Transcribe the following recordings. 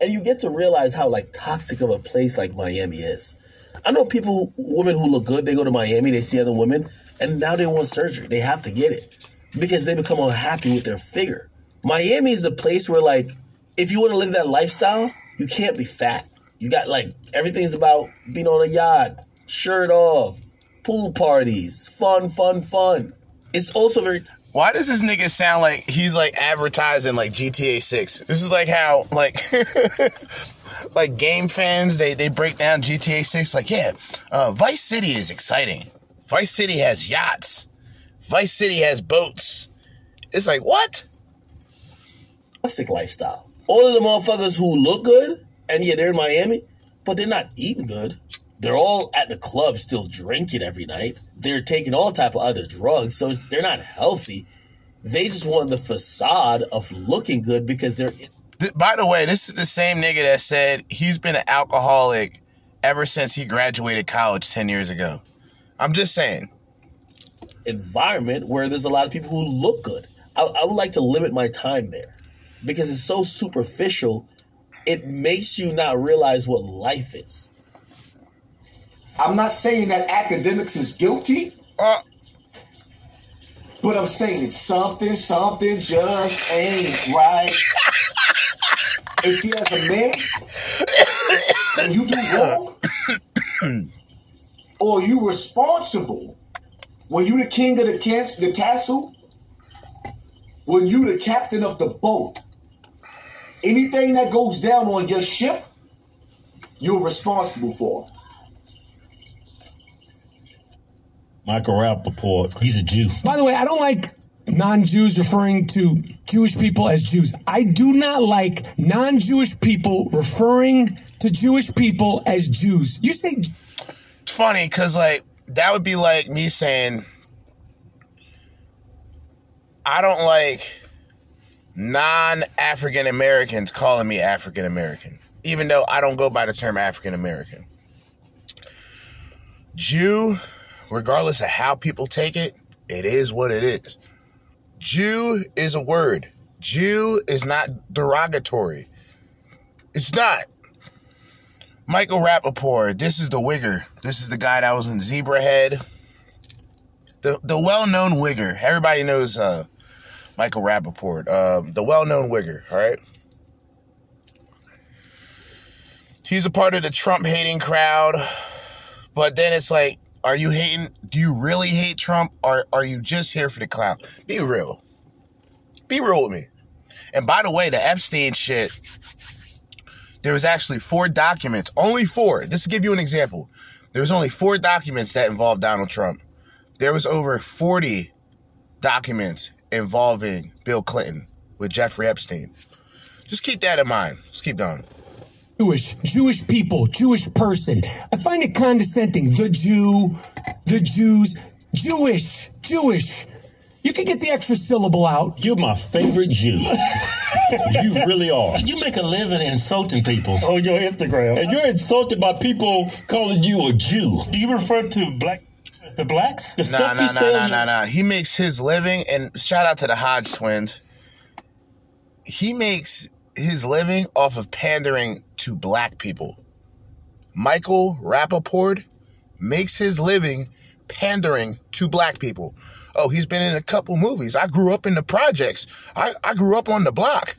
and you get to realize how like toxic of a place like Miami is. I know people, women who look good, they go to Miami, they see other women, and now they want surgery. They have to get it because they become unhappy with their figure. Miami is a place where like if you want to live that lifestyle, you can't be fat. You got like everything's about being on a yacht, shirt off, pool parties, fun, fun, fun. It's also very Why does this nigga sound like he's like advertising like GTA 6? This is like how like like game fans they they break down GTA 6 like yeah, uh, Vice City is exciting. Vice City has yachts. Vice City has boats. It's like what? toxic lifestyle. All of the motherfuckers who look good, and yeah, they're in Miami, but they're not eating good. They're all at the club still drinking every night. They're taking all type of other drugs, so it's- they're not healthy. They just want the facade of looking good because they're By the way, this is the same nigga that said he's been an alcoholic ever since he graduated college 10 years ago. I'm just saying. environment where there's a lot of people who look good. I, I would like to limit my time there because it's so superficial. It makes you not realize what life is. I'm not saying that academics is guilty, Uh, but I'm saying something, something just ain't right. and see, as a man, when you do wrong, or you responsible, when you the king of the, cans- the castle, when you the captain of the boat, anything that goes down on your ship, you're responsible for. Michael Rapaport, he's a Jew. By the way, I don't like non-Jews referring to Jewish people as Jews. I do not like non-Jewish people referring to Jewish people as Jews. You say it's funny because like that would be like me saying I don't like non-African Americans calling me African American, even though I don't go by the term African American. Jew, regardless of how people take it, it is what it is. Jew is a word. Jew is not derogatory. It's not. Michael Rapaport, this is the wigger. This is the guy that was in Zebrahead. The the well-known wigger. Everybody knows uh, Michael Rapaport. Uh, the well-known wigger, all right? He's a part of the Trump hating crowd. But then it's like, are you hating? Do you really hate Trump? Or are you just here for the clown? Be real. Be real with me. And by the way, the Epstein shit, there was actually four documents, only four. Just to give you an example, there was only four documents that involved Donald Trump. There was over 40 documents involving Bill Clinton with Jeffrey Epstein. Just keep that in mind. Let's keep going. Jewish, Jewish people, Jewish person. I find it condescending. The Jew, the Jews, Jewish, Jewish. You can get the extra syllable out. You're my favorite Jew. you really are. You make a living insulting people. On your Instagram. And you're insulted by people calling you a Jew. Do you refer to black as the blacks? The Nah, stuff nah, you nah, say. nah, nah, nah. He makes his living, and shout out to the Hodge twins. He makes his living off of pandering to black people. Michael Rapaport makes his living pandering to black people. Oh, he's been in a couple movies. I grew up in the projects. I, I grew up on the block.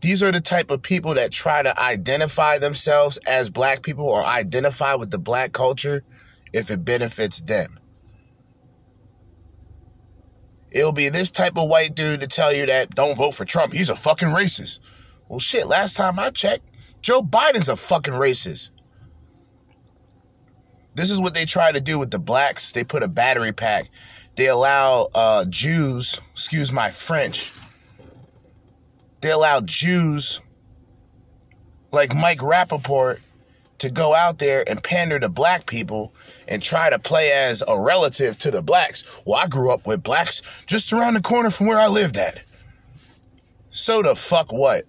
These are the type of people that try to identify themselves as black people or identify with the black culture if it benefits them. It'll be this type of white dude to tell you that don't vote for Trump. He's a fucking racist. Well, shit, last time I checked, Joe Biden's a fucking racist. This is what they try to do with the blacks. They put a battery pack. They allow uh, Jews, excuse my French, they allow Jews like Mike Rapaport to go out there and pander to black people and try to play as a relative to the blacks. Well, I grew up with blacks just around the corner from where I lived at. So the fuck what?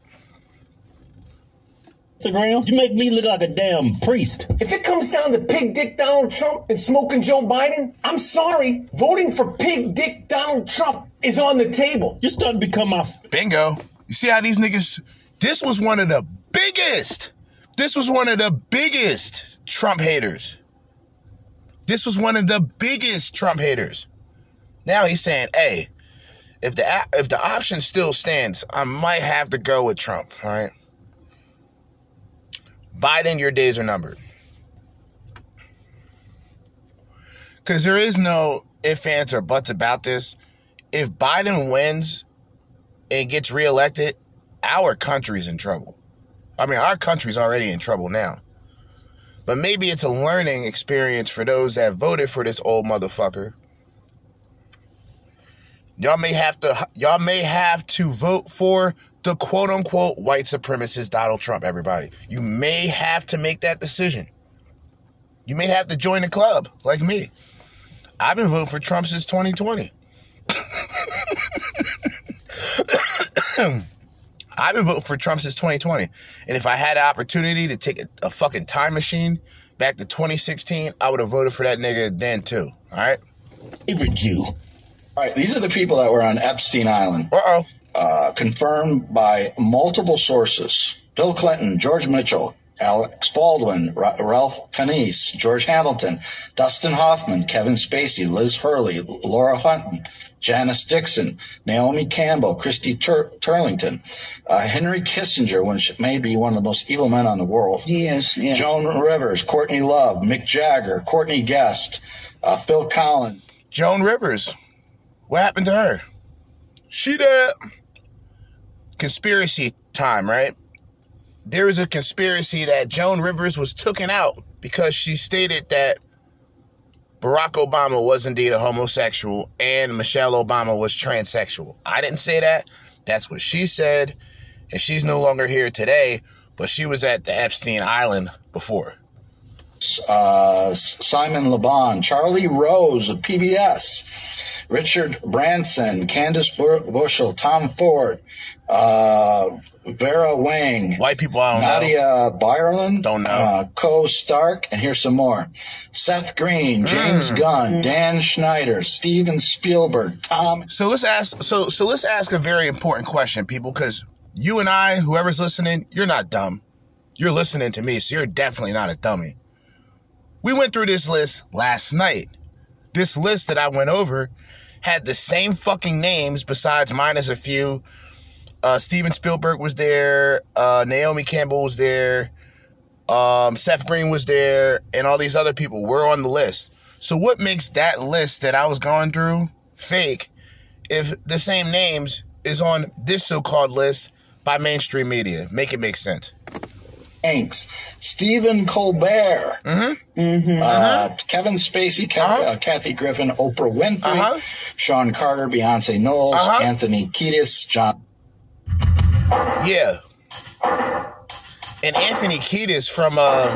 Instagram. You make me look like a damn priest. If it comes down to pig dick Donald Trump and smoking Joe Biden, I'm sorry. Voting for pig dick Donald Trump is on the table. You're starting to become my. Bingo. You see how these niggas. This was one of the biggest. This was one of the biggest Trump haters. This was one of the biggest Trump haters. Now he's saying, "Hey, if the if the option still stands, I might have to go with Trump." All right. Biden, your days are numbered. Because there is no if, ands, or buts about this. If Biden wins and gets reelected, our country's in trouble. I mean, our country's already in trouble now. But maybe it's a learning experience for those that voted for this old motherfucker. Y'all may have to y'all may have to vote for the quote unquote white supremacist Donald Trump, everybody. You may have to make that decision. You may have to join the club like me. I've been voting for Trump since 2020. I've been voting for Trump since 2020. And if I had the opportunity to take a, a fucking time machine back to 2016, I would have voted for that nigga then too. All right? Favorite Jew. All right, these are the people that were on Epstein Island. Uh oh. Uh, confirmed by multiple sources. Bill Clinton, George Mitchell, Alex Baldwin, Ra- Ralph Fiennes, George Hamilton, Dustin Hoffman, Kevin Spacey, Liz Hurley, Laura Hutton, Janice Dixon, Naomi Campbell, Christy Tur- Turlington, uh, Henry Kissinger, which may be one of the most evil men on the world. He is, yeah. Joan Rivers, Courtney Love, Mick Jagger, Courtney Guest, uh, Phil Collins, Joan Rivers. What happened to her? She dead. Conspiracy time, right? There is a conspiracy that Joan Rivers was taken out because she stated that Barack Obama was indeed a homosexual and Michelle Obama was transsexual. I didn't say that. That's what she said. And she's no longer here today, but she was at the Epstein Island before. uh, Simon Le Bon, Charlie Rose of PBS, Richard Branson, Candace Bu- Bushel, Tom Ford, uh, Vera Wang, White people, I don't know. Nadia Byerland, Don't know. uh, Co Stark, and here's some more: Seth Green, Hmm. James Gunn, Dan Schneider, Steven Spielberg, Tom So let's ask so so let's ask a very important question, people, because you and I, whoever's listening, you're not dumb. You're listening to me, so you're definitely not a dummy. We went through this list last night. This list that I went over had the same fucking names, besides minus a few. Uh, Steven Spielberg was there. Uh, Naomi Campbell was there. Um, Seth Green was there, and all these other people were on the list. So what makes that list that I was going through fake if the same names is on this so-called list by mainstream media? Make it make sense. Thanks. Stephen Colbert, uh, Kevin Spacey, Kev- Uh-huh. uh, Kathy Griffin, Oprah Winfrey, Uh-huh. Sean Carter, Beyonce Knowles, Uh-huh. Anthony Kiedis, John Yeah. And Anthony Kiedis from um,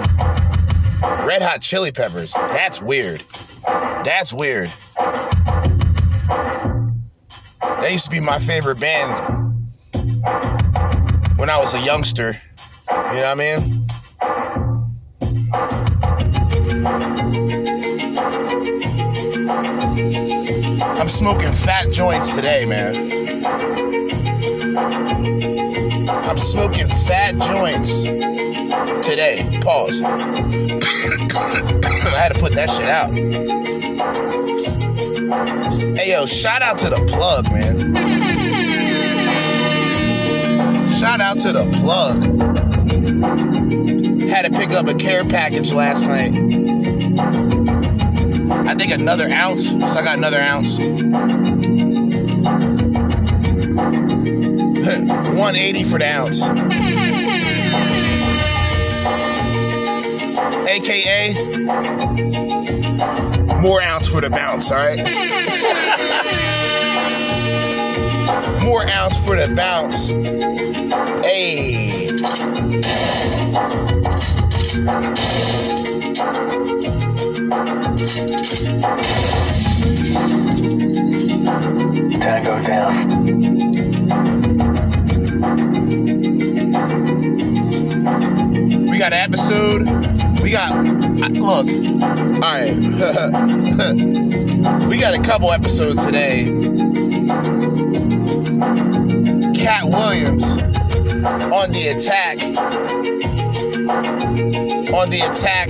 Red Hot Chili Peppers. That's weird. That's weird. That used to be my favorite band when I was a youngster. You know what I mean? I'm smoking fat joints today, man. I'm smoking fat joints today. Pause. I had to put that shit out. Hey, yo, shout out to the plug, man. Shout out to the plug. Had to pick up a care package last night. I think another ounce. So I got another ounce. 180 for the ounce. AKA more ounce for the bounce, all right? more ounce for the bounce. Hey. Tango down. We got episode. We got look. All right. we got a couple episodes today. Kat Williams On the attack. On the attack,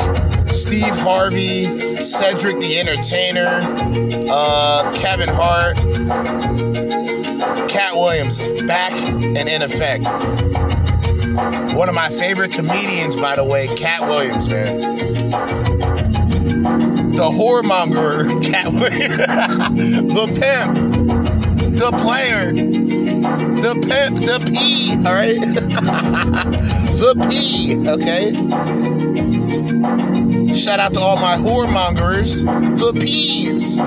Steve Harvey, Cedric the Entertainer, uh, Kevin Hart, Kat Williams back and in effect. One of my favorite comedians, by the way, Kat Williams, man. The whoremonger, Kat Williams. the pimp, the player, the pimp, the P, all right? the P, okay? Shout out to all my whoremongers, the P's.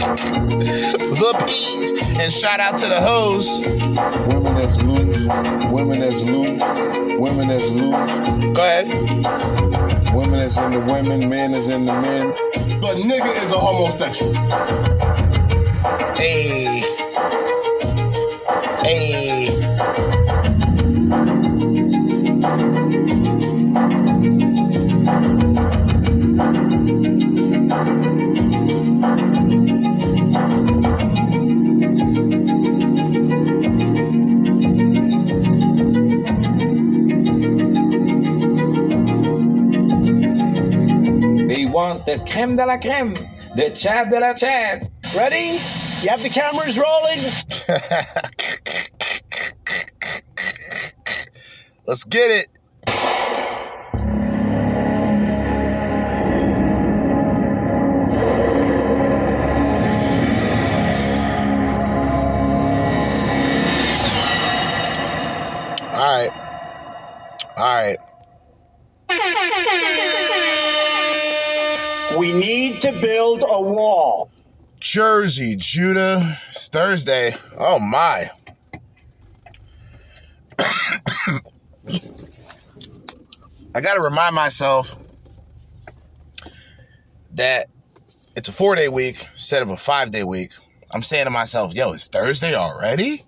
The P's. And shout out to the hoes. Women that's loose, women that's loose, women that's loose, Go ahead. women that's in the women, men is in the men. The nigga is a homosexual. Hey. The creme de la creme, the chat de la chat. Ready? You have the cameras rolling? Let's get it. Jerzee, Judah. It's Thursday. Oh my. I got to remind myself that it's a four day week instead of a five day week. I'm saying to myself, yo, it's Thursday already?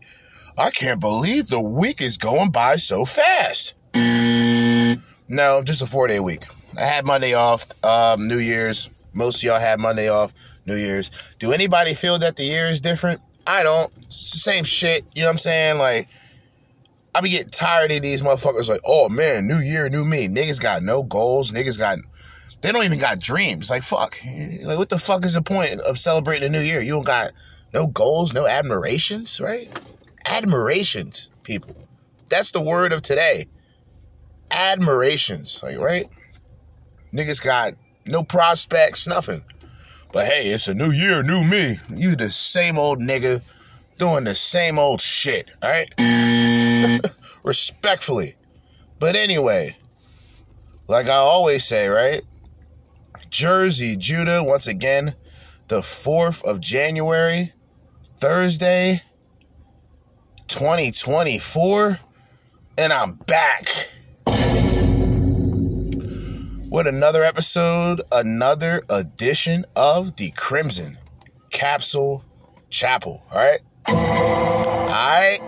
I can't believe the week is going by so fast. No, just a four day week. I had Monday off, um, New Year's. Most of y'all had Monday off, New Year's. Do anybody feel that the year is different? I don't. The same shit. You know what I'm saying? Like, I be getting tired of these motherfuckers like, oh man, new year, new me. Niggas got no goals. Niggas got, they don't even got dreams. Like, fuck. Like, what the fuck is the point of celebrating a new year? You don't got no goals, no admirations, right? Admirations, people. That's the word of today. Admirations, like, right? Niggas got no prospects, nothing. But hey, it's a new year, new me. You the same old nigga doing the same old shit, all right? Respectfully. But anyway, like I always say, right? Jerzee, Judah, once again, the 4th of January, Thursday, 2024, and I'm back with another episode, another edition of the Crimson Capsule Chapel. All right. All right.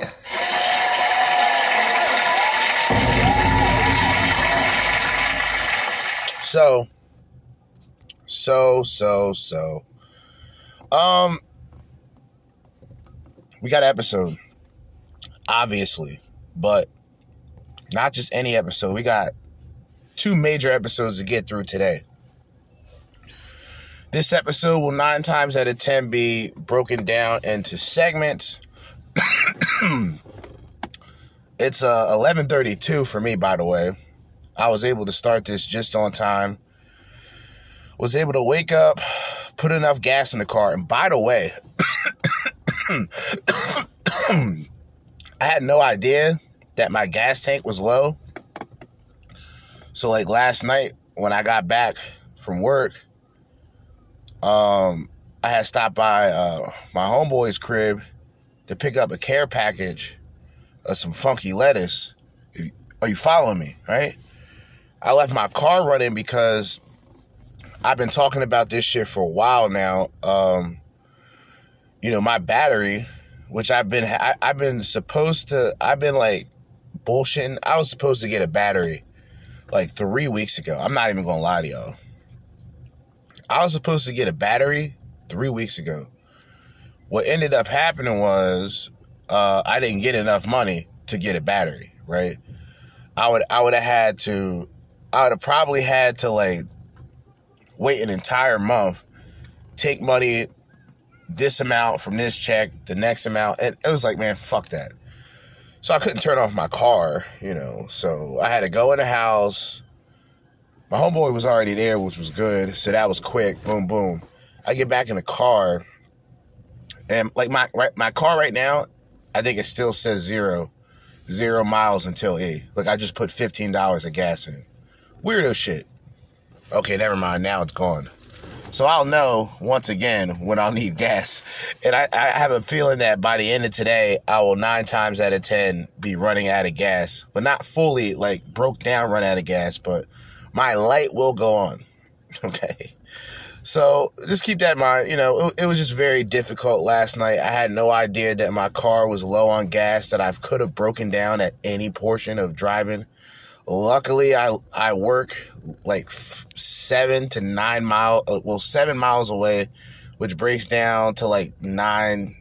So, so, so, so. Um, we got an episode, obviously, but not just any episode. We got two major episodes to get through today. This episode will nine times out of ten be broken down into segments. it's uh 11:32 for me, by the way. I was able to start this just on time. Was able to wake up, put enough gas in the car, and by the way, I had no idea that my gas tank was low. So like last night when I got back from work, um, I had stopped by uh, my homeboy's crib to pick up a care package of some funky lettuce. Are you following me? Right? I left my car running because I've been talking about this shit for a while now. Um, you know, my battery, which I've been, I, I've been supposed to, I've been like bullshitting. I was supposed to get a battery like three weeks ago. I'm not even gonna lie to y'all. I was supposed to get a battery three weeks ago. what ended up happening was uh, I didn't get enough money to get a battery, right? I would I would have had to I would have probably had to like wait an entire month, take money this amount from this check, the next amount, and it was like, man, fuck that. So I couldn't turn off my car, you know. So I had to go in the house. My homeboy was already there, which was good. So that was quick. Boom, boom. I get back in the car, and like my right, my car right now, I think it still says zero, zero miles until E. Like I just put fifteen dollars of gas in. Weirdo shit. Okay, never mind. Now it's gone. So I'll know once again when I'll need gas. And I, I have a feeling that by the end of today, I will nine times out of 10 be running out of gas, but not fully like broke down, run out of gas, but my light will go on. Okay. So just keep that in mind. You know, it, it, was just very difficult last night. I had no idea that my car was low on gas, that I could have broken down at any portion of driving. Luckily, I I work like seven to nine mile, uh, well, seven miles away, which breaks down to like nine,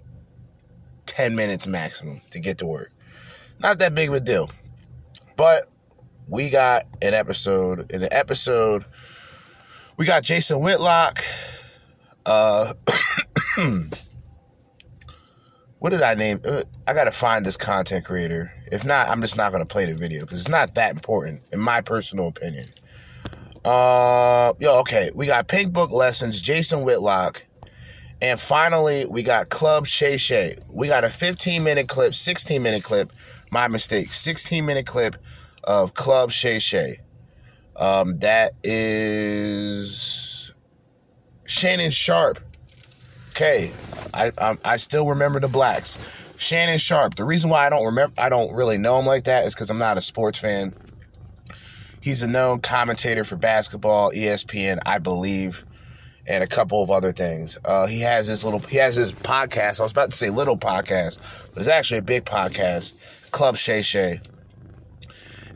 ten minutes maximum to get to work. Not that big of a deal, but we got an episode. In the episode, we got Jason Whitlock. Uh, what did I name? Uh, I gotta find this content creator. If not, I'm just not gonna play the video because it's not that important, in my personal opinion. Uh, yo, okay, we got Pink Book Lessons, Jason Whitlock, and finally we got Club Shay Shay. We got a 15 minute clip, 16 minute clip. My mistake, 16 minute clip of Club Shay Shay. Um, that is Shannon Sharpe. Okay, I, I I still remember the blacks. Shannon Sharpe. The reason why I don't remember, I don't really know him like that, is because I'm not a sports fan. He's a known commentator for basketball, ESPN, I believe, and a couple of other things. Uh, he has his little, he has his podcast. I was about to say little podcast, but it's actually a big podcast, Club Shay Shay.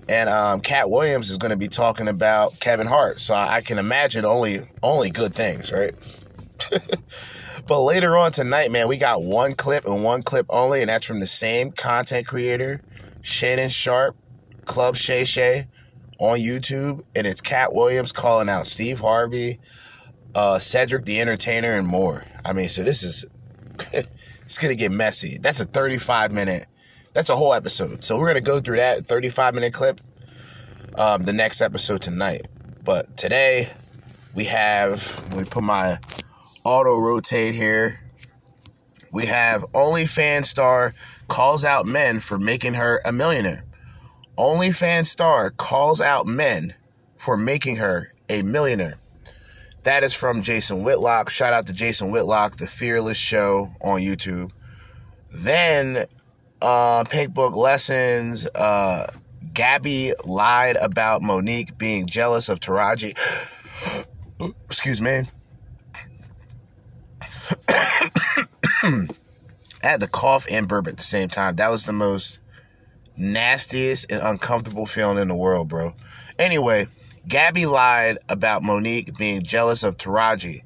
And um, Kat Williams is going to be talking about Kevin Hart, so I can imagine only only good things, right? But later on tonight, man, we got one clip and one clip only, and that's from the same content creator, Shannon Sharpe, Club Shay Shay, on YouTube, and it's Kat Williams calling out Steve Harvey, uh, Cedric the Entertainer, and more. I mean, so this is it's gonna get messy. That's a 35 minute. That's a whole episode. So we're gonna go through that 35 minute clip. Um, the next episode tonight, but today we have. Let me put my auto rotate here. We have OnlyFans star calls out men for making her a millionaire. OnlyFans star calls out men for making her a millionaire. That is from Jason Whitlock. Shout out to Jason Whitlock, the Fearless Show on YouTube. Then, uh, Pink Book Lessons. Uh, Gabby lied about Mo'Nique being jealous of Taraji. Excuse me. I had the cough and burp at the same time. That was the most nastiest and uncomfortable feeling in the world, bro. Anyway, Gabby lied about Mo'Nique being jealous of Taraji.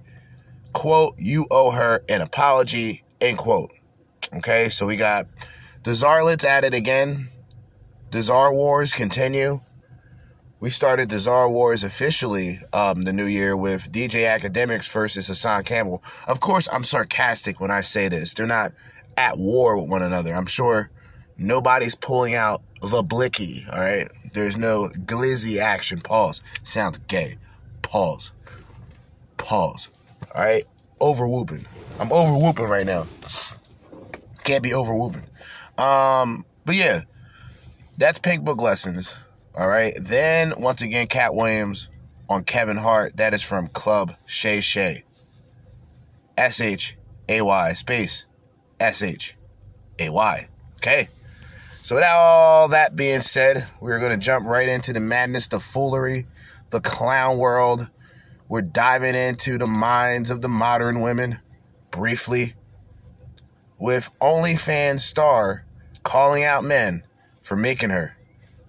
Quote, you owe her an apology, end quote. Okay, so we got the Czarlets at it again. The Czar Wars continue we started the Czar Wars officially um, the new year with DJ Akademiks versus Hassan Campbell. Of course, I'm sarcastic when I say this. They're not at war with one another. I'm sure nobody's pulling out the blicky, all right? There's no glizzy action. Pause. Sounds gay. Pause. Pause. All right? Over whooping. I'm over whooping right now. Can't be over whooping. Um, but yeah, that's Pink Book Lessons. All right. Then once again, Kat Williams on Kevin Hart. That is from Club Shay Shay. S H A Y space S H A Y. Okay. So with all that being said, we're going to jump right into the madness, the foolery, the clown world. We're diving into the minds of the modern women briefly with OnlyFans star calling out men for making her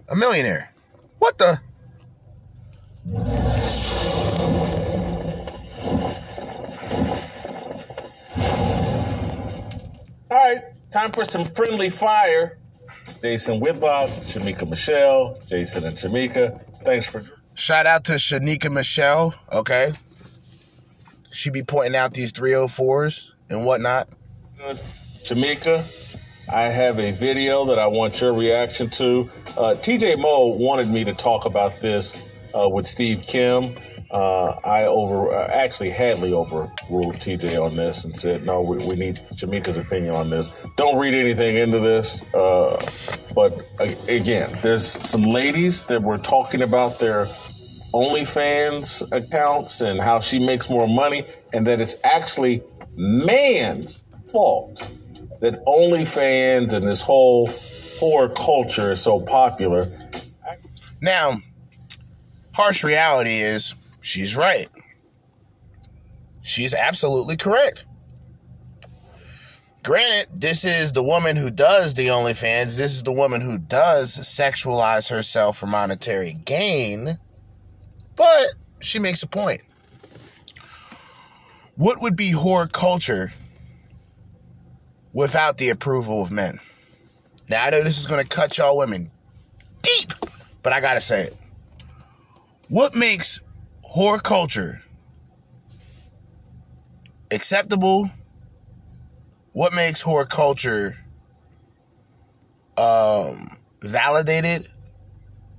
a millionaire. What the? All right, time for some friendly fire. Jason Whitlock, Shamika Michelle, Jason and Shamika. Thanks for. Shout out to Shanika Michelle. Okay. She be pointing out these 304s and whatnot. Shamika, I have a video that I want your reaction to. Uh, TJ Moe wanted me to talk about this uh, with Steve Kim. Uh, I over uh, actually Hadley overruled TJ on this and said no, we, we need Shamika's opinion on this. Don't read anything into this, uh, but again, there's some ladies that were talking about their OnlyFans accounts and how she makes more money, and that it's actually man's fault that OnlyFans and this whole whore culture is so popular. Now, harsh reality is she's right. She's absolutely correct. Granted, this is the woman who does the OnlyFans. This is the woman who does sexualize herself for monetary gain. But she makes a point. What would be whore culture without the approval of men? Now, I know this is going to cut y'all women deep, but I got to say it. What makes whore culture acceptable? What makes whore culture um, validated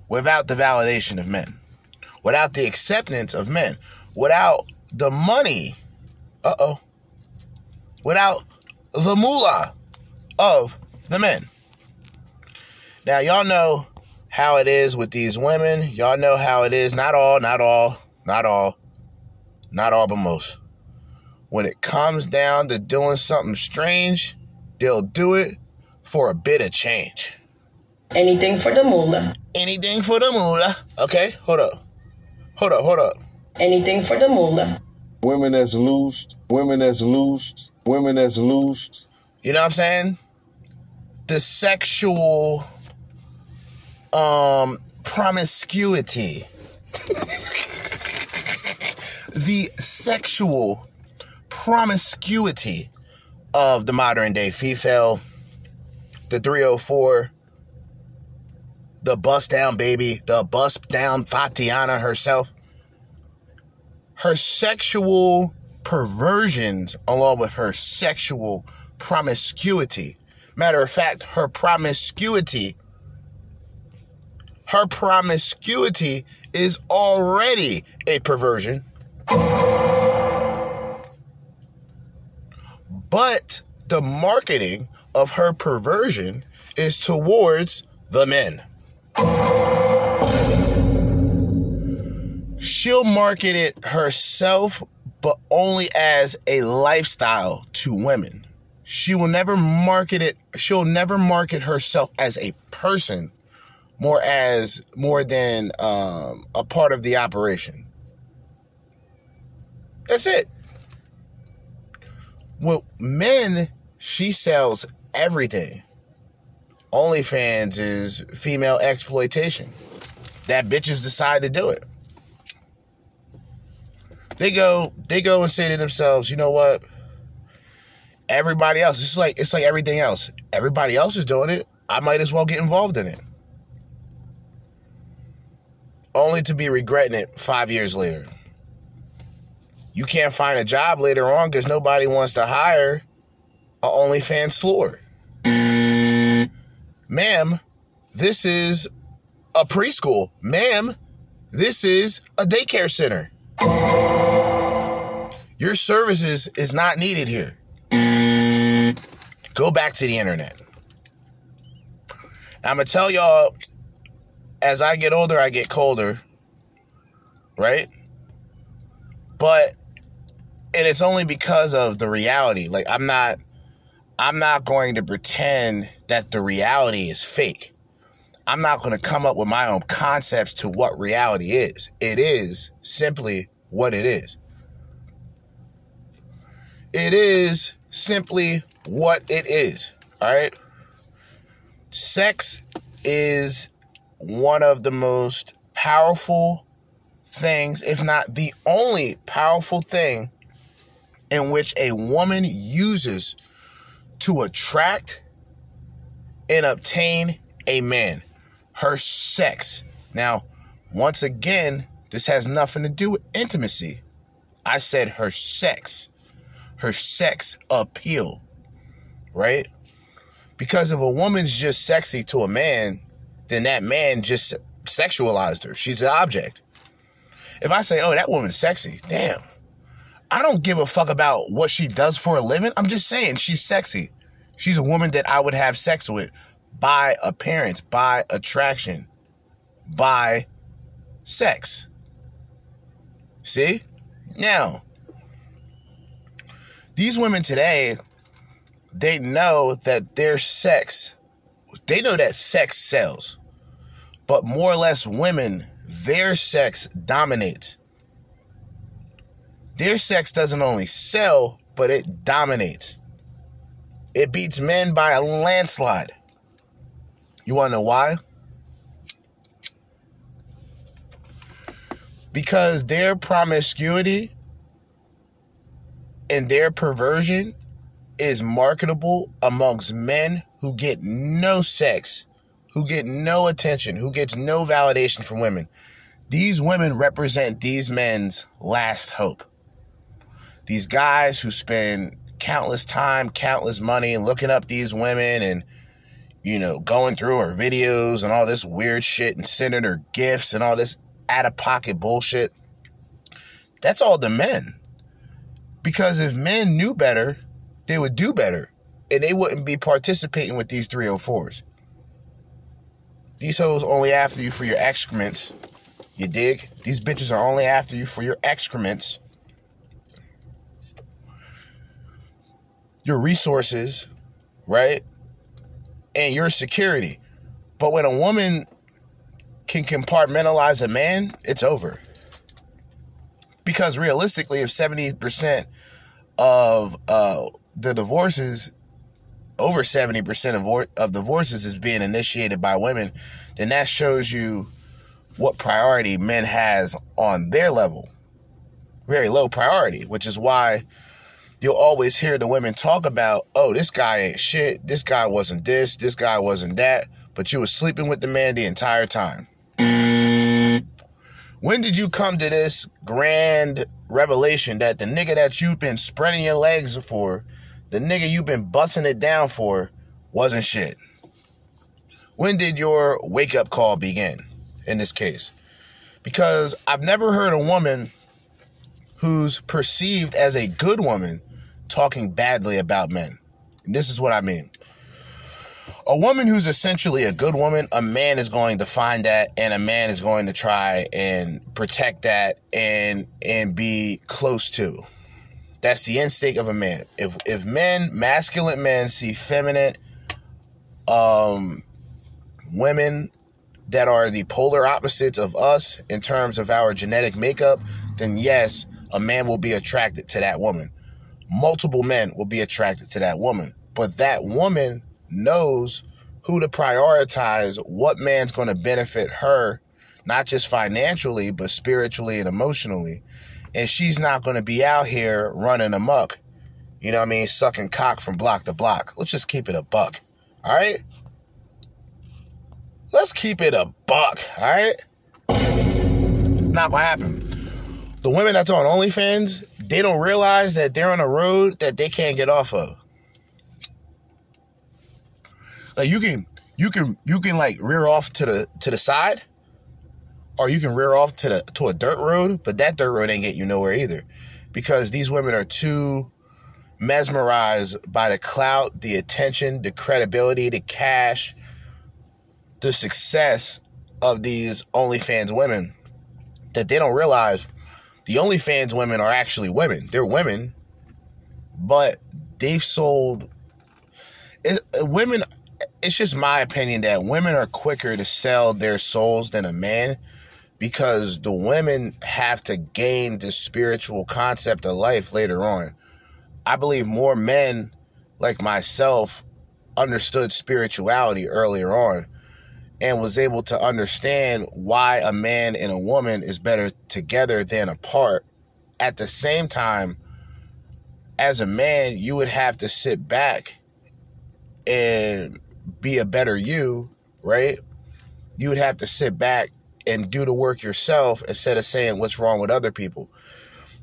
without the validation of men? Without the acceptance of men? Without the money? Uh oh. Without the moolah of the men. Now, y'all know how it is with these women. Y'all know how it is. Not all, not all, not all, not all, but most. When it comes down to doing something strange, they'll do it for a bit of change. Anything for the moolah. Anything for the moolah. Okay, hold up. Hold up, hold up. Anything for the moolah. Women that's loosed, women that's loosed, women that's loosed. You know what I'm saying? The sexual um promiscuity. the sexual promiscuity of the modern day female, the 304, the bust down baby, the bust down Tatiana herself. Her sexual perversions, along with her sexual promiscuity. Matter of fact, her promiscuity, her promiscuity is already a perversion. But the marketing of her perversion is towards the men. She'll market it herself, but only as a lifestyle to women. She will never market it, she'll never market herself as a person more as more than um, a part of the operation. That's it. Well, men, she sells everything. OnlyFans is female exploitation. That bitches decide to do it. They go, they go and say to themselves, you know what? Everybody else, it's like it's like everything else. Everybody else is doing it. I might as well get involved in it. Only to be regretting it five years later. You can't find a job later on because nobody wants to hire a OnlyFans floor. Ma'am, this is a preschool. Ma'am, this is a daycare center. Your services is not needed here. Go back to the internet. I'm going to tell y'all as I get older, I get colder. Right? But and it's only because of the reality. Like I'm not I'm not going to pretend that the reality is fake. I'm not going to come up with my own concepts to what reality is. It is simply what it is. It is simply what it is. All right? Sex is one of the most powerful things, if not the only powerful thing, in which a woman uses to attract and obtain a man. Her sex. Now, once again, this has nothing to do with intimacy. I said her sex. Her sex appeal. Right? Because if a woman's just sexy to a man, then that man just sexualized her. She's an object. If I say, oh, that woman's sexy, damn. I don't give a fuck about what she does for a living. I'm just saying she's sexy. She's a woman that I would have sex with by appearance, by attraction, by sex. See? Now, these women today, they know that their sex, they know that sex sells. But more or less, women, their sex dominates. Their sex doesn't only sell, but it dominates. It beats men by a landslide. You want to know why? Because their promiscuity and their perversion is marketable amongst men who get no sex, who get no attention, who gets no validation from women. These women represent these men's last hope. These guys who spend countless time, countless money looking up these women and you know, going through her videos and all this weird shit and sending her gifts and all this out of pocket bullshit. That's all the men. Because if men knew better, they would do better. And they wouldn't be participating with these 304s. These hoes only after you for your excrements. You dig? These bitches are only after you for your excrements. Your resources, right? and your security. But when a woman can compartmentalize a man, it's over. Because realistically, if 70% of uh, the divorces, over 70% of, of divorces is being initiated by women, then that shows you what priority men has on their level. Very low priority, which is why you'll always hear the women talk about, oh, this guy ain't shit. This guy wasn't this. This guy wasn't that. But you were sleeping with the man the entire time. When did you come to this grand revelation that the nigga that you've been spreading your legs for, the nigga you've been busting it down for, wasn't shit? When did your wake up call begin in this case? Because I've never heard a woman who's perceived as a good woman talking badly about men. This is what I mean. A woman who's essentially a good woman, a man is going to find that and a man is going to try and protect that and and be close to. That's the instinct of a man. If if men, masculine men see feminine um women that are the polar opposites of us in terms of our genetic makeup, then yes, a man will be attracted to that woman multiple men will be attracted to that woman. But that woman knows who to prioritize, what man's going to benefit her, not just financially, but spiritually and emotionally. And she's not going to be out here running amok, you know what I mean, sucking cock from block to block. Let's just keep it a buck, all right? Let's keep it a buck, all right? Not going to happen. The women that's on OnlyFans, they don't realize that they're on a road that they can't get off of. Like you can you can you can like rear off to the to the side or you can rear off to the to a dirt road, but that dirt road ain't get you nowhere either. Because these women are too mesmerized by the clout, the attention, the credibility, the cash, the success of these OnlyFans women that they don't realize the OnlyFans women are actually women. They're women, but they've sold. It, uh, women, it's just my opinion that women are quicker to sell their souls than a man because the women have to gain the spiritual concept of life later on. I believe more men like myself understood spirituality earlier on and was able to understand why a man and a woman is better together than apart. At the same time, as a man, you would have to sit back and be a better you, right? You would have to sit back and do the work yourself instead of saying what's wrong with other people.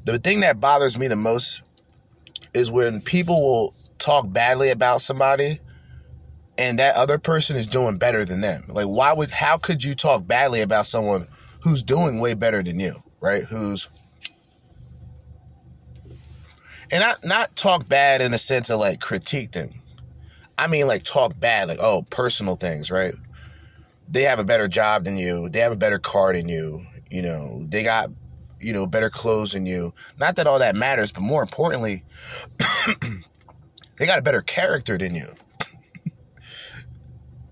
The thing that bothers me the most is when people will talk badly about somebody and that other person is doing better than them. Like why would how could you talk badly about someone who's doing way better than you, right? Who's and not not talk bad in a sense of like critique them. I mean like talk bad, like oh personal things, right? They have a better job than you. They have a better car than you. You know, they got you know better clothes than you. Not that all that matters, but more importantly, they got a better character than you.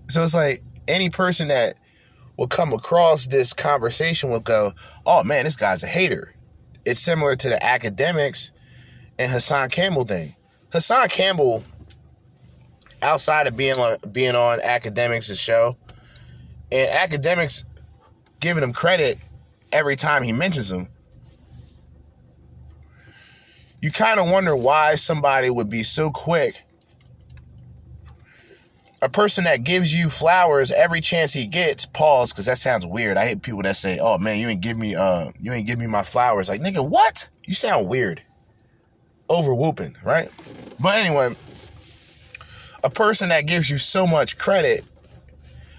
So it's like any person that will come across this conversation will go, "Oh man, this guy's a hater." It's similar to the Akademiks and Hassan Campbell thing. Hassan Campbell, outside of being on being on Akademiks' show, and Akademiks giving him credit every time he mentions him, you kind of wonder why somebody would be so quick. A person that gives you flowers every chance he gets, pause, because that sounds weird. I hate people that say, "Oh man, you ain't give me uh, you ain't give me my flowers." Like nigga, what? You sound weird over whooping, right? But anyway, a person that gives you so much credit,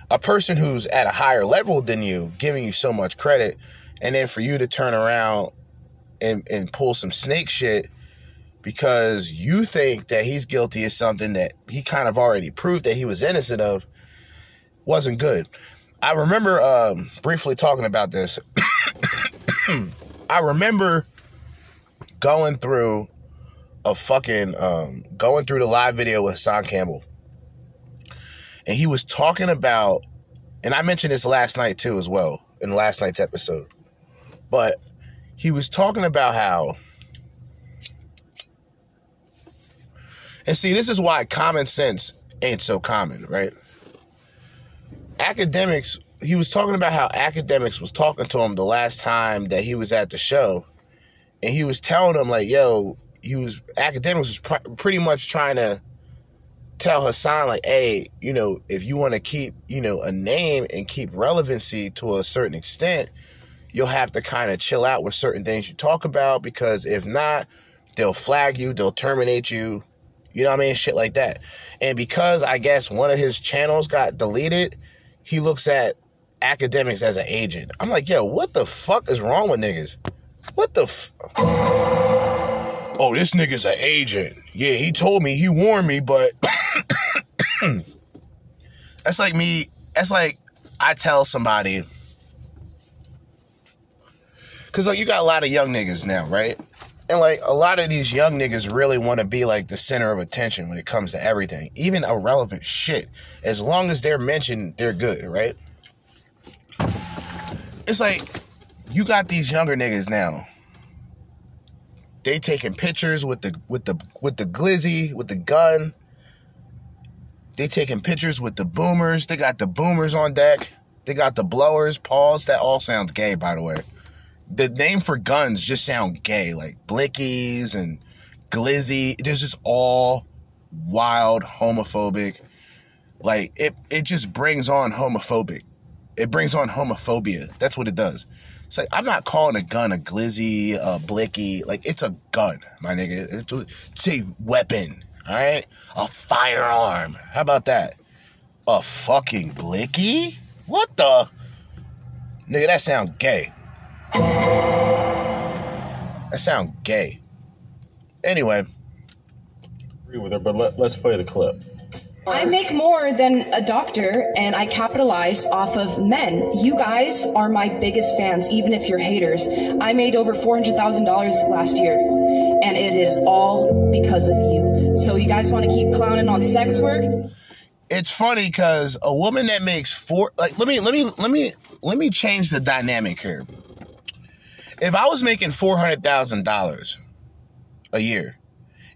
a person who's at a higher level than you, giving you so much credit, and then for you to turn around and, and pull some snake shit because you think that he's guilty of something that he kind of already proved that he was innocent of wasn't good. I remember um, briefly talking about this. I remember going through a fucking um, going through the live video with Hassan Campbell, and he was talking about, and I mentioned this last night too as well in last night's episode, but he was talking about how, and see, this is why common sense ain't so common, right? Akademiks, he was talking about how Akademiks was talking to him the last time that he was at the show, and he was telling him like, "Yo, he was Akademiks was pr- pretty much trying to tell Hassan like, hey, you know, if you want to keep, you know, a name and keep relevancy to a certain extent, you'll have to kind of chill out with certain things you talk about because if not, they'll flag you, they'll terminate you, you know what I mean, shit like that. And because I guess one of his channels got deleted, he looks at Akademiks as an agent. I'm like, yo, what the fuck is wrong with niggas? What the f- oh, this nigga's an agent. Yeah, he told me, he warned me, but that's like me, that's like I tell somebody, because like you got a lot of young niggas now, right? And like a lot of these young niggas really want to be like the center of attention when it comes to everything, even irrelevant shit. As long as they're mentioned, they're good, right? It's like you got these younger niggas now they taking pictures with the with the with the glizzy with the gun. They taking pictures with the boomers. They got the boomers on deck. They got the blowers. Pause. That all sounds gay, by the way. The name for guns just sound gay, like blickies and glizzy. There's just all wild homophobic. Like it, it just brings on homophobic. It brings on homophobia. That's what it does. It's like I'm not calling a gun a glizzy, a blicky. Like it's a gun, my nigga. It's a, it's a weapon. All right, a firearm. How about that? A fucking blicky? What the? Nigga, that sound gay. That sound gay. Anyway. Agree with her, but let, let's play the clip. I make more than a doctor and I capitalize off of men. You guys are my biggest fans, even if you're haters. I made over $400,000 last year and it is all because of you. So you guys want to keep clowning on sex work? It's funny because a woman that makes four like let me let me let me let me change the dynamic here. If I was making four hundred thousand dollars a year,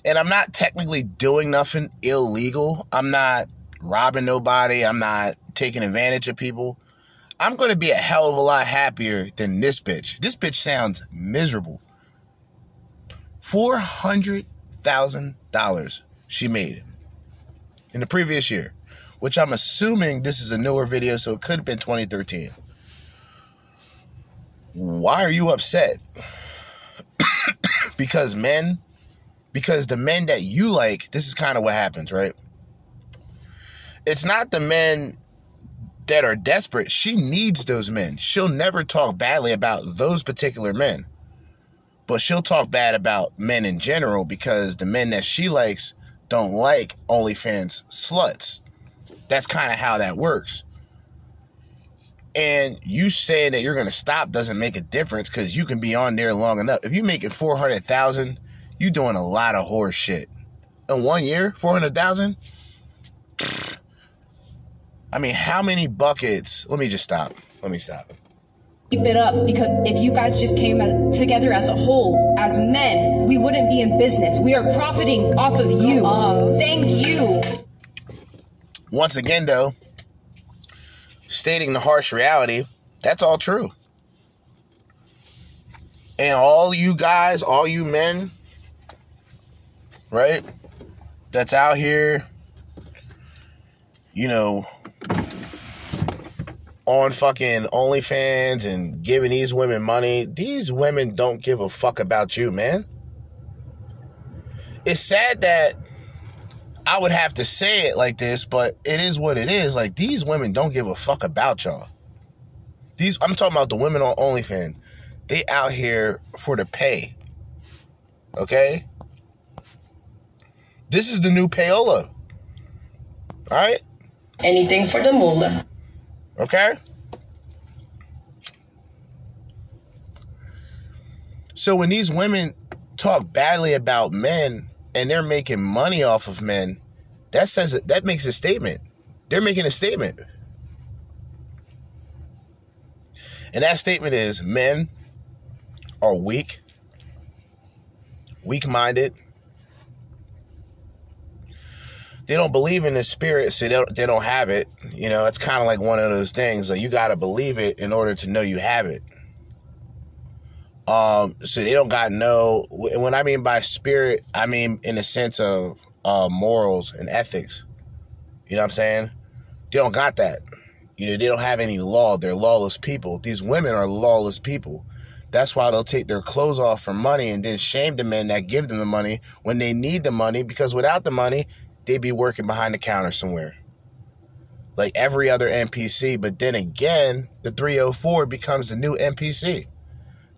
and I'm not technically doing nothing illegal. I'm not robbing nobody. I'm not taking advantage of people. I'm going to be a hell of a lot happier than this bitch. This bitch sounds miserable. $400,000 she made. in the previous year, which I'm assuming this is a newer video, so it could have been 2013. Why are you upset? because men, because the men that you like, this is kind of what happens, right? It's not the men that are desperate. She needs those men. She'll never talk badly about those particular men. But she'll talk bad about men in general because the men that she likes don't like OnlyFans sluts. That's kind of how that works. And you saying that you're going to stop doesn't make a difference because you can be on there long enough. If you make it 400,000, you're doing a lot of horse shit. In one year, 400,000? I mean, how many buckets? Let me just stop. Let me stop. Keep it up because if you guys just came together as a whole, as men, we wouldn't be in business. We are profiting off of you. Thank you. Once again, though, stating the harsh reality, that's all true. And all you guys, all you men, right, that's out here, you know, on fucking OnlyFans and giving these women money, these women don't give a fuck about you, man. It's sad that I would have to say it like this, but it is what it is. Like these women don't give a fuck about y'all. These I'm talking about the women on OnlyFans. They out here for the pay. Okay? This is the new payola. Alright? Anything for the moolah. Okay? So when these women talk badly about men and they're making money off of men, that says that makes a statement. They're making a statement. And that statement is men are weak, weak-minded. They don't believe in the spirit, so they don't, they don't have it. You know, it's kind of like one of those things. Like you got to believe it in order to know you have it. Um, so they don't got no. When I mean by spirit, I mean in the sense of uh, morals and ethics. You know what I'm saying? They don't got that. You know, they don't have any law. They're lawless people. These women are lawless people. That's why they'll take their clothes off for money and then shame the men that give them the money when they need the money because without the money, they'd be working behind the counter somewhere. Like every other NPC. But then again, the 304 becomes the new NPC.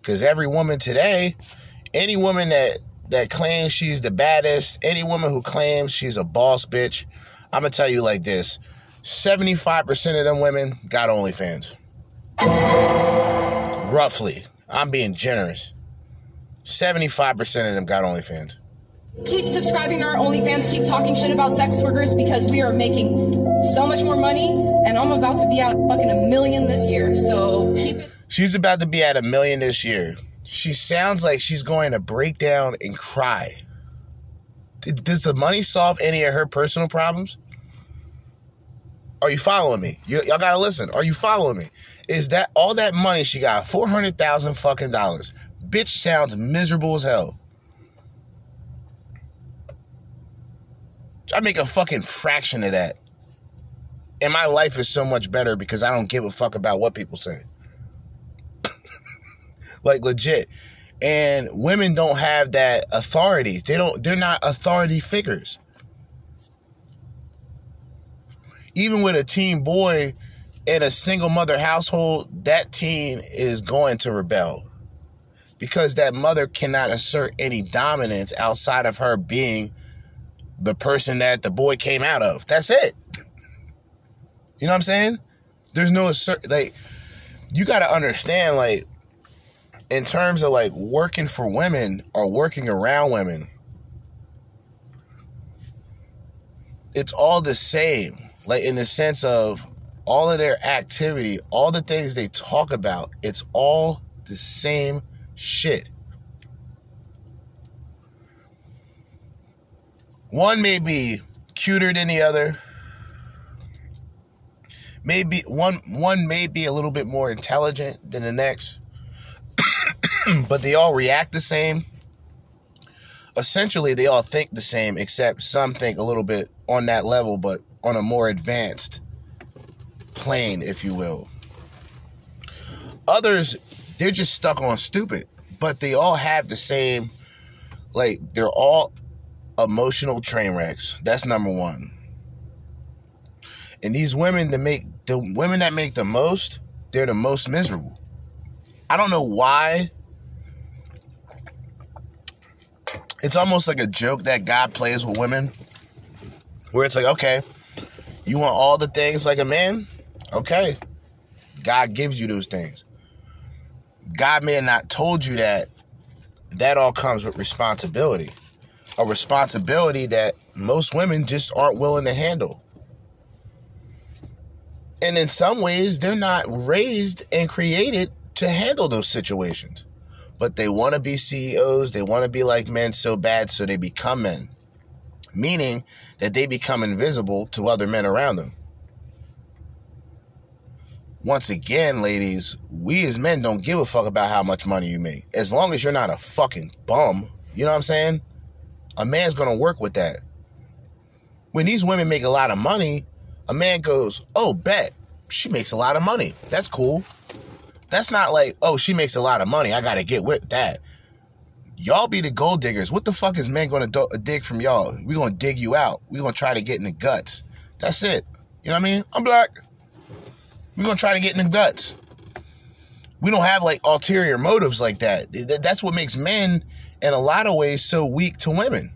Because every woman today, any woman that that claims she's the baddest, any woman who claims she's a boss bitch, I'm gonna tell you like this: 75% of them women got OnlyFans. Roughly, I'm being generous. 75% of them got OnlyFans. Keep subscribing to our OnlyFans. Keep talking shit about sex workers because we are making so much more money, and I'm about to be out fucking a million this year. So keep it. She's about to be at a million this year. She sounds like she's going to break down and cry. Does the money solve any of her personal problems? Are you following me? You, all gotta listen. Are you following me? Is that all that money she got? Four hundred thousand fucking dollars. Bitch sounds miserable as hell. I make a fucking fraction of that. And my life is so much better because I don't give a fuck about what people say. Like legit. And women don't have that authority. They don't they're not authority figures. Even with a teen boy in a single mother household, that teen is going to rebel. Because that mother cannot assert any dominance outside of her being the person that the boy came out of. That's it. You know what I'm saying? There's no assert like you got to understand like in terms of like working for women or working around women it's all the same. Like in the sense of all of their activity all the things they talk about it's all the same shit. One may be cuter than the other. Maybe one one may be a little bit more intelligent than the next but they all react the same essentially they all think the same, except some think a little bit on that level, but on a more advanced plane, if you will. Others, they're just stuck on stupid, but they all have the same, like, they're all emotional train wrecks. That's number one. And these women that make the women that make the most, they're the most miserable. I don't know why. It's almost like a joke that God plays with women. Where it's like, okay, you want all the things like a man? Okay. God gives you those things. God may have not told you that. That all comes with responsibility. A responsibility that most women just aren't willing to handle. And in some ways, they're not raised and created to handle those situations. But they want to be CEOs, they want to be like men so bad, so they become men. Meaning that they become invisible to other men around them. Once again, ladies, we as men don't give a fuck about how much money you make. As long as you're not a fucking bum, you know what I'm saying? A man's gonna work with that. When these women make a lot of money, a man goes, Oh, bet. She makes a lot of money. That's cool. That's not like, oh, she makes a lot of money. I gotta get with that. Y'all be the gold diggers. What the fuck is men gonna do- uh, dig from y'all? We gonna dig you out. We gonna try to get in the guts. That's it. You know what I mean? I'm black. We gonna try to get in the guts. We don't have like ulterior motives like that. That's what makes men, in a lot of ways, so weak to women.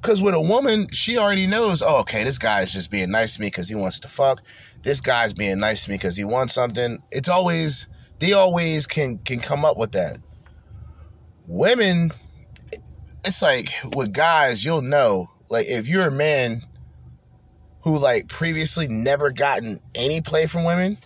Because with a woman, she already knows, oh, okay, this guy's just being nice to me because he wants to fuck. This guy's being nice to me because he wants something. It's always, they always can can come up with that. Women, it's like with guys, you'll know, like if you're a man who like previously never gotten any play from women,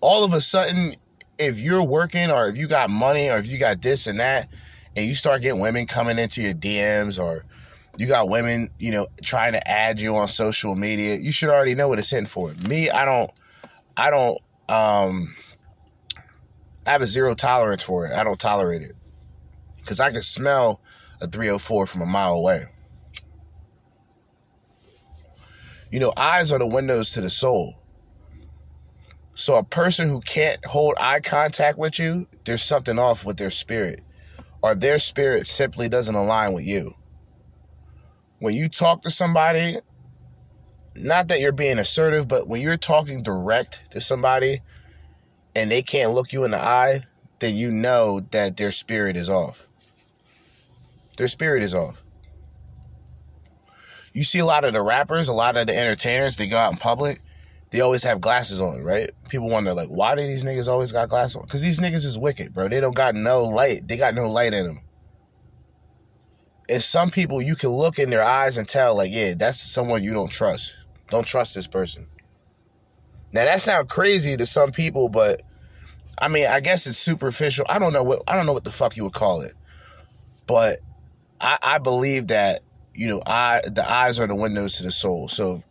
all of a sudden, if you're working or if you got money or if you got this and that, and you start getting women coming into your DMs or you got women, you know, trying to add you on social media, you should already know what it's in for. Me, I don't, I don't, um, I have a zero tolerance for it. I don't tolerate it because I can smell a 304 from a mile away. You know, eyes are the windows to the soul. So a person who can't hold eye contact with you, there's something off with their spirit or their spirit simply doesn't align with you. When you talk to somebody, not that you're being assertive, but when you're talking direct to somebody and they can't look you in the eye, then you know that their spirit is off. Their spirit is off. You see a lot of the rappers, a lot of the entertainers, they go out in public, they always have glasses on, right? People wonder, like, why do these niggas always got glasses on? Because these niggas is wicked, bro. They don't got no light. They got no light in them. And some people, you can look in their eyes and tell, like, yeah, that's someone you don't trust. Don't trust this person. Now that sounds crazy to some people, but I mean, I guess it's superficial. I don't know what I don't know what the fuck you would call it, but I, I believe that you know, I the eyes are the windows to the soul. So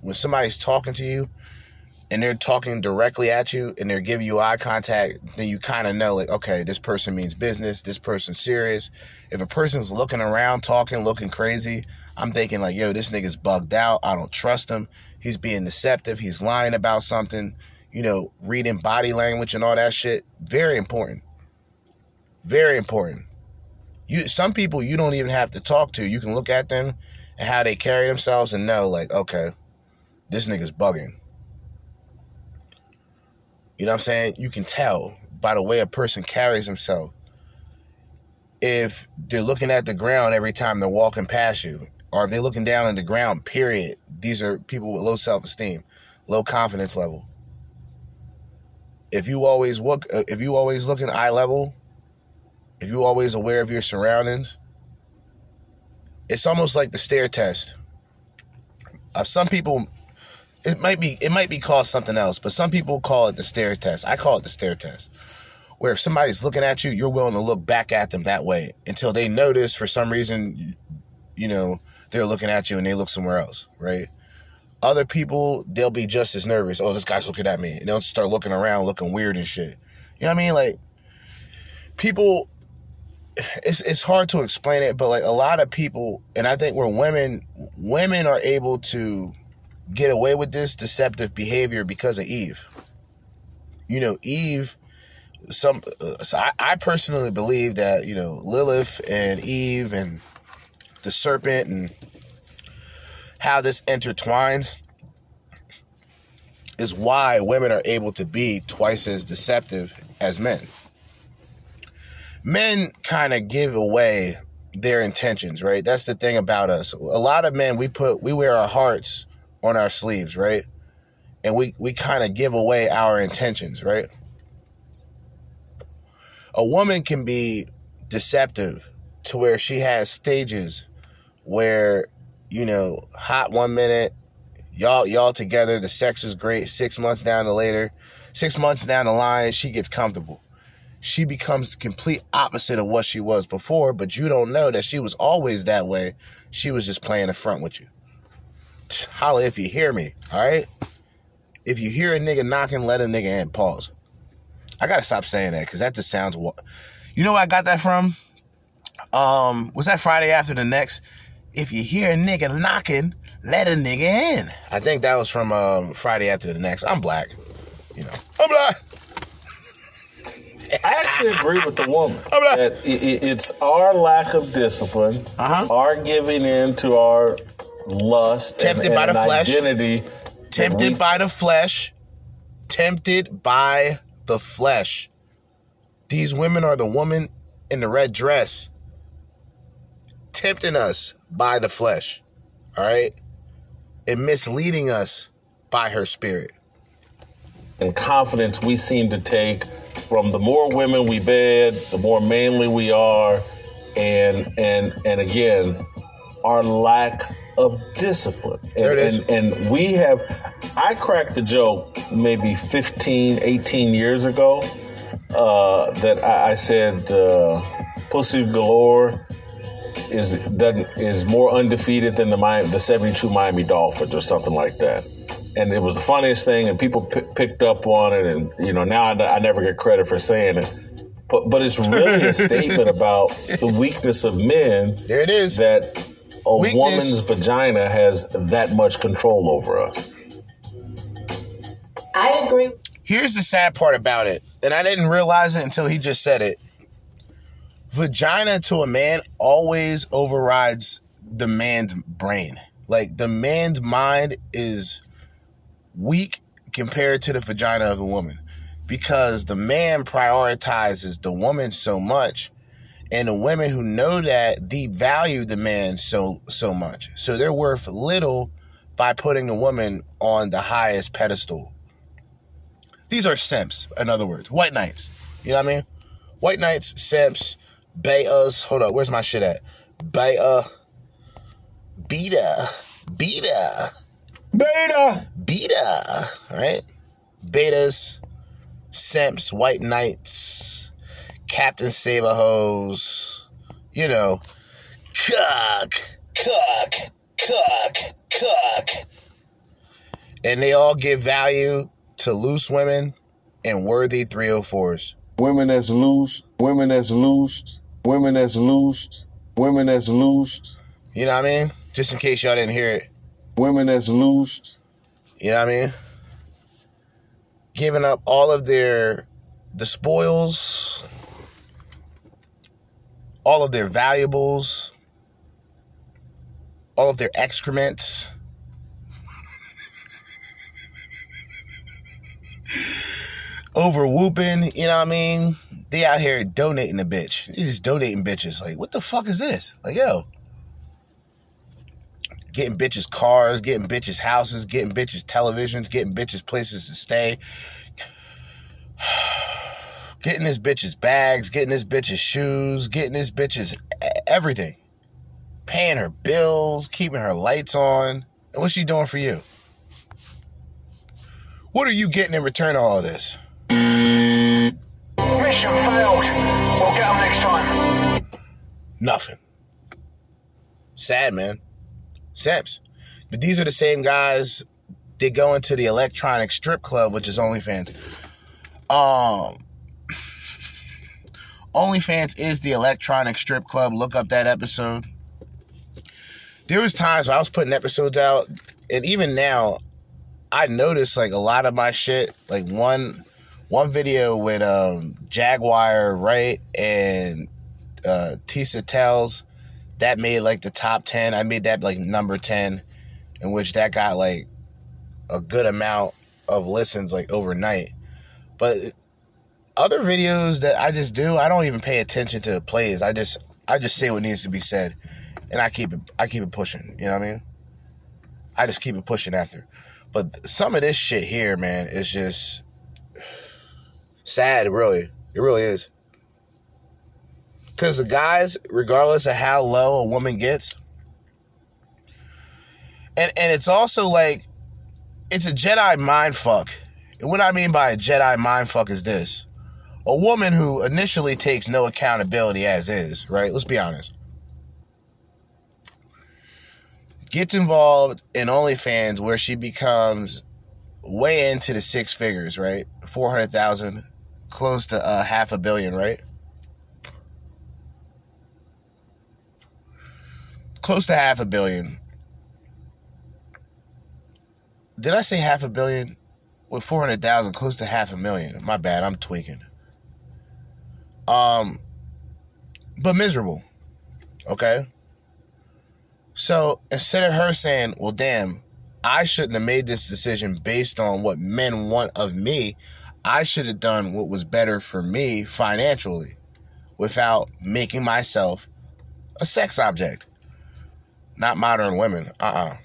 when somebody's talking to you and they're talking directly at you and they're giving you eye contact, then you kind of know, like, okay, this person means business. This person's serious. If a person's looking around, talking, looking crazy, I'm thinking, like, yo, this nigga's bugged out. I don't trust him. He's being deceptive. He's lying about something. You know, reading body language and all that shit. Very important. Very important. You some people you don't even have to talk to. You can look at them and how they carry themselves and know, like, okay, this nigga's bugging. You know what I'm saying? You can tell by the way a person carries himself if they're looking at the ground every time they're walking past you, or if they're looking down on the ground, period. These are people with low self esteem, low confidence level. If you always look, uh, if you always look looking eye level, if you always aware of your surroundings, it's almost like the stare test. Uh, some people it might be it might be called something else, but some people call it the stare test. I call it the stare test. Where if somebody's looking at you, you're willing to look back at them that way until they notice for some reason, you know, they're looking at you and they look somewhere else, right? Other people, they'll be just as nervous. Oh, this guy's looking at me. And they'll start looking around, looking weird and shit. You know what I mean? Like, people, it's it's hard to explain it, but like a lot of people, and I think where women women are able to get away with this deceptive behavior because of Eve. You know, Eve. Some, uh, so I, I personally believe that you know Lilith and Eve and the serpent and how this intertwines is why women are able to be twice as deceptive as men. Men kind of give away their intentions, right? That's the thing about us. A lot of men we put we wear our hearts on our sleeves, right? And we we kind of give away our intentions, right? A woman can be deceptive to where she has stages where you know, hot one minute, y'all y'all together, the sex is great. 6 months down the later, 6 months down the line, she gets comfortable. She becomes the complete opposite of what she was before, but you don't know that she was always that way. She was just playing the front with you. Holla if you hear me, all right? If you hear a nigga knocking, let a nigga in. Pause. I gotta stop saying that because that just sounds. You know where I got that from? Um, was that Friday after the next? If you hear a nigga knocking, let a nigga in. I think that was from um, Friday after the next. I'm black, you know. I'm black. I actually agree with the woman that it, it's our lack of discipline, Uh-huh. our giving in to our lust, Tempted and, by the flesh. identity. Tempted we- by the flesh. Tempted by the flesh. These women are the woman in the red dress tempting us by the flesh. All right? And misleading us by her spirit. and confidence we seem to take from the more women we bed, the more manly we are, and and and again, our lack of discipline. And, There it is. And, and we have, I cracked the joke maybe 15, 18 years ago uh, that I, I said, uh, "Pussy galore." Is is more undefeated than the Miami, the seventy two Miami Dolphins or something like that, and it was the funniest thing, and people p- picked up on it, and you know now I, I never get credit for saying it, but but it's really a statement about the weakness of men. There it is. That a Weakness. woman's vagina has that much control over us. I agree. Here's the sad part about it, and I didn't realize it until he just said it. Vagina to a man always overrides the man's brain. Like the man's mind is weak compared to the vagina of a woman because the man prioritizes the woman so much and the women who know that devalue the man so so much. So they're worth little by putting the woman on the highest pedestal. These are simps, in other words, white knights. You know what I mean? White knights, simps, betas. Hold up, where's my shit at? Beta, beta, beta, beta, beta. Right, betas, simps, white knights, Captain Saberhose. You know, cock, cock, cock, cock. And they all give value to loose women and worthy 304s. Women that's loose, women that's loose, women that's loosed, women that's loosed. You know what I mean? Just in case y'all didn't hear it. women that's loosed. You know what I mean? Giving up all of their the spoils, all of their valuables, all of their excrements. Over whooping, you know what I mean? They out here donating the bitch. They just donating bitches. Like, what the fuck is this? Like, yo. Getting bitches cars, getting bitches houses, getting bitches televisions, getting bitches places to stay. Getting this bitches bags, getting this bitches shoes, getting this bitches e- everything. Paying her bills, keeping her lights on. And what's she doing for you? What are you getting in return all this? Mission failed. We'll get them next time. Nothing. Sad, man. Simps. But these are the same guys that go into the electronic strip club, which is OnlyFans. Um, OnlyFans is the electronic strip club. Look up that episode. There was times I was putting episodes out, and even now, I noticed like a lot of my shit. Like one, one video with um Jaguar right and uh Tisa Tells that made like the top ten. I made that like number ten, in which that got like a good amount of listens like overnight. But other videos that I just do, I don't even pay attention to the plays. I just I just say what needs to be said, and I keep it I keep it pushing. You know what I mean? I just keep it pushing after. But some of this shit here, man, is just sad. Really, it really is. Because the guys, regardless of how low a woman gets, and and it's also like it's a Jedi mind fuck. And what I mean by a Jedi mind fuck is this a woman who initially takes no accountability as is, right? Let's be honest. Gets involved in OnlyFans where she becomes way into the six figures, right? 400,000, close to uh, half a billion, right? Close to half a billion. Did I say half a billion? With 400,000, close to half a million. My bad, I'm tweaking. Um, but miserable. Okay. So instead of her saying, well, damn, I shouldn't have made this decision based on what men want of me, I should have done what was better for me financially without making myself a sex object. Not modern women. Uh uh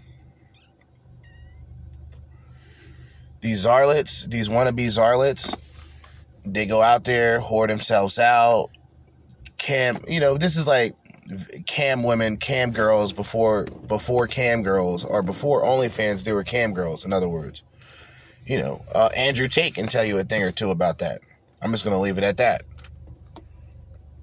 These Czarlets, these wannabe Czarlets, they go out there, whore themselves out. Cam, you know, this is like cam women, cam girls before before cam girls or before OnlyFans. They were cam girls. In other words, you know, uh, Andrew Tate can tell you a thing or two about that. I'm just gonna leave it at that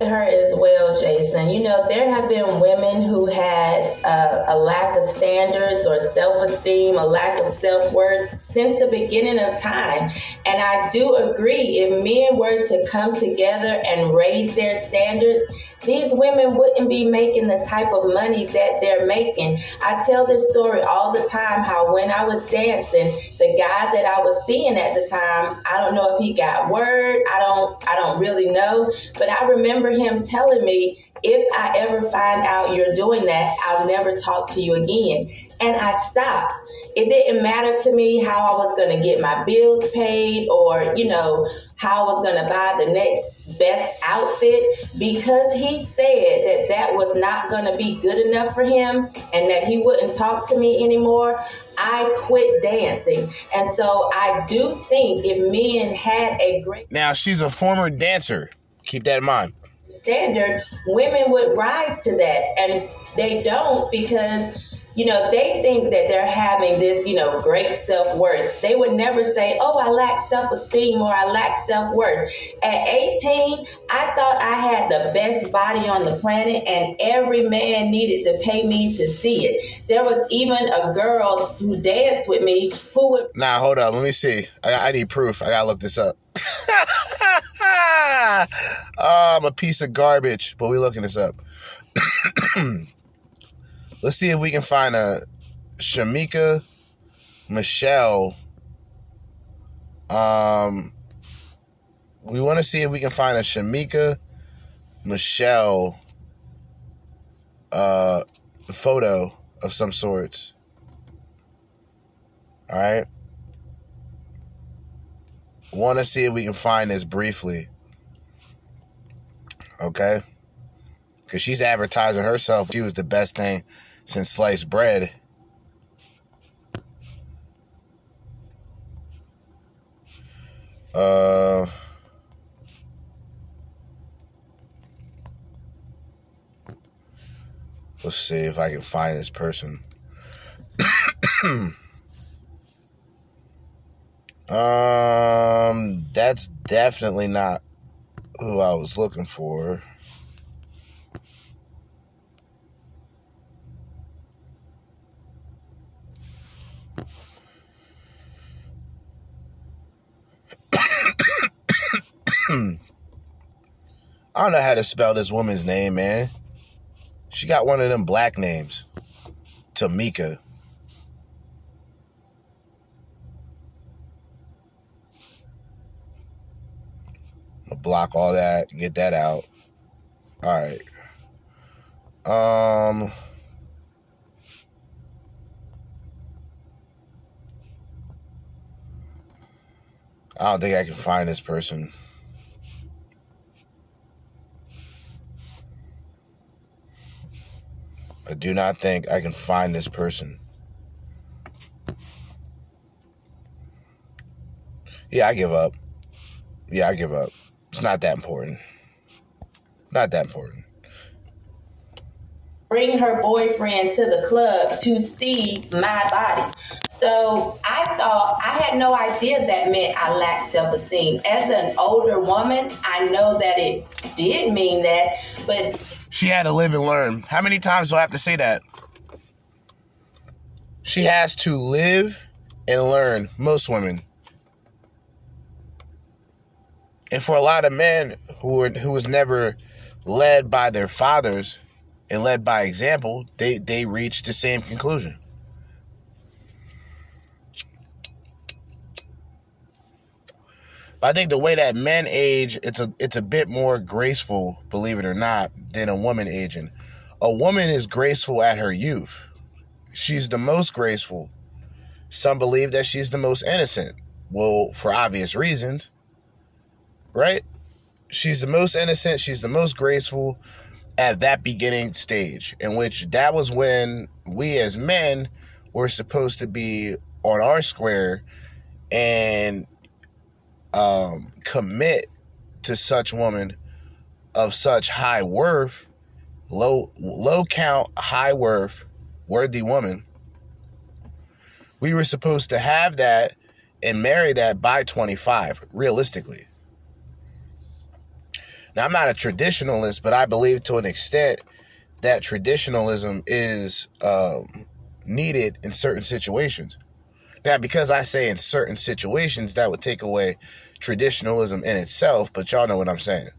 her as well, Jason. You know, there have been women who had uh, a lack of standards or self esteem, a lack of self worth since the beginning of time. And I do agree, if men were to come together and raise their standards, these women wouldn't be making the type of money that they're making. I tell this story all the time how when I was dancing, the guy that I was seeing at the time, I don't know if he got word, I don't I don't really know, but I remember him telling me if I ever find out you're doing that, I'll never talk to you again. And I stopped. It didn't matter to me how I was going to get my bills paid or, you know, how I was going to buy the next best outfit because he said that that was not going to be good enough for him and that he wouldn't talk to me anymore. I quit dancing. And so I do think if men had a great. Now, she's a former dancer. Keep that in mind standard, women would rise to that. And they don't because you know, they think that they're having this, you know, great self worth. They would never say, oh, I lack self esteem or I lack self worth. At 18, I thought I had the best body on the planet and every man needed to pay me to see it. There was even a girl who danced with me who would. Nah, hold up. Let me see. I, I need proof. I gotta look this up. oh, I'm a piece of garbage, but we looking this up. Let's see if we can find a Shamika Michelle. Um, we want to see if we can find a Shamika Michelle uh, photo of some sorts. All right. Want to see if we can find this briefly. Okay. Because she's advertising herself. She was the best thing since sliced bread. Uh, let's see if I can find this person. um, that's definitely not who I was looking for. I don't know how to spell this woman's name, man. She got one of them black names. Tamika. Block all that, get that out. All right. Um I don't think I can find this person. I do not think I can find this person. Yeah, I give up. Yeah, I give up. It's not that important. Not that important. bring her boyfriend to the club to see my body. So I thought I had no idea that meant I lacked self esteem. As an older woman, I know that it did mean that, but She had to live and learn. How many times do I have to say that? She has to live and learn. Most women. And for a lot of men who are, who was never led by their fathers and led by example, they they reach the same conclusion. But I think the way that men age, it's a it's a bit more graceful, believe it or not, than a woman aging. A woman is graceful at her youth. She's the most graceful. Some believe that she's the most innocent. Well, for obvious reasons. Right? She's the most innocent, she's the most graceful at that beginning stage, in which that was when we as men were supposed to be on our square and um, commit to such woman of such high worth, low low count, high worth, worthy woman. We were supposed to have that and marry that by 25, realistically. Now, I'm not a traditionalist, but I believe to an extent that traditionalism is um, needed in certain situations. Now, because I say in certain situations, that would take away traditionalism in itself, but y'all know what I'm saying.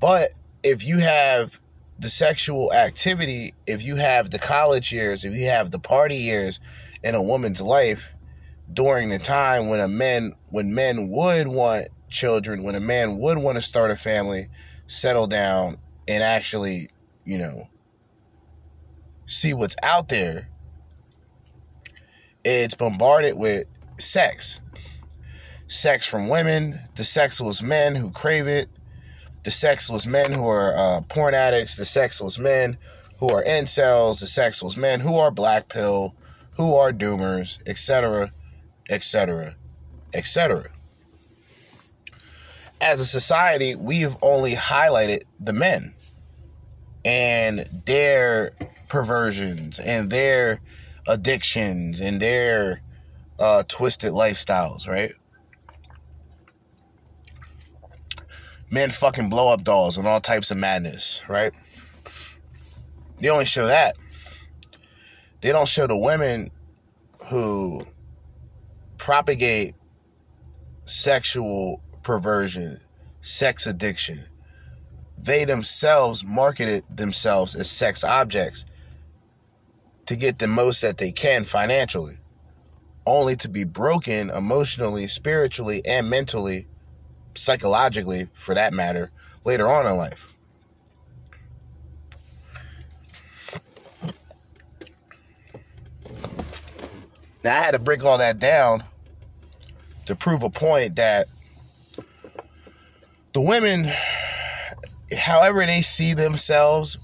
But if you have the sexual activity, if you have the college years, if you have the party years in a woman's life during the time when a man when men would want children, when a man would want to start a family, settle down and actually, you know, see what's out there, it's bombarded with sex. Sex from women, the sexless men who crave it, the sexless men who are uh, porn addicts, the sexless men who are incels, the sexless men who are black pill, who are doomers, etc., etc., etc. As a society, we've only highlighted the men and their perversions and their addictions and their uh, twisted lifestyles, right? Men fucking blow up dolls and all types of madness, right? They only show that. They don't show the women who propagate sexual perversion, sex addiction. They themselves marketed themselves as sex objects to get the most that they can financially, only to be broken emotionally, spiritually, and mentally, psychologically, for that matter, later on in life. Now, I had to break all that down to prove a point that the women, however they see themselves,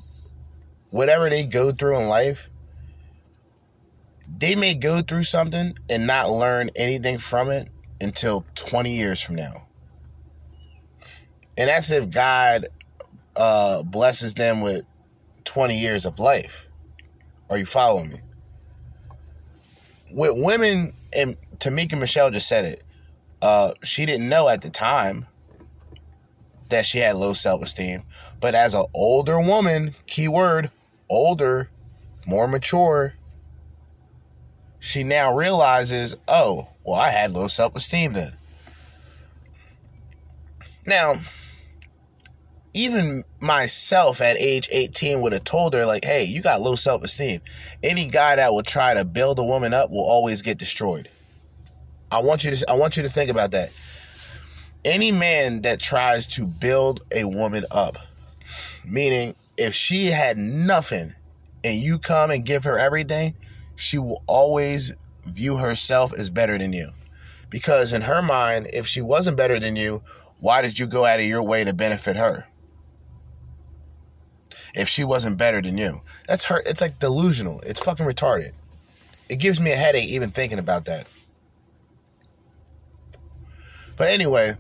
whatever they go through in life, they may go through something and not learn anything from it until 20 years from now. And that's if God uh, blesses them with 20 years of life. Are you following me? With women, and Tamika Michelle just said it, uh, she didn't know at the time that she had low self esteem. But as an older woman, keyword, older, more mature, she now realizes, oh, well, I had low self esteem then. Now, even myself at age 18 would have told her like hey you got low self-esteem. Any guy that will try to build a woman up will always get destroyed. I want you to i want you to think about that. Any man that tries to build a woman up meaning if she had nothing and you come and give her everything she will always view herself as better than you because in her mind if she wasn't better than you why did you go out of your way to benefit her if she wasn't better than you. That's her. It's like delusional. It's fucking retarded. It gives me a headache even thinking about that. But anyway,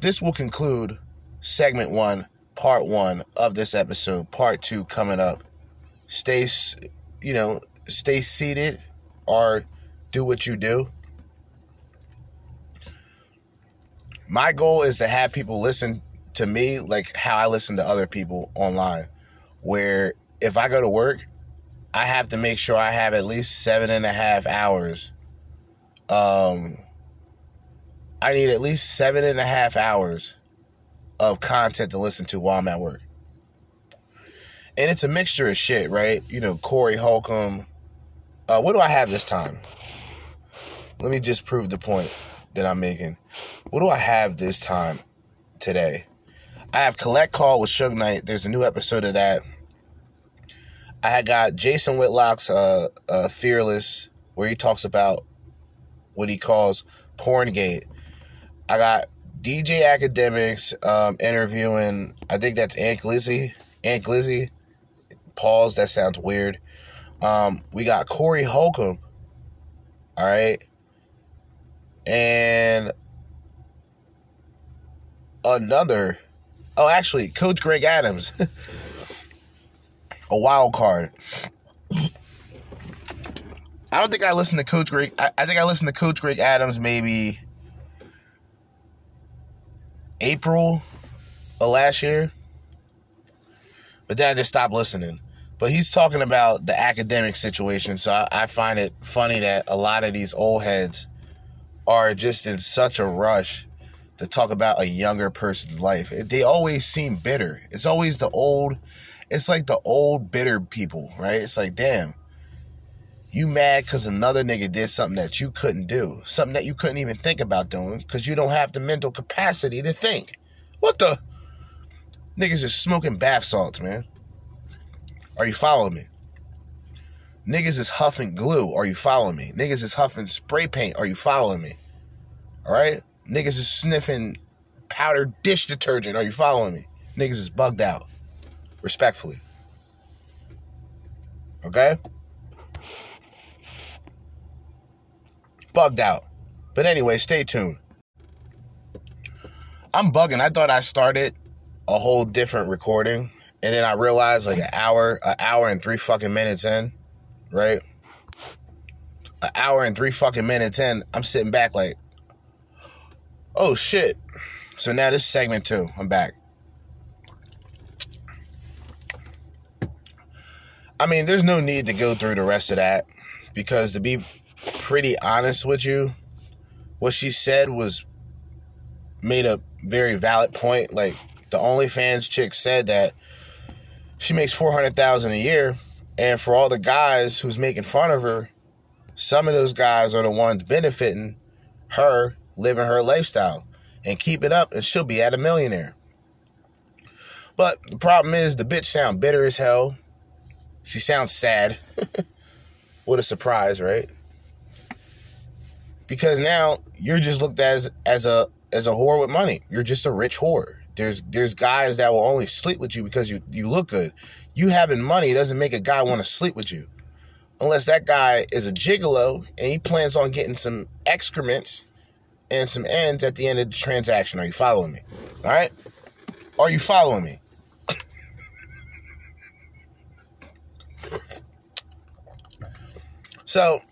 this will conclude segment one, part one of this episode. Part two coming up. Stay, you know, stay seated or do what you do. My goal is to have people listen to me like how I listen to other people online where if I go to work, I have to make sure I have at least seven and a half hours. Um, I need at least seven and a half hours of content to listen to while I'm at work. And it's a mixture of shit, right? You know, Corey Holcomb. Uh, what do I have this time? Let me just prove the point that I'm making. What do I have this time today? I have Collect Call with Suge Knight. There's a new episode of that. I got Jason Whitlock's uh, uh, Fearless, where he talks about what he calls Porngate. I got DJ Akademiks um, interviewing, I think that's Ant Glizzy. Ant Glizzy. Pause, that sounds weird. Um, we got Corey Holcomb. All right. And another, oh, actually, Coach Greg Adams. a wild card. I don't think I listened to Coach Greg. I, I, think I listened to Coach Greg Adams maybe April of last year, but then I just stopped listening. But he's talking about the academic situation, so I, I find it funny that a lot of these old heads are just in such a rush to talk about a younger person's life. They always seem bitter. It's always the old it's like the old bitter people, right? It's like, damn, you mad because another nigga did something that you couldn't do, something that you couldn't even think about doing because you don't have the mental capacity to think. What the? Niggas is smoking bath salts, man. Are you following me? Niggas is huffing glue. Are you following me? Niggas is huffing spray paint. Are you following me? All right? Niggas is sniffing powdered dish detergent. Are you following me? Niggas is bugged out respectfully. Okay? Bugged out. But anyway, stay tuned. I'm bugging. I thought I started a whole different recording, and then I realized like an hour, an hour and three fucking minutes in, right? An hour and three fucking minutes in, I'm sitting back like, oh shit. So now this segment two, I'm back. I mean, there's no need to go through the rest of that because to be pretty honest with you, what she said was made a very valid point. Like the OnlyFans chick said that she makes four hundred thousand a year, and for all the guys who's making fun of her, some of those guys are the ones benefiting her living her lifestyle and keep it up, and she'll be at a millionaire. But the problem is the bitch sound bitter as hell. She sounds sad. what a surprise, right? Because now you're just looked at as as a as a whore with money. You're just a rich whore. There's there's guys that will only sleep with you because you you look good. You having money doesn't make a guy want to sleep with you. Unless that guy is a gigolo and he plans on getting some excrements and some ends at the end of the transaction. Are you following me? All right? Are you following me? So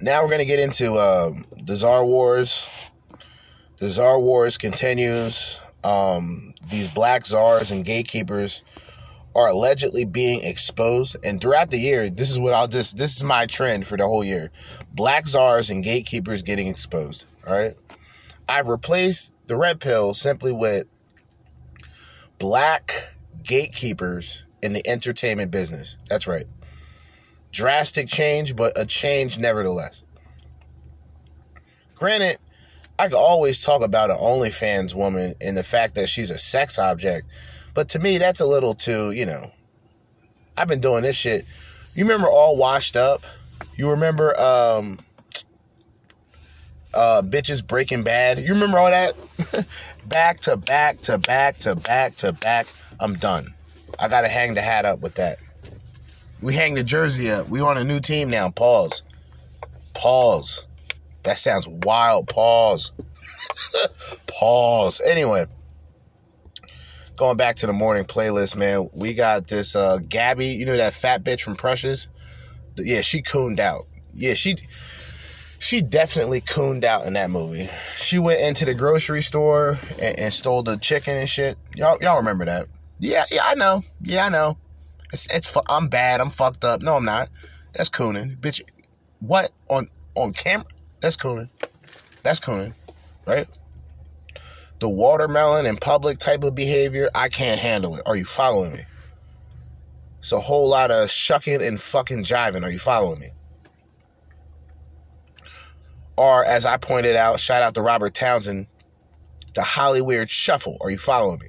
now we're gonna get into uh, the Czar Wars. The Czar Wars continues. Um, these black czars and gatekeepers are allegedly being exposed, and throughout the year, this is what I'll just this is my trend for the whole year: black czars and gatekeepers getting exposed. All right, I've replaced the red pill simply with black gatekeepers in the entertainment business. That's right. Drastic change, but a change nevertheless. Granted, I could always talk about an OnlyFans woman and the fact that she's a sex object, but to me, that's a little too, you know. I've been doing this shit. You remember All Washed Up? You remember um uh bitches breaking bad? You remember all that? back to back to back to back to back. I'm done. I gotta hang the hat up with that. We hang the jersey up. We on a new team now. Pause. Pause. That sounds wild. Pause. Pause. Anyway, going back to the morning playlist, man. We got this uh Gabby, you know that fat bitch from Precious? Yeah, she cooned out. Yeah, she she definitely cooned out in that movie. She went into the grocery store and, and stole the chicken and shit. Y'all y'all remember that? Yeah, yeah, I know. Yeah, I know. It's it's I'm bad. I'm fucked up. No, I'm not. That's cooning, bitch. What on on camera? That's cooning. That's cooning, right? The watermelon and public type of behavior, I can't handle it. Are you following me? It's a whole lot of shucking and fucking jiving. Are you following me? Or as I pointed out, shout out to Robert Townsend, the Hollywood shuffle. Are you following me?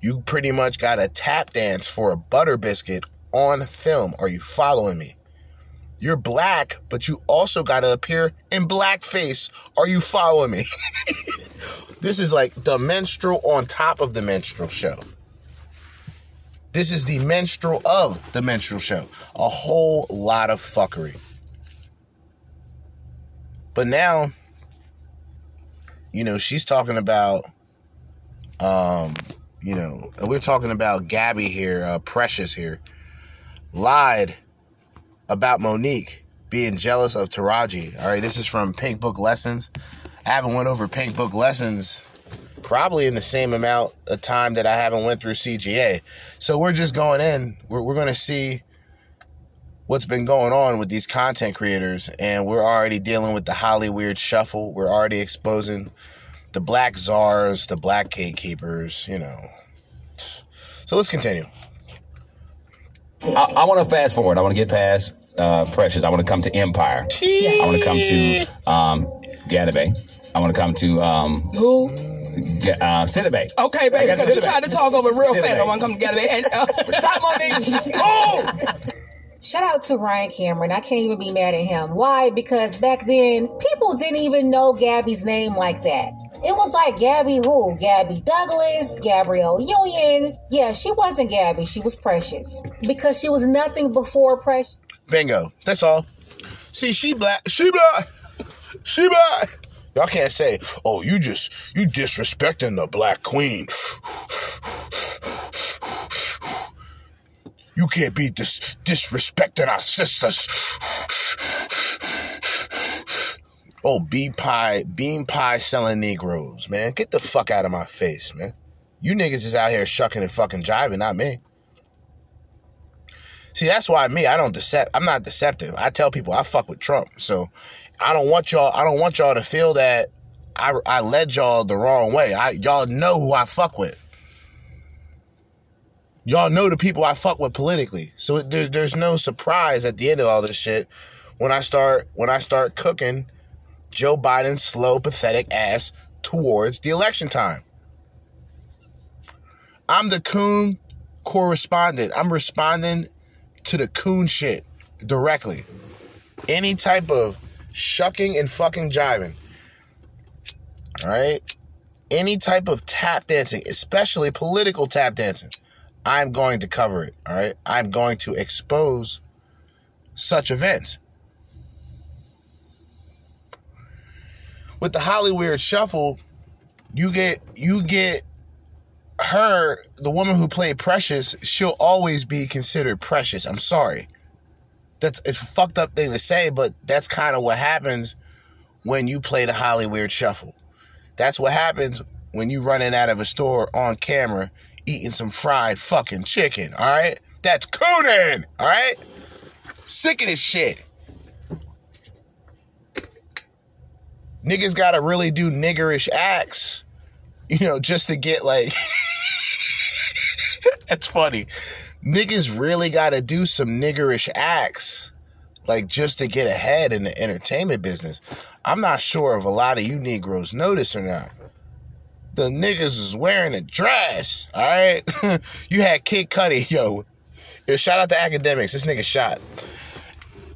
You pretty much got a tap dance for a butter biscuit on film. Are you following me? You're black, but you also got to appear in blackface. Are you following me? this is like the menstrual on top of the menstrual show. This is the menstrual of the menstrual show. A whole lot of fuckery. But now, you know, she's talking about, um, you know, we're talking about Gabby here, uh, Precious here, lied about Mo'Nique being jealous of Taraji. All right, this is from Pink Book Lessons. I haven't went over Pink Book Lessons probably in the same amount of time that I haven't went through CGA. So we're just going in. We're, we're going to see what's been going on with these content creators, and we're already dealing with the Hollywood shuffle. We're already exposing the black czars, the black gatekeepers, you know. So let's continue. I, I want to fast forward. I want to get past uh, Precious. I want to come to Empire. I want to come to um, Gadabe. I want to come to um, who? Uh, Sidibe. Okay, baby, because you Cinnabay. tried to talk over real Cinnabay. fast. I want to come together. And, uh, Stop, Mo'Nique. Oh! Shout out to Ryan Cameron. I can't even be mad at him. Why? Because back then, people didn't even know Gabby's name like that. It was like Gabby who? Gabby Douglas, Gabrielle Union. Yeah, she wasn't Gabby. She was Precious. Because she was nothing before Precious. Bingo. That's all. See, she black. She black. She black. Y'all can't say, oh, you just, you disrespecting the black queen. You can't be dis- disrespecting our sisters. Oh, bean pie, bean pie selling Negroes, man. Get the fuck out of my face, man. You niggas is out here shucking and fucking jiving, not me. See, that's why me, I don't decept. I'm not deceptive. I tell people I fuck with Trump, so I don't want y'all. I don't want y'all to feel that I I led y'all the wrong way. I y'all know who I fuck with. Y'all know the people I fuck with politically, so there, there's no surprise at the end of all this shit when I start when I start cooking Joe Biden's slow, pathetic ass towards the election time. I'm the coon correspondent. I'm responding to the coon shit directly. Any type of shucking and fucking jiving. All right? Any type of tap dancing, especially political tap dancing, I'm going to cover it. All right? I'm going to expose such events. With the Hollywood shuffle, you get you get her, the woman who played Precious, she'll always be considered precious. I'm sorry. That's it's a fucked up thing to say, but that's kind of what happens when you play the Hollywood shuffle. That's what happens when you running out of a store on camera eating some fried fucking chicken, all right? That's cooning, all right? Sick of this shit. Niggas gotta really do niggerish acts you know, just to get like. That's funny. Niggas really got to do some niggerish acts, like just to get ahead in the entertainment business. I'm not sure if a lot of you Negroes notice or not. The niggas is wearing a dress, all right? you had Kid Cudi, yo. yo. Shout out to Akademiks. This nigga shot.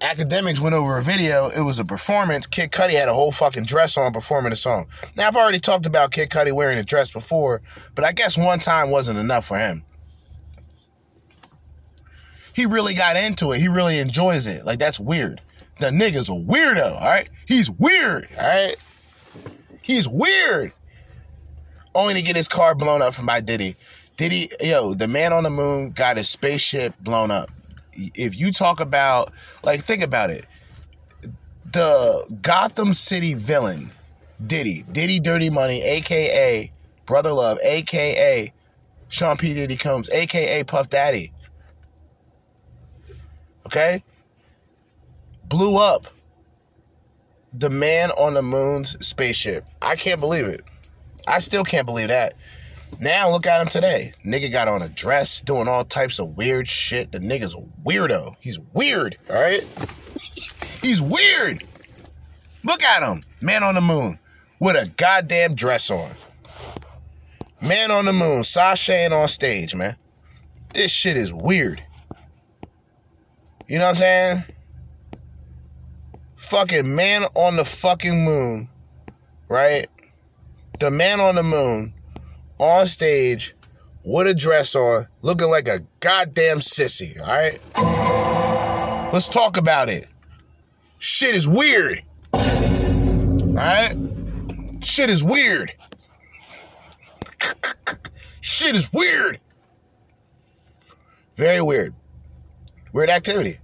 Akademiks went over a video. It was a performance. Kid Cudi had a whole fucking dress on performing a song. Now, I've already talked about Kid Cudi wearing a dress before, but I guess one time wasn't enough for him. He really got into it. He really enjoys it. Like, that's weird. The nigga's a weirdo, all right? He's weird, all right? He's weird. Only to get his car blown up from by Diddy. Diddy, yo, the man on the moon got his spaceship blown up. If you talk about, like, think about it. The Gotham City villain, Diddy, Diddy Dirty Money, aka Brother Love, aka Sean P. Diddy Combs, aka Puff Daddy. Okay? Blew up the man on the moon's spaceship. I can't believe it. I still can't believe that. Now look at him today. Nigga got on a dress, doing all types of weird shit. The nigga's a weirdo. He's weird, all right? He's weird. Look at him. Man on the moon with a goddamn dress on. Man on the moon, sashaying on stage, man. This shit is weird. You know what I'm saying? Fucking man on the fucking moon, right? The man on the moon on stage with a dress on, looking like a goddamn sissy, all right? Let's talk about it. Shit is weird. All right? Shit is weird. Shit is weird. Very weird. Weird activity.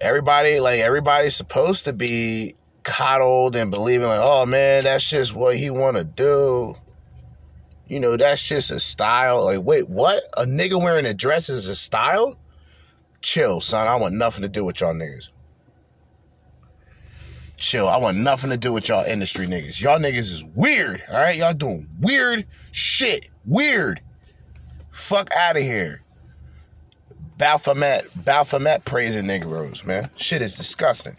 Everybody, like, everybody's supposed to be coddled and believing, like, oh man, that's just what he want to do. You know, that's just a style. Like, wait, what? A nigga wearing a dress is a style? Chill, son. I want nothing to do with y'all niggas. Chill. I want nothing to do with y'all industry niggas. Y'all niggas is weird. All right, y'all doing weird shit. Weird. Fuck out of here. Baphomet, Baphomet praising Negroes, man. Shit is disgusting.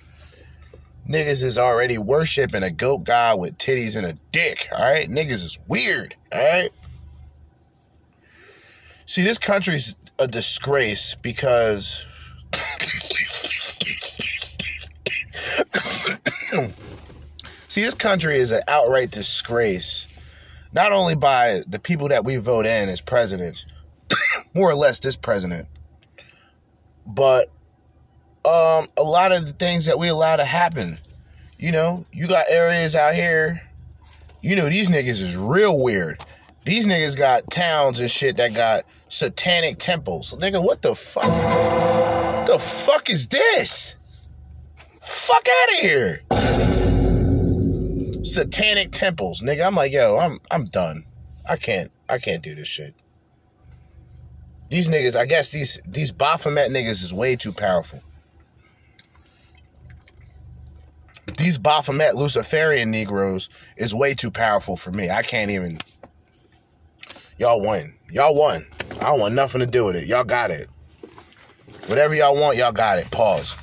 Niggas is already worshiping a goat god with titties and a dick, all right? Niggas is weird, all right? See, this country's a disgrace because See, this country is an outright disgrace, not only by the people that we vote in as presidents, more or less this president, but um, a lot of the things that we allow to happen. You know, you got areas out here, you know, these niggas is real weird. These niggas got towns and shit that got satanic temples. Nigga, what the fuck? The fuck is this? Fuck out of here. Satanic temples, nigga. I'm like, yo, I'm I'm done. I can't I can't do this shit. These niggas, I guess these these Baphomet niggas is way too powerful. These Baphomet Luciferian Negroes is way too powerful for me. I can't even. Y'all won. Y'all won. I don't want nothing to do with it. Y'all got it. Whatever y'all want, y'all got it. Pause.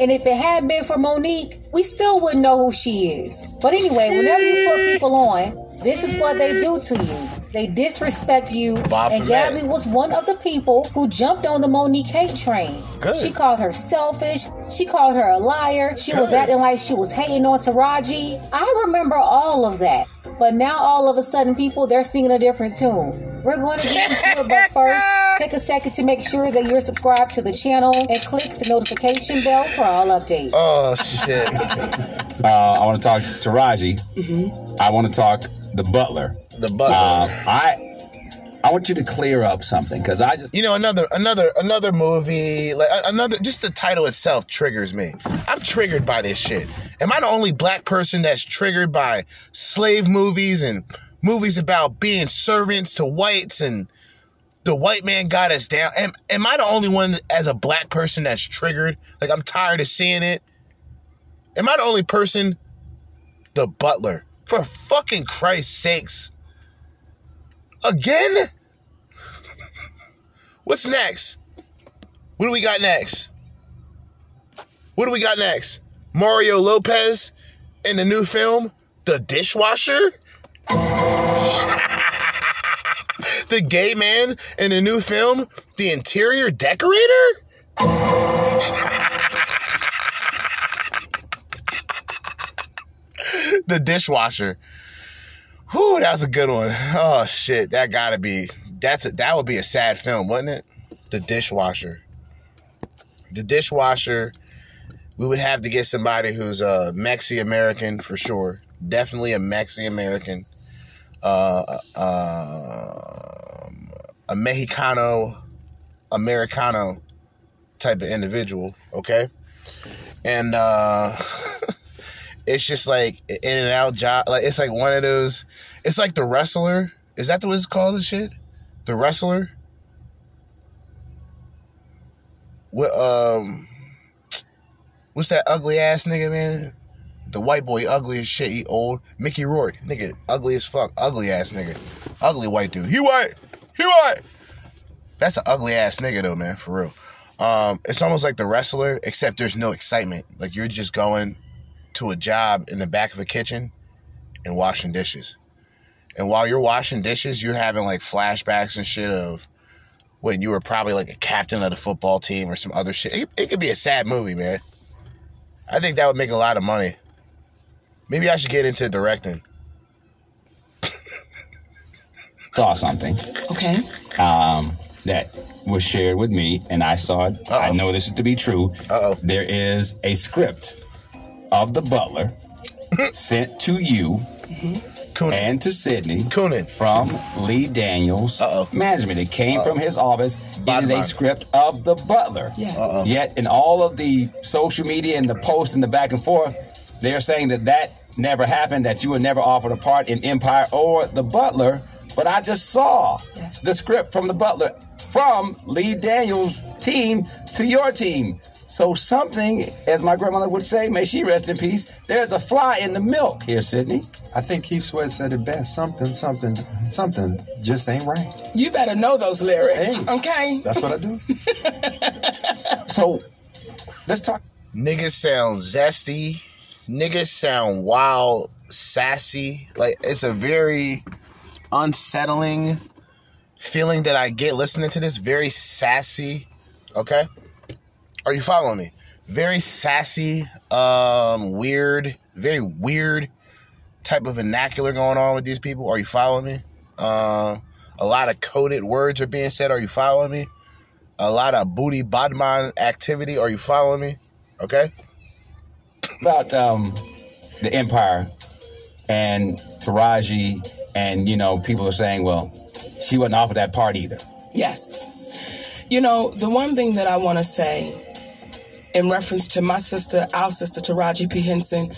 And if it had been for Mo'Nique, we still wouldn't know who she is. But anyway, whenever you put people on, this is what they do to you. They disrespect you. Bob and. Gabby was one of the people who jumped on the Mo'Nique hate train. Good. She called her selfish. She called her a liar. She was acting like she was hating on Taraji. I remember all of that. But now all of a sudden people they're singing a different tune. We're going to get into it, but first, take a second to make sure that you're subscribed to the channel and click the notification bell for all updates. Oh shit. Uh, I want to talk to Raji. Mm-hmm. I want to talk the butler. The butler. Uh, I I want you to clear up something because I just You know, another another another movie, like another just the title itself triggers me. I'm triggered by this shit. Am I the only black person that's triggered by slave movies and movies about being servants to whites and the white man got us down? Am, am I the only one as a black person that's triggered? Like I'm tired of seeing it. Am I the only person The Butler. For fucking Christ's sakes. Again? What's next? What do we got next? What do we got next? Mario Lopez in the new film, The Dishwasher? The gay man in the new film, The Interior Decorator? the dishwasher. Whew, that was a good one. Oh shit, that gotta be that's a, that would be a sad film, wouldn't it? The dishwasher. The dishwasher. We would have to get somebody who's a Mexi American for sure. Definitely a Mexi American. Uh, uh, a Mexicano, Americano type of individual. Okay, and uh, it's just like in and out job. Like it's like one of those. It's like the wrestler. Is that the what it's called? The shit. The wrestler. What um. What's that ugly ass nigga man? The white boy, ugly as shit. He old. Mickey Rourke, nigga, ugly as fuck. Ugly ass nigga. Ugly white dude. He white. He white. That's an ugly ass nigga though, man. For real. Um, it's almost like the wrestler, except there's no excitement. Like you're just going to a job in the back of a kitchen and washing dishes. And while you're washing dishes, you're having like flashbacks and shit of when you were probably like a captain of the football team or some other shit. It, it could be a sad movie, man. I think that would make a lot of money. Maybe I should get into directing. Saw something. Okay. Um, that was shared with me, and I saw it. I know this is to be true. Uh-oh. There is a script of The Butler sent to you and to Sydney from Lee Daniels Oh. management. It came from his office. It is a script of The Butler. Yes. Uh-oh. Yet in all of the social media and the posts and the back and forth, they're saying that that never happened, that you were never offered a part in Empire or The Butler. But I just saw the script from The Butler from Lee Daniels' team to your team. So something, as my grandmother would say, may she rest in peace, there's a fly in the milk here, Sydney. I think Keith Sweat said it best. Something, something, something just ain't right. You better know those lyrics, okay? That's what I do. so, let's talk. Niggas sound zesty. Niggas sound wild, sassy. Like it's a very unsettling feeling that I get listening to this. Very sassy. Okay? Are you following me? Very sassy, um, weird, very weird type of vernacular going on with these people. Are you following me? Um, a lot of coded words are being said. Are you following me? A lot of booty badman activity. Are you following me? Okay. About um, the Empire and Taraji, and you know, people are saying, well, she wasn't offered that part either. Yes. You know, the one thing that I want to say in reference to my sister, our sister Taraji P. Henson,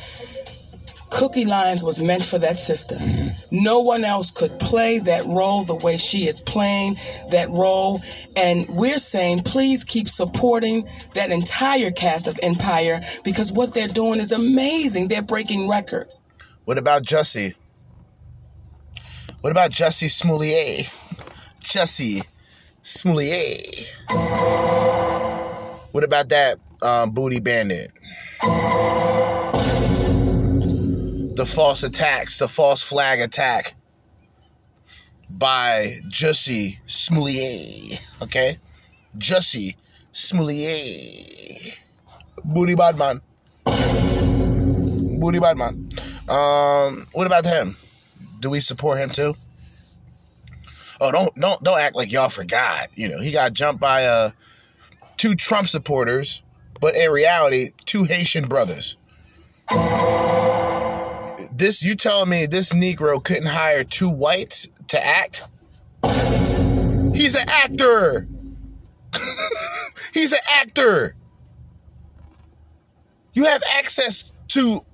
Cookie Lyon was meant for that sister. No one else could play that role the way she is playing that role. And we're saying, please keep supporting that entire cast of Empire because what they're doing is amazing. They're breaking records. What about Jussie? What about Jussie Smollett? Jussie Smollett. What about that um, booty bandit? The false attacks, the false flag attack by Jussie Smollett. Okay? Jussie Smollett. Booty Badman. Booty Badman. Um, what about him? Do we support him too? Oh, don't don't don't act like y'all forgot. You know, he got jumped by uh two Trump supporters, but in reality, two Haitian brothers. This you telling me this Negro couldn't hire two whites to act? He's an actor. He's an actor. You have access to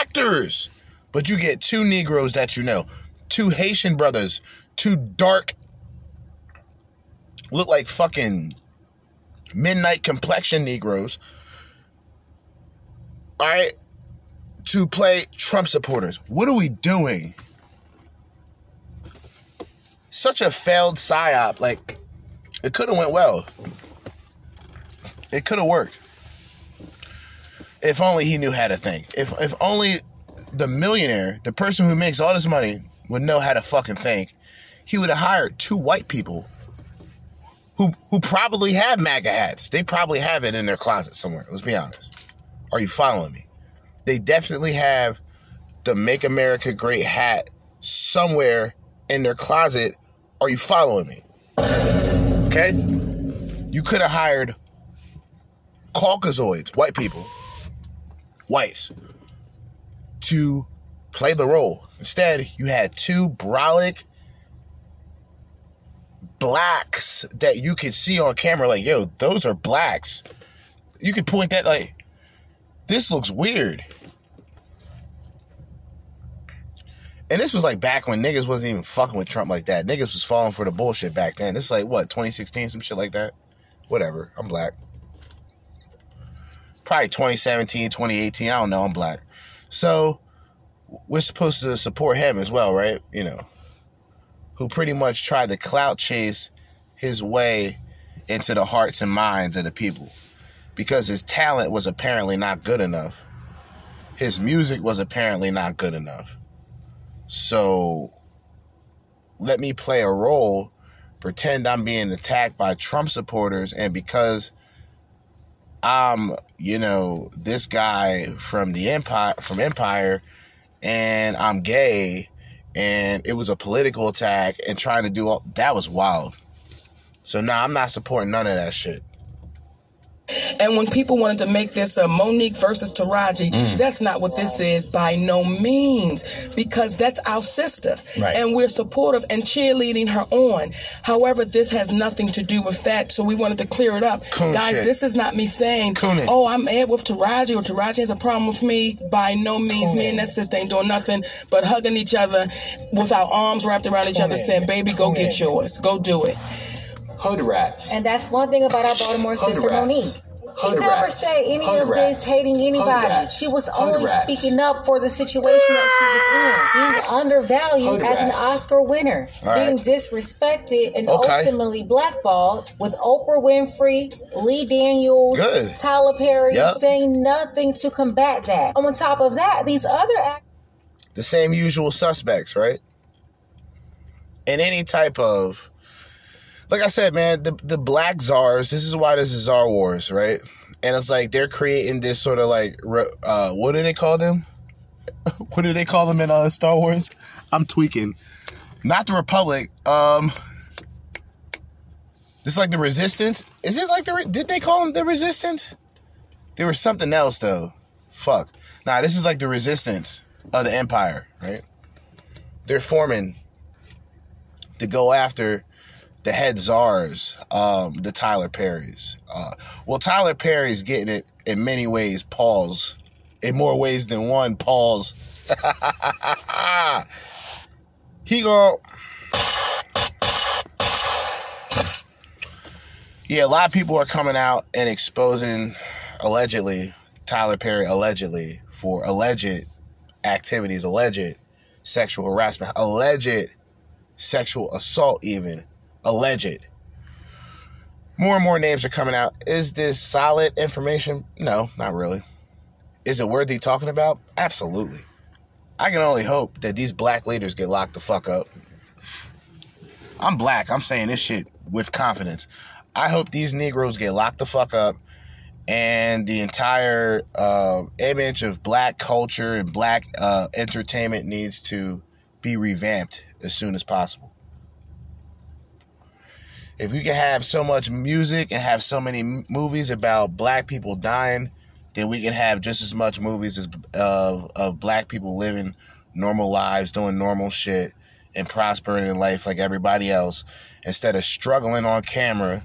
actors, but you get two Negroes that you know, two Haitian brothers, two dark, look like fucking midnight complexion Negroes. All right, to play Trump supporters. What are we doing? Such a failed psyop. Like, it could have went well. It could have worked. If only he knew how to think. If if only the millionaire, the person who makes all this money, would know how to fucking think, he would have hired two white people who who probably have MAGA hats. They probably have it in their closet somewhere. Let's be honest. Are you following me? They definitely have the Make America Great hat somewhere in their closet. Are you following me? Okay? You could have hired Caucasoids, white people, whites, to play the role. Instead, you had two brolic blacks that you could see on camera, like, yo, those are blacks. You could point that, like, this looks weird. And this was like back when niggas wasn't even fucking with Trump like that. Niggas was falling for the bullshit back then. This is like what, 2016, some shit like that? Whatever. I'm black. Probably 2017, 2018. I don't know. I'm black. So we're supposed to support him as well, right? You know, who pretty much tried to clout chase his way into the hearts and minds of the people because his talent was apparently not good enough. His music was apparently not good enough. So let me play a role, pretend I'm being attacked by Trump supporters, and because I'm, you know, this guy from the Empire from Empire and I'm gay and it was a political attack and trying to do all that was wild. So now nah, I'm not supporting none of that shit. And when people wanted to make this a Mo'Nique versus Taraji, Mm. that's not what this is by no means, because that's our sister. Right. And we're supportive and cheerleading her on. However, this has nothing to do with that, so we wanted to clear it up. Coon Guys, shit. this is not me saying, Coon it. oh, I'm mad with Taraji or Taraji has a problem with me. By no means, me and that sister ain't doing nothing but hugging each other with our arms wrapped around each other, saying, baby, go get yours. Go do it. Hood rats. And that's one thing about our Baltimore Hood sister rats. Mo'Nique. She Hood never rats. said any Hood of rats. this hating anybody. She was Hood only rats. speaking up for the situation that she was in, being undervalued Hood as an. Oscar winner, All right. being disrespected and Okay. ultimately blackballed with Oprah Winfrey, Lee Daniels, Good. Tyler Perry Yep. saying nothing to combat that. On top of that, these other actors the same usual suspects, right? In any type of, like I said, man, the the black czars. This is why this is Czar Wars, right? And it's like they're creating this sort of like, uh, what do they call them? what do they call them in uh, Star Wars? I'm tweaking. Not the Republic. Um, is like the Resistance. Is it like the? Re- Did they call them the Resistance? There was something else though. Fuck. Nah, this is like the Resistance of the Empire, right? They're forming to go after the head czars, um, the Tyler Perrys. Uh, well, Tyler Perry's getting it in many ways. Paul's in more ways than one. Paul's. he go. Yeah, a lot of people are coming out and exposing, allegedly, Tyler Perry allegedly for alleged activities, alleged sexual harassment, alleged sexual assault, even alleged. More and more names are coming out. Is this solid information? No, not really. Is it worthy talking about? Absolutely. I can only hope that these black leaders get locked the fuck up. I'm black. I'm saying this shit with confidence. I hope these Negroes get locked the fuck up and the entire uh, image of black culture and black uh, entertainment needs to be revamped as soon as possible. If we can have so much music and have so many movies about black people dying, then we can have just as much movies as of of black people living normal lives, doing normal shit, and prospering in life like everybody else, instead of struggling on camera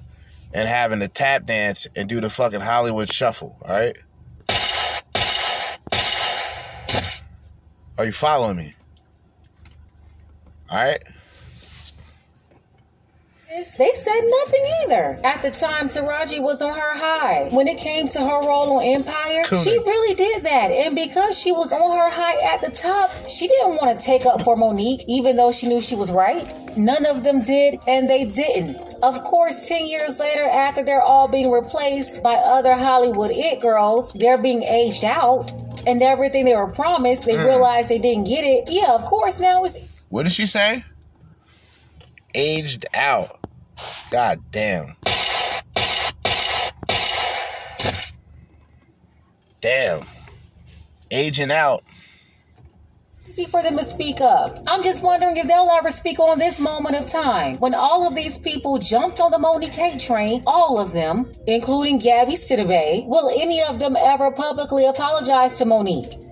and having to tap dance and do the fucking Hollywood shuffle. All right. Are you following me? All right. They said nothing either. At the time, Taraji was on her high. When it came to her role on Empire, Cool. she really did that. And because she was on her high at the top, she didn't want to take up for Mo'Nique, even though she knew she was right. None of them did, and they didn't. Of course, 10 years later, after they're all being replaced by other Hollywood it girls, they're being aged out. And everything they were promised, they Mm. realized they didn't get it. Yeah, of course, now it's What did she say? Aged out. God damn. Damn. Aging out. easy for them to speak up. I'm just wondering if they'll ever speak on this moment of time when all of these people jumped on the Mo'Nique train, all of them, including Gabby Sidibe. Will any of them ever publicly apologize to Mo'Nique?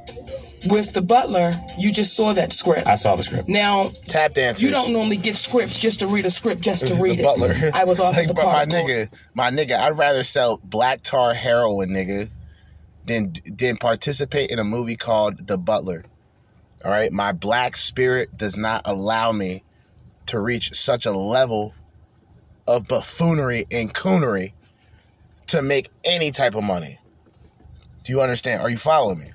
With the butler, you just saw that script. I saw the script. Now, tap dancers. You don't normally get scripts just to read a script just to read the it. butler. I was off like, the but my nigga, my nigga, I'd rather sell black tar heroin, nigga, than than participate in a movie called The Butler. All right, my black spirit does not allow me to reach such a level of buffoonery and coonery to make any type of money. Do you understand? Are you following me?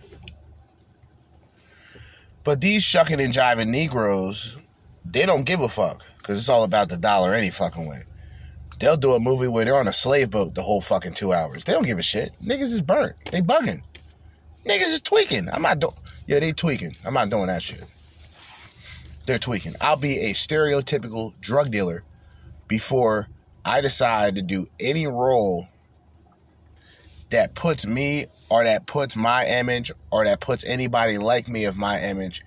But these shucking and jiving Negroes, they don't give a fuck because it's all about the dollar any fucking way. They'll do a movie where they're on a slave boat the whole fucking two hours. They don't give a shit. Niggas is burnt. They bugging. Niggas is tweaking. I'm not doing. Yeah, they tweaking. I'm not doing that shit. They're tweaking. I'll be a stereotypical drug dealer before I decide to do any role that puts me or that puts my image or that puts anybody like me of my image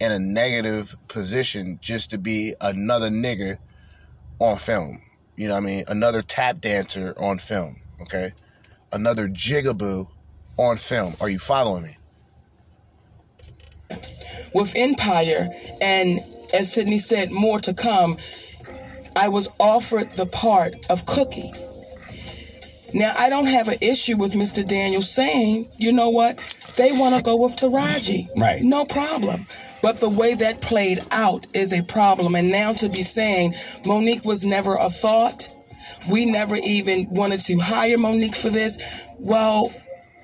in a negative position just to be another nigger on film. You know what I mean? Another tap dancer on film, okay? Another jigaboo on film. Are you following me? with Empire, and as Sydney said, more to come, I was offered the part of Cookie. Now, I don't have an issue with Mr. Daniel saying, you know what, they want to go with Taraji. Right. No problem. But the way that played out is a problem. And now to be saying Mo'Nique was never a thought, we never even wanted to hire Mo'Nique for this. Well,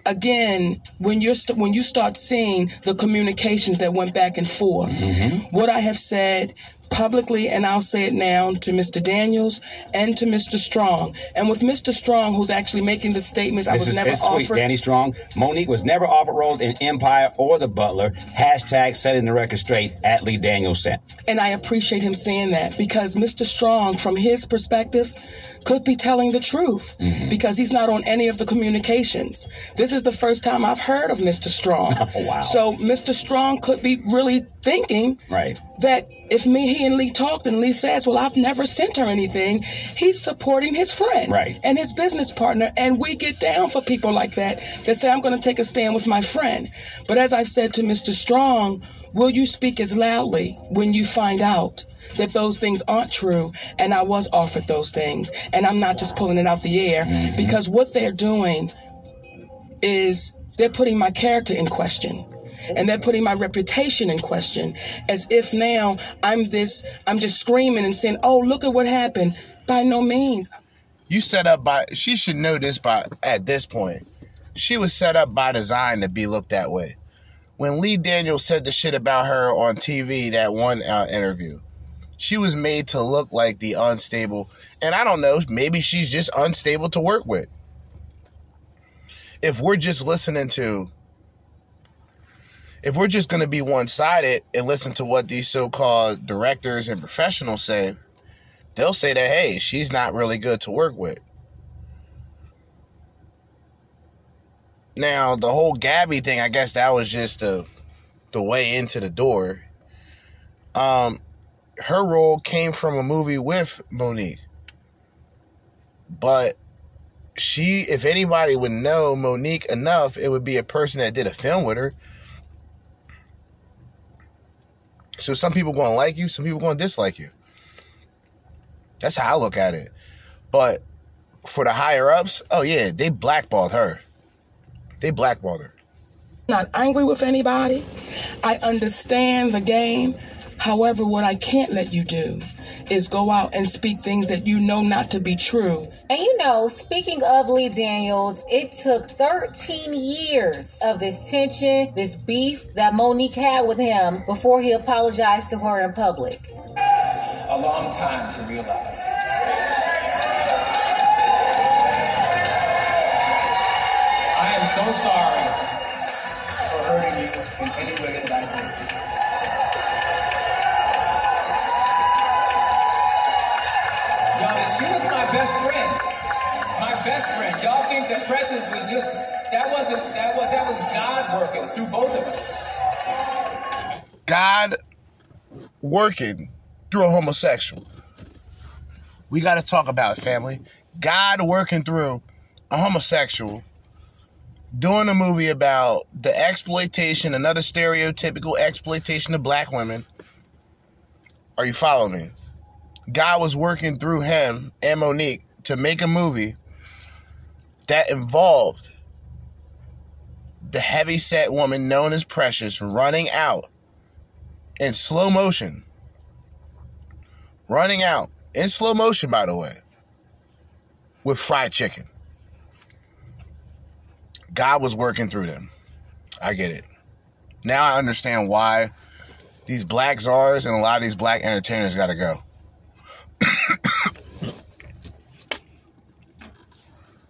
again, when you're st- when you start seeing the communications that went back and forth, mm-hmm. what I have said publicly, and I'll say it now to Mr. Daniels and to Mr. Strong, and with Mr. Strong, who's actually making the statements, I This was is never his tweet, offered. Danny Strong. Mo'Nique was never offered roles in Empire or The Butler. Hashtag setting the record straight at Lee Daniels sent. And I appreciate him saying that because Mr. Strong, from his perspective, could be telling the truth Mm-hmm. because he's not on any of the communications. This is the first time I've heard of Mr. Strong. Oh, wow. So Mr. Strong could be really thinking Right. that if me, he, and Lee talked and Lee says, Well, I've never sent her anything, he's supporting his friend Right. and his business partner. And we get down for people like that that say, I'm going to take a stand with my friend. But as I've said to Mr. Strong, will you speak as loudly when you find out? That those things aren't true, and I was offered those things, and I'm not just pulling it out the air mm-hmm. because what they're doing is they're putting my character in question and they're putting my reputation in question as if now I'm this I'm just screaming and saying, "Oh, look at what happened." By no means. You set up by she should know this by at this point. She was set up by design to be looked that way. When Lee Daniels said the shit about her on TV that one uh, interview, she was made to look like the unstable. And I don't know, maybe she's just unstable to work with. If we're just listening to if we're just going to be one-sided and listen to what these so-called directors and professionals say, they'll say that hey, she's not really good to work with. Now, the whole Gabby thing, I guess that was just the the way into the door. Um her role came from a movie with Mo'Nique. But she if anybody would know Mo'Nique enough, it would be a person that did a film with her. So some people going to like you, some people going to dislike you. That's how I look at it. But for the higher ups, oh yeah, they blackballed her. They blackballed her. Not angry with anybody. I understand the game. However, what I can't let you do is go out and speak things that you know not to be true. And you know, speaking of Lee Daniels, it took 13 years of this tension, this beef that Mo'Nique had with him before he apologized to her in public. A long time to realize. I am so sorry for hurting you in any best friend. My best friend. Y'all think that Precious was just that wasn't that was that was God working through both of us. God working through a homosexual. We got to talk about it, family. God working through a homosexual doing a movie about the exploitation, another stereotypical exploitation of black women. Are you following me? God was working through him and Mo'Nique to make a movie that involved the heavy set woman known as Precious running out in slow motion. Running out in slow motion, by the way, with fried chicken. God was working through them. I get it. Now I understand why these black czars and a lot of these black entertainers got to go.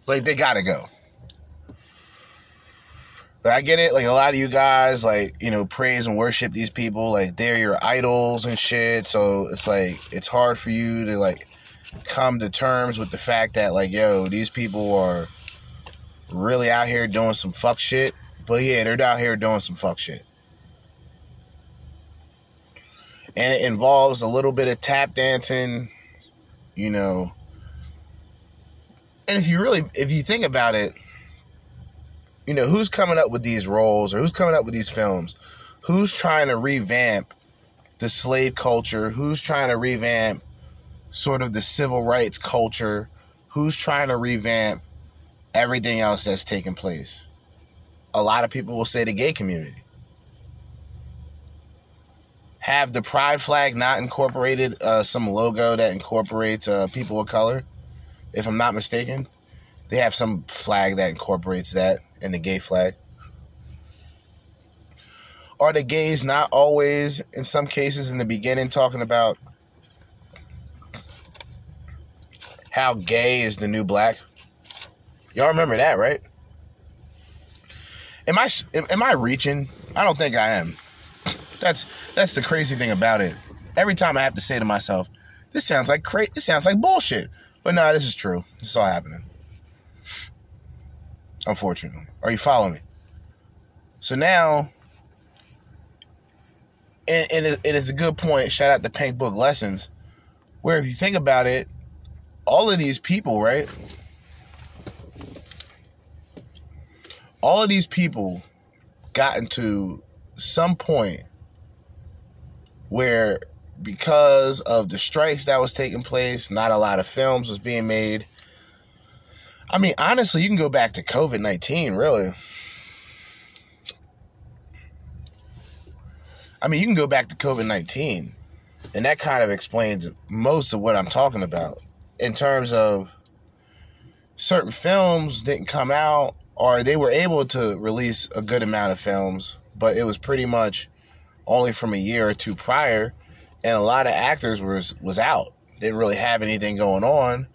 like they got to go. Like, I get it. Like a lot of you guys, like you know, praise and worship these people. Like they're your idols and shit. So it's like it's hard for you to like come to terms with the fact that like, yo, these people are really out here doing some fuck shit. But yeah, they're out here doing some fuck shit. And it involves a little bit of tap dancing, you know. And if you really if you think about it, you know, who's coming up with these roles or who's coming up with these films? Who's trying to revamp the slave culture? Who's trying to revamp sort of the civil rights culture? Who's trying to revamp everything else that's taking place? A lot of people will say the gay community. Have the pride flag not incorporated uh, some logo that incorporates uh, people of color? If I'm not mistaken, they have some flag that incorporates that and the gay flag. Are the gays not always, in some cases, in the beginning, talking about how gay is the new black? Y'all remember that, right? Am I am I reaching? I don't think I am. That's that's the crazy thing about it. Every time I have to say to myself, "This sounds like cra- This sounds like bullshit." But no, this is true. This is all happening. Unfortunately, are you following me? So now, and, and it, it is a good point. Shout out to Pink Book Lessons, where if you think about it, all of these people, right? All of these people got into some point where because of the strikes that was taking place, not a lot of films was being made. I mean, honestly, you can go back to COVID 19, really. I mean, you can go back to COVID 19, and that kind of explains most of what I'm talking about in terms of certain films didn't come out, or they were able to release a good amount of films, but it was pretty much only from a year or two prior, and a lot of actors was was out, didn't really have anything going on,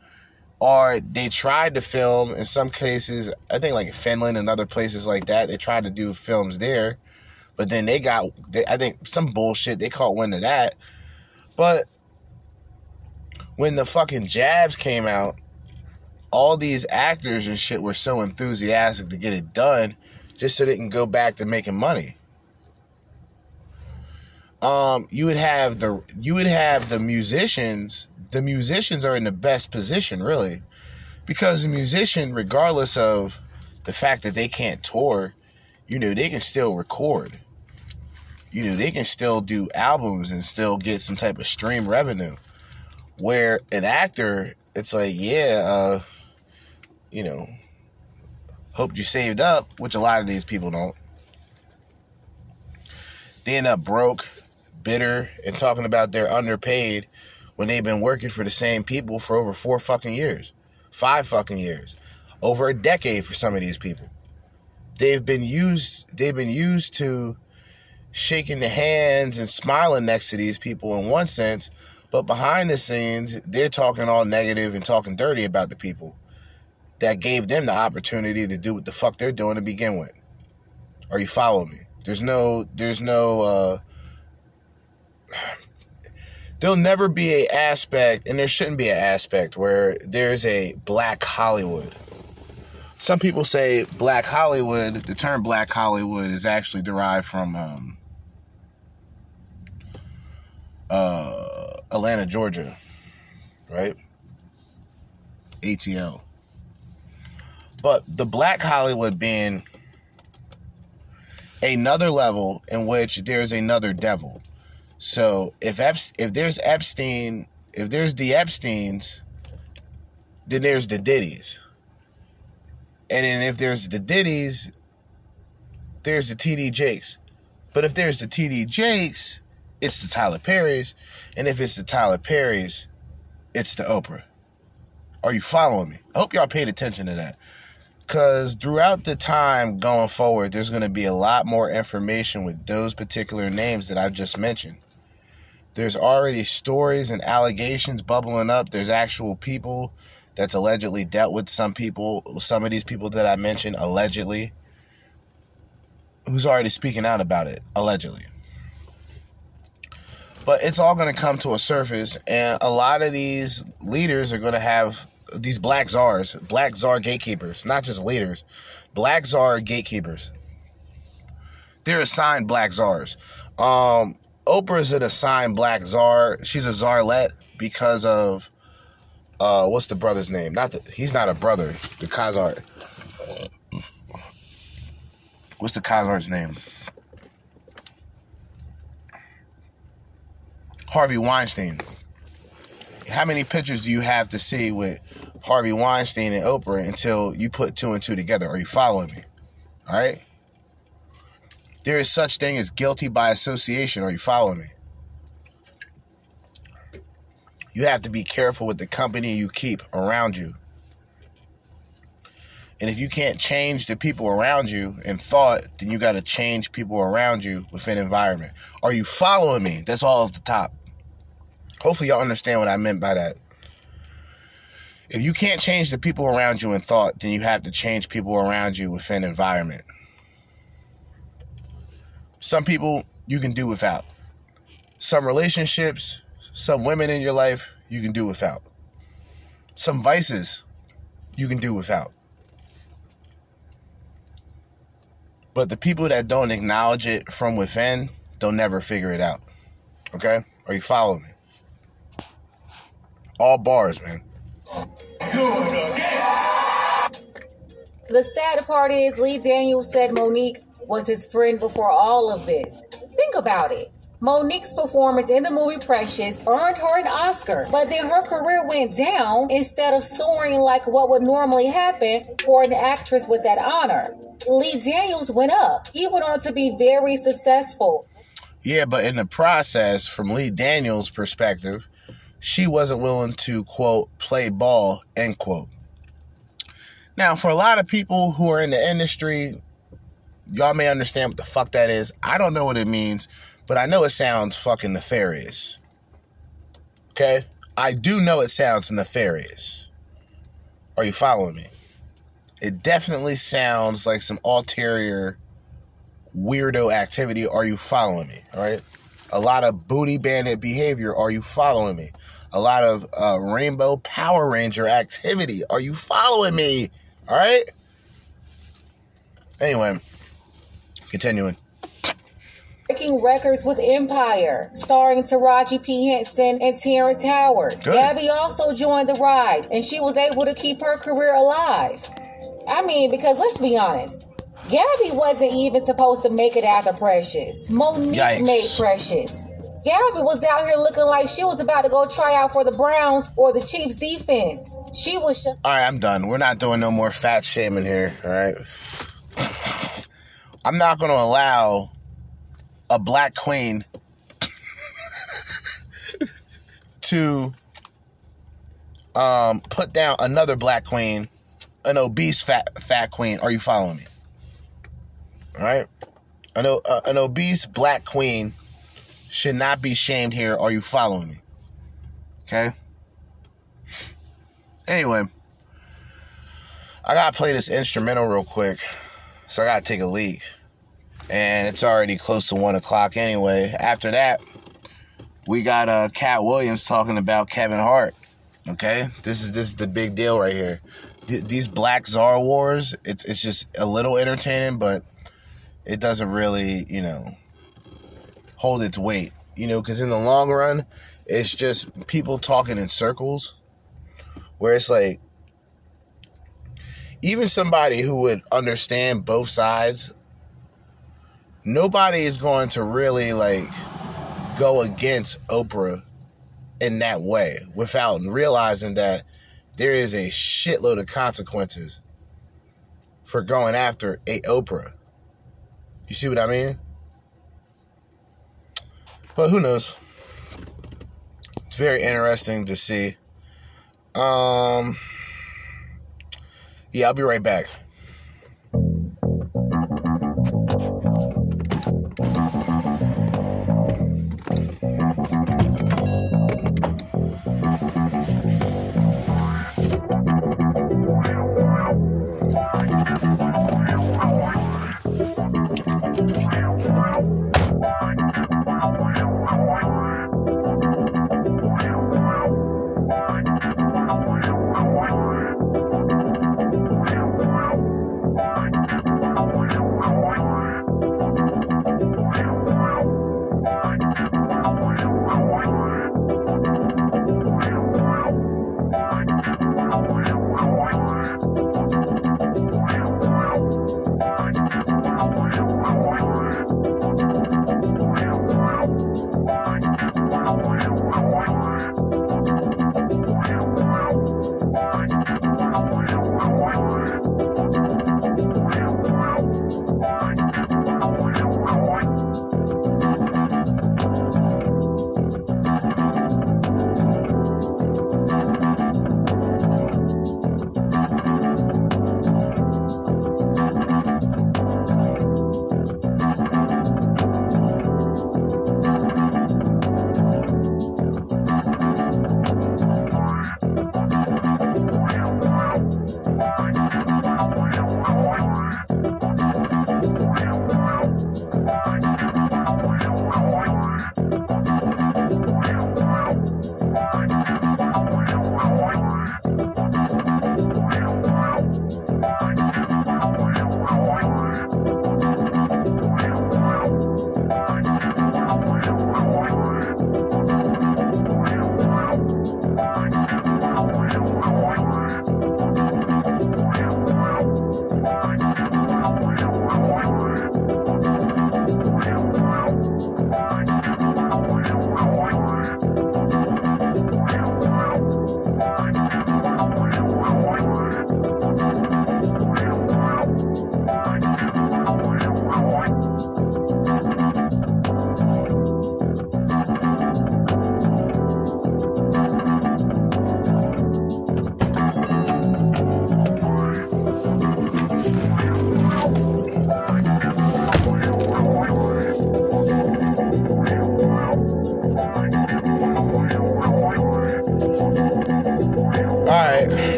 or they tried to film in some cases. I think like Finland and other places like that, they tried to do films there, but then they got they, I think some bullshit. They caught wind of that, but when the fucking jabs came out, all these actors and shit were so enthusiastic to get it done, just so they can go back to making money um, you would have the you would have the musicians. The musicians are in the best position, really, because the musician, regardless of the fact that they can't tour, you know, they can still record. You know, they can still do albums and still get some type of stream revenue. Where an actor, it's like, yeah, uh, you know, hoped you saved up, which a lot of these people don't. They end up broke bitter and talking about they're underpaid when they've been working for the same people for over four fucking years, five fucking years, over a decade for some of these people. They've been used. They've been used to shaking the hands and smiling next to these people in one sense, but behind the scenes, they're talking all negative and talking dirty about the people that gave them the opportunity to do what the fuck they're doing to begin with. Are you following me? There's no, there's no, uh, there'll never be a aspect, and there shouldn't be an aspect where there's a black Hollywood. Some people say black Hollywood, the term black Hollywood is actually derived from, um, uh, Atlanta, Georgia, right? ATL. But the black Hollywood being another level in which there's another devil. So if Epst- if there's Epstein, if there's the Epstein's, then there's the Diddy's. And then if there's the Diddy's, there's the TD Jakes. But if there's the TD Jakes, it's the Tyler Perry's. And if it's the Tyler Perry's, it's the Oprah. Are you following me? I hope y'all paid attention to that. Because throughout the time going forward, there's going to be a lot more information with those particular names that I've just mentioned. There's already stories and allegations bubbling up. There's actual people that's allegedly dealt with some people, some of these people that I mentioned, allegedly, who's already speaking out about it, allegedly. But it's all going to come to a surface, and a lot of these leaders are going to have these black czars, black czar gatekeepers, not just leaders, black czar gatekeepers. They're assigned black czars. Um, Oprah's an assigned black czar. She's a czarlet because of uh, what's the brother's name? Not the, he's not a brother. The Khazar. What's the Khazar's name? Harvey Weinstein. How many pictures do you have to see with Harvey Weinstein and Oprah until you put two and two together? Are you following me? All right. There is such thing as guilty by association. Are you following me? You have to be careful with the company you keep around you. And if you can't change the people around you in thought, then you got to change people around you within environment. Are you following me? That's all at the top. Hopefully, y'all understand what I meant by that. If you can't change the people around you in thought, then you have to change people around you within environment. Some people you can do without. Some relationships, some women in your life you can do without. Some vices you can do without. But the people that don't acknowledge it from within, they'll never figure it out. Okay? Are you following me? All bars, man. The sad part is Lee Daniels said Mo'Nique was his friend before all of this. Think about it. Mo'Nique's performance in the movie Precious earned her an Oscar, but then her career went down instead of soaring like what would normally happen for an actress with that honor. Lee Daniels went up. He went on to be very successful. Yeah, but in the process, from Lee Daniels' perspective, she wasn't willing to, quote, play ball, end quote. Now, for a lot of people who are in the industry, y'all may understand what the fuck that is. I don't know what it means, but I know it sounds fucking nefarious. Okay? I do know it sounds nefarious. Are you following me? It definitely sounds like some ulterior weirdo activity. Are you following me? All right. A lot of booty bandit behavior. Are you following me? A lot of uh, rainbow Power Ranger activity. Are you following me? All right. Anyway, continuing. Breaking records with Empire, starring Taraji P. Henson and Terrence Howard. Good. Gabby also joined the ride, and she was able to keep her career alive. I mean, because let's be honest, Gabby wasn't even supposed to make it after Precious. Mo'Nique Yikes. made Precious. Gabby was out here looking like she was about to go try out for the Browns or the Chiefs defense. She was just All right, I'm done. We're not doing no more fat shaming here. All right. I'm not going to allow a black queen to um, put down another black queen, an obese fat fat queen. Are you following me? All right, an, uh, an obese black queen should not be shamed here. Are you following me? Okay. Anyway, I gotta play this instrumental real quick, so I gotta take a leak, and it's already close to one o'clock anyway. After that, we got uh Kat Williams talking about Kevin Hart. Okay, this is this is the big deal right here. Th- these Black Czar wars, it's it's just a little entertaining, but it doesn't really, you know, hold its weight. You know, because in the long run, it's just people talking in circles, where it's like even somebody who would understand both sides, nobody is going to really like go against Oprah in that way without realizing that there is a shitload of consequences for going after a Oprah. You see what I mean? But who knows? It's very interesting to see. Um Yeah, I'll be right back.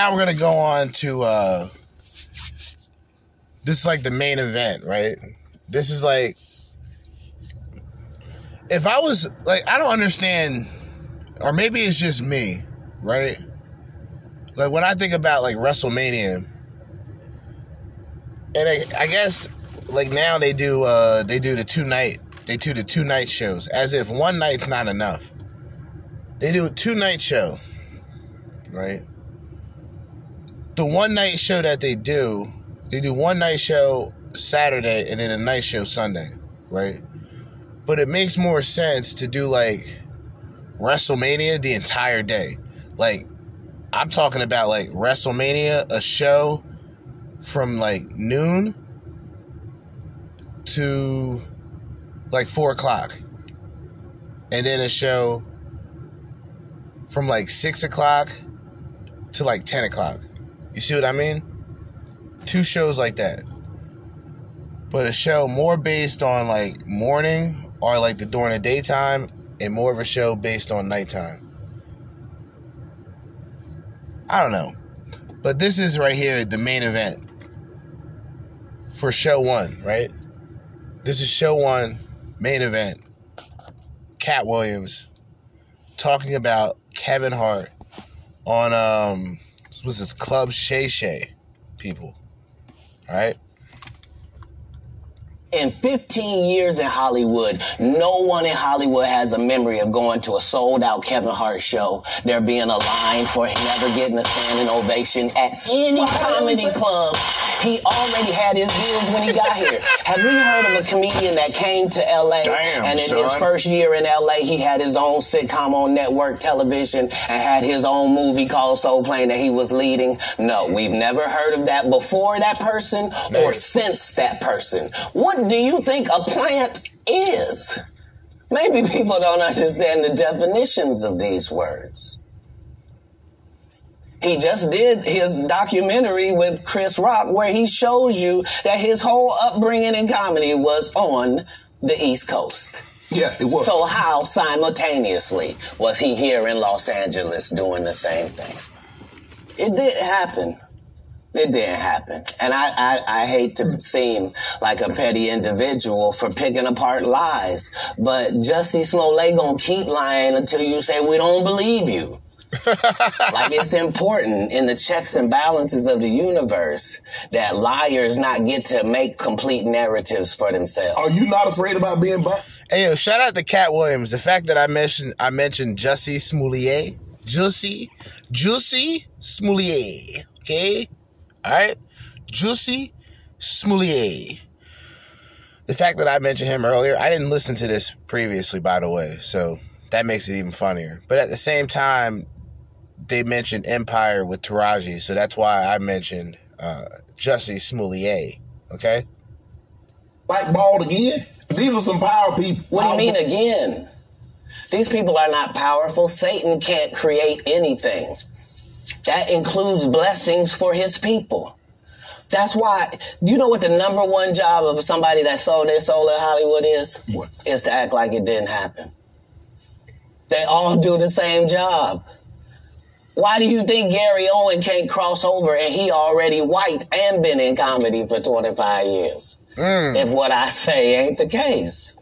Now we're gonna go on to uh this is like the main event, right? This is like if I was like I don't understand or maybe it's just me, right? Like when I think about like WrestleMania and I, I guess like now they do uh they do the two night they do the two night shows as if one night's not enough. They do a two night show, right? The one night show that they do, they do one night show Saturday and then a night show Sunday, right? But it makes more sense to do like WrestleMania the entire day. Like I'm talking about like WrestleMania, a show from like noon to like four o'clock, and then a show from like six o'clock to like ten o'clock. You see what I mean? Two shows like that. But a show more based on like morning or like the during the daytime and more of a show based on nighttime. I don't know. But this is right here the main event for show one, right? This is show one, main event. Kat Williams talking about Kevin Hart on um was this Club Shay Shay people. Alright? In 15 years in Hollywood, no one in Hollywood has a memory of going to a sold out Kevin Hart show, there being a line for him never getting a standing ovation at any comedy club. He already had his deals when he got here. Have we heard of a comedian that came to LA Damn, and in his first year in LA, he had his own sitcom on network television and had his own movie called Soul Plane that he was leading? No, we've never heard of that before that person or since that person. What do you think a plant is? Maybe people don't understand the definitions of these words. He just did his documentary with Chris Rock where he shows you that his whole upbringing in comedy was on the East Coast. Yeah, it was. So how simultaneously was he here in Los Angeles doing the same thing? It didn't happen. It didn't happen. And I, I, I hate to seem like a petty individual for picking apart lies, but Jussie Smollett gonna keep lying until you say we don't believe you. like it's important in the checks and balances of the universe that liars not get to make complete narratives for themselves. Are you not afraid about being black? Hey yo, shout out to Kat Williams. The fact that I mentioned I mentioned Jussie Smollett, Jussie, Jussie Smollett. Okay, all right, Jussie Smollett. The fact that I mentioned him earlier, I didn't listen to this previously, by the way, so that makes it even funnier. But at the same time, they mentioned Empire with Taraji, so that's why I mentioned uh, Jussie Smollett. Okay. Blackballed again? These are some power people. What do you mean again? These people are not powerful. Satan can't create anything. That includes blessings for his people. That's why, you know what the number one job of somebody that sold their soul in Hollywood is? What? Is to act like it didn't happen. They all do the same job. Why do you think Gary Owen can't cross over and he already white and been in comedy for 25 years? Mm. If what I say ain't the case.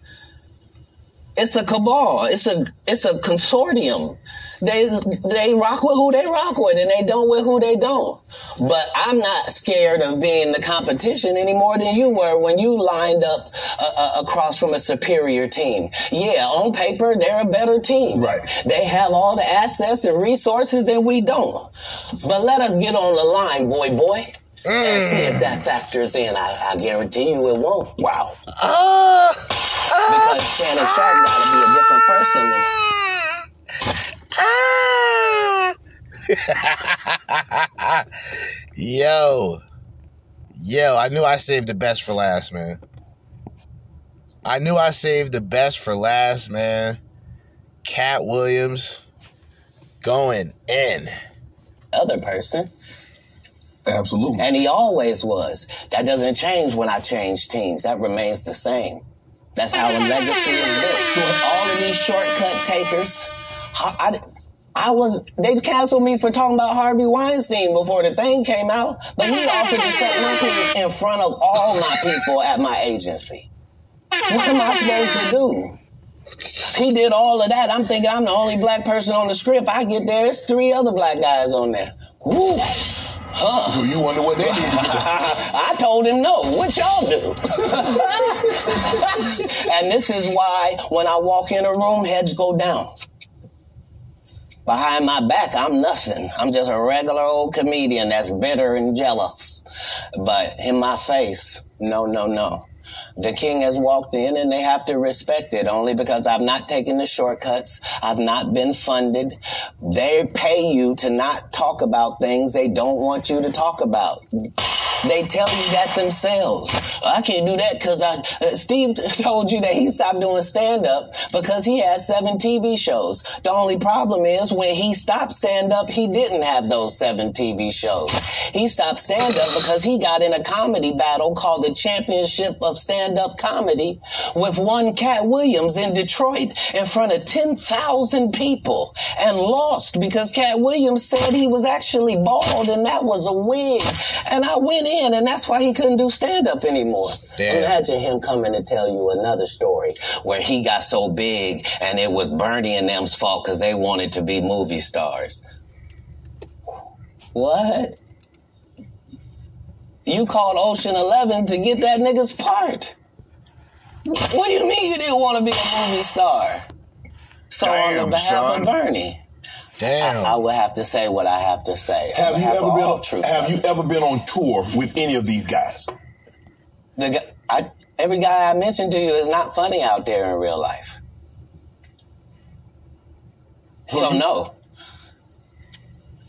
It's a cabal. It's a it's a consortium. They they rock with who they rock with and they don't with who they don't. But I'm not scared of being the competition any more than you were when you lined up uh, uh, across from a superior team. Yeah, on paper they're a better team. Right. They have all the assets and resources that we don't. But let us get on the line, boy, boy. And see if that factors in. I, I guarantee you it won't. Wow. because Shannon Sharpe got to be a different person than Ah! Yo. Yo, I knew I saved the best for last, man. I knew I saved the best for last, man. Kat Williams going in. other person. Absolutely. And he always was. That doesn't change when I change teams. That remains the same. That's how a legacy is built. So all of these shortcut takers, I, I was, they canceled me for talking about Harvey Weinstein before the thing came out, but he offered to set my piece in front of all my people at my agency. What am I supposed to do? He did all of that. I'm thinking I'm the only black person on the script. I get there, it's three other black guys on there. Woo. Huh. So you wonder what they did to get I told him no. What y'all do? and this is why when I walk in a room, heads go down. Behind my back, I'm nothing. I'm just a regular old comedian that's bitter and jealous. But in my face, no, no, no. The king has walked in and they have to respect it only because I've not taken the shortcuts. I've not been funded. They pay you to not talk about things they don't want you to talk about. They tell you that themselves. I can't do that because I. Uh, Steve told you that he stopped doing stand up because he had seven TV shows. The only problem is when he stopped stand up, he didn't have those seven TV shows. He stopped stand up because he got in a comedy battle called the Championship of Stand Up Comedy with one Kat Williams in Detroit in front of 10,000 people and lost because Kat Williams said he was actually bald and that was a wig. And I went in and that's why he couldn't do stand up anymore. Damn. Imagine him coming to tell you another story where he got so big and it was Bernie and them's fault because they wanted to be movie stars. What? You called Ocean Eleven to get that nigga's part. What do you mean you didn't want to be a movie star? So on the behalf son. of Bernie, Damn. I, I will have to say what I have to say. Have you ever been? On, have you ever been on tour with any of these guys? The guy, I, every guy I mentioned to you is not funny out there in real life. So no.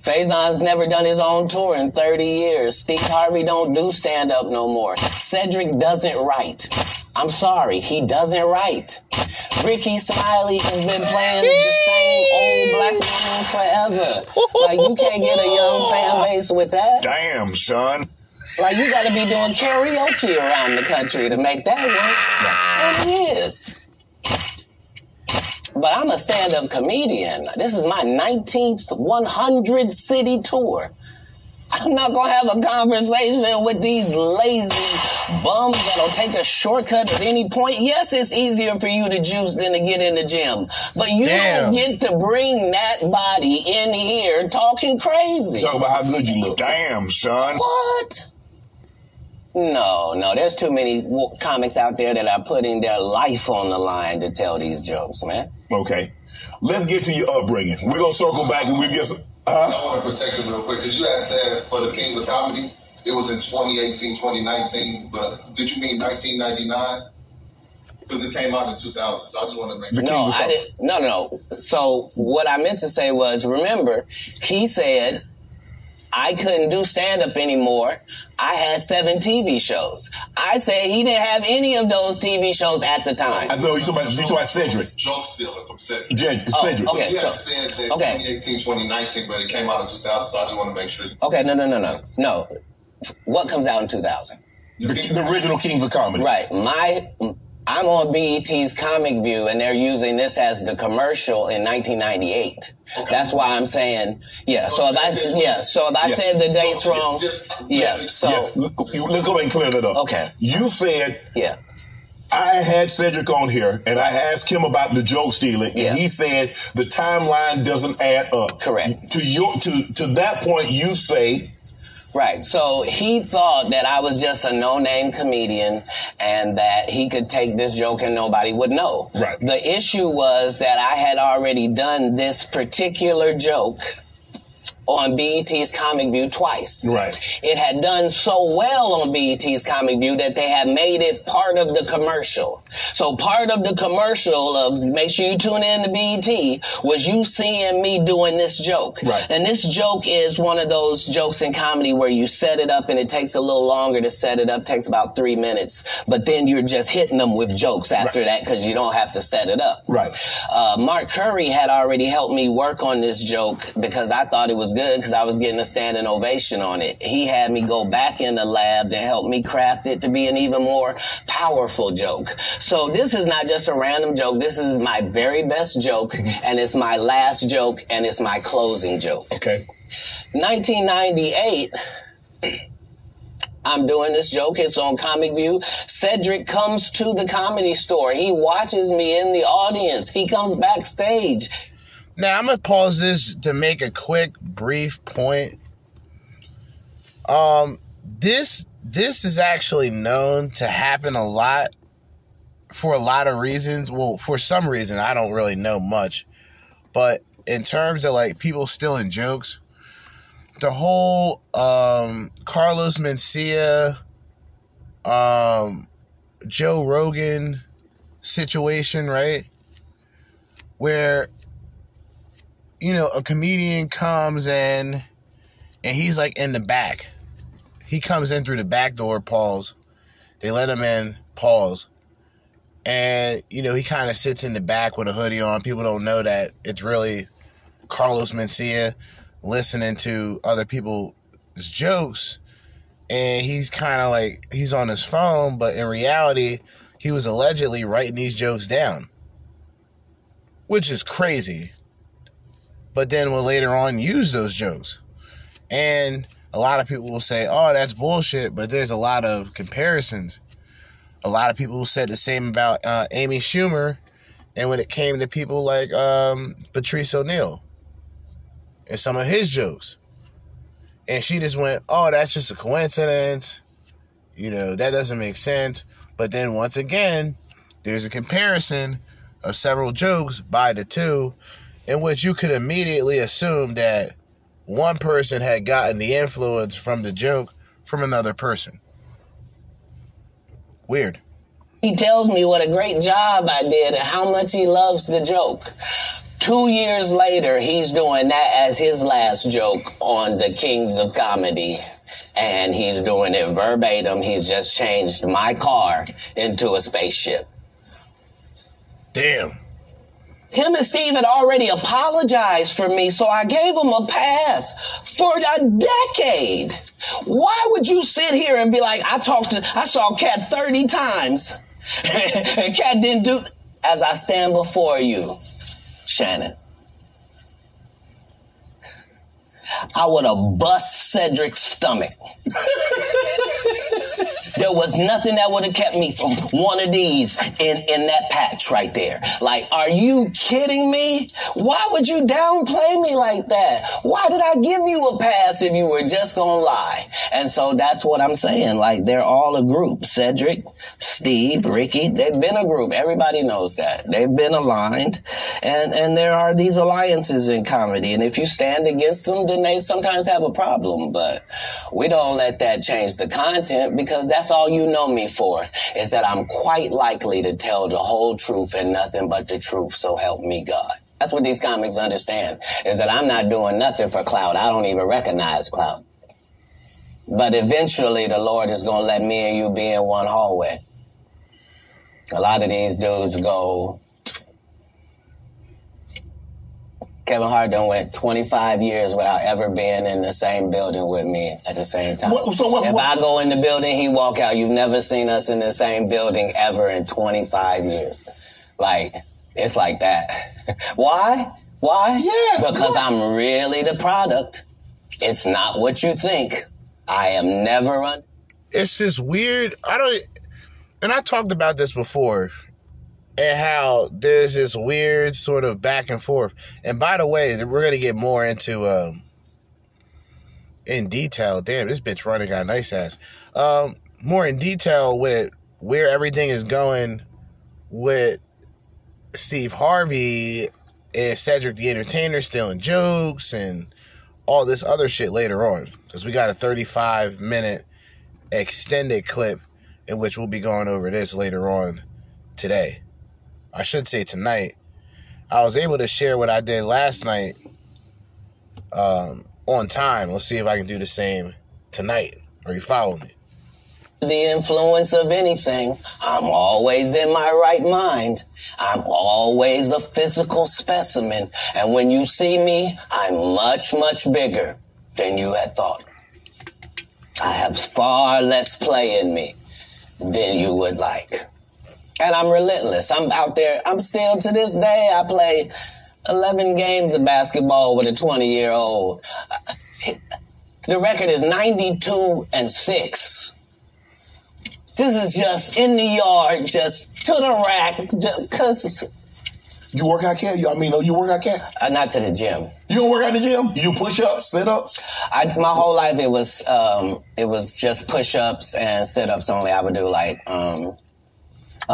Faizon's never done his own tour in 30 years. Steve Harvey don't do stand up no more. Cedric doesn't write. I'm sorry, he doesn't write. Rickey Smiley has been playing the same old black woman forever. Like you can't get a young fan base with that. Damn, son. Like you got to be doing karaoke around the country to make that work. And it is. But I'm a stand-up comedian. This is my 19th 100 city tour. I'm not gonna have a conversation with these lazy bums that'll take a shortcut at any point. Yes, it's easier for you to juice than to get in the gym, but you Damn. don't get to bring that body in here talking crazy. Talk about how good you look. Damn, son. What? No, no, there's too many comics out there that are putting their life on the line to tell these jokes, man. Okay. Let's get to your upbringing. We're gonna circle back and we'll get some. I want to protect him real quick because you had said for the Kings of Comedy it was in 2018, 2019, but did you mean 1999? Because it came out in 2000, so I just want to make No, I didn't. No, no. no. So what I meant to say was, remember, he said I couldn't do stand up anymore. I had seven TV shows. I said he didn't have any of those TV shows at the time. I know you talking about, you talking about Cedric. Joke stealing from Cedric. Yeah, Oh, Cedric. okay, you had so- said that okay. 2018, 2019, but it came out in 2000, so I just want to make sure. Okay, no, no, no, no, no. What comes out in 2000? The, the original Kings of Comedy. Right. My I'm on BET's Comic View, and they're using this as the commercial in 1998. That's why I'm saying, yeah. So if I, yeah. So if I Yeah. said the dates wrong, yeah. So yes, let's go ahead and clear that up. Okay. You said yeah. I had Cedric on here and I asked him about the joke stealing, and he said the timeline doesn't add up. Correct. To your to to that point, you say Right. So he thought that I was just a no-name comedian and that he could take this joke and nobody would know. Right. The issue was that I had already done this particular joke on BET's Comic View twice. Right. It had done so well on BET's Comic View that they had made it part of the commercial. So part of the commercial of make sure you tune in to BET was you seeing me doing this joke. Right. And this joke is one of those jokes in comedy where you set it up and it takes a little longer to set it up, takes about three minutes, but then you're just hitting them with jokes after that because you don't have to set it up. Right. Uh, Mark Curry had already helped me work on this joke because I thought it was good because I was getting a standing ovation on it. He had me go back in the lab to help me craft it to be an even more powerful joke. So this is not just a random joke. This is my very best joke mm-hmm. and it's my last joke and it's my closing joke. Okay. 1998. I'm doing this joke. It's on Comic View. Cedric comes to the comedy store. He watches me in the audience. He comes backstage. Now I'm gonna pause this to make a quick, brief point. Um, this this is actually known to happen a lot for a lot of reasons. Well, for some reason, I don't really know much, but in terms of like people stealing jokes, the whole um Carlos Mencia, um, Joe Rogan situation, right? Where you know, a comedian comes in and he's like in the back. He comes in through the back door, pause. They let him in, pause. And, you know, he kind of sits in the back with a hoodie on. People don't know that it's really Carlos Mencia listening to other people's jokes. And he's kind of like, he's on his phone, but in reality, he was allegedly writing these jokes down, which is crazy. But then will later on use those jokes. And a lot of people will say, oh, that's bullshit, but there's a lot of comparisons. A lot of people said the same about uh, Amy Schumer, and when it came to people like um, Patrice O'Neal and some of his jokes. And she just went, oh, that's just a coincidence. You know, that doesn't make sense. But then once again, there's a comparison of several jokes by the two in which you could immediately assume that one person had gotten the influence from the joke from another person. Weird. He tells me what a great job I did and how much he loves the joke. Two years later, he's doing that as his last joke on the Kings of Comedy. And he's doing it verbatim. He's just changed my car into a spaceship. Damn. Him and Steve had already apologized for me, so I gave him a pass for a decade. Why would you sit here and be like, I talked to, I saw Kat 30 times, and Kat didn't do, as I stand before you, Shannon. I would have bust Cedric's stomach. there was nothing that would have kept me from one of these in, in that patch right there. Like, are you kidding me? Why would you downplay me like that? Why did I give you a pass if you were just gonna lie? And so that's what I'm saying. Like, they're all a group. Cedric, Steve, Ricky, they've been a group. Everybody knows that. They've been aligned. And, and there are these alliances in comedy. And if you stand against them, then they sometimes have a problem. But we don't let that change the content because that's all you know me for is that I'm quite likely to tell the whole truth and nothing but the truth. So help me God. That's what these comics understand is that I'm not doing nothing for clout. I don't even recognize clout. But eventually the Lord is going to let me and you be in one hallway. A lot of these dudes go Kevin Hart done went 25 years without ever being in the same building with me at the same time. What- so what's- if what- I go in the building, he walk out. You've never seen us in the same building ever in 25 years. Like, it's like that. Why? Why? Yes, Because what? I'm really the product. It's not what you think. I am never un- it's just weird. I don't, and I talked about this before, and how there's this weird sort of back and forth. And by the way, we're gonna get more into um in detail. Damn, this bitch running got nice ass. Um, more in detail with where everything is going with Steve Harvey and Cedric the Entertainer stealing jokes and all this other shit later on. Because we got a 35 minute extended clip in which we'll be going over this later on today. I should say tonight. I was able to share what I did last night um, on time. Let's see if I can do the same tonight. Are you following me? the influence of anything. I'm always in my right mind. I'm always a physical specimen. And when you see me, I'm much, much bigger than you had thought. I have far less play in me than you would like. And I'm relentless. I'm out there. I'm still to this day, I play 11 games of basketball with a 20 year old. The record is 92 and 6. This is just in the yard, just to the rack, just cause. You work out, cat? I mean, no, you work out, cat? Uh, not to the gym. You don't work out the gym? You do push-ups, sit-ups? I, my whole life it was um, it was just push-ups and sit-ups only. I would do like um,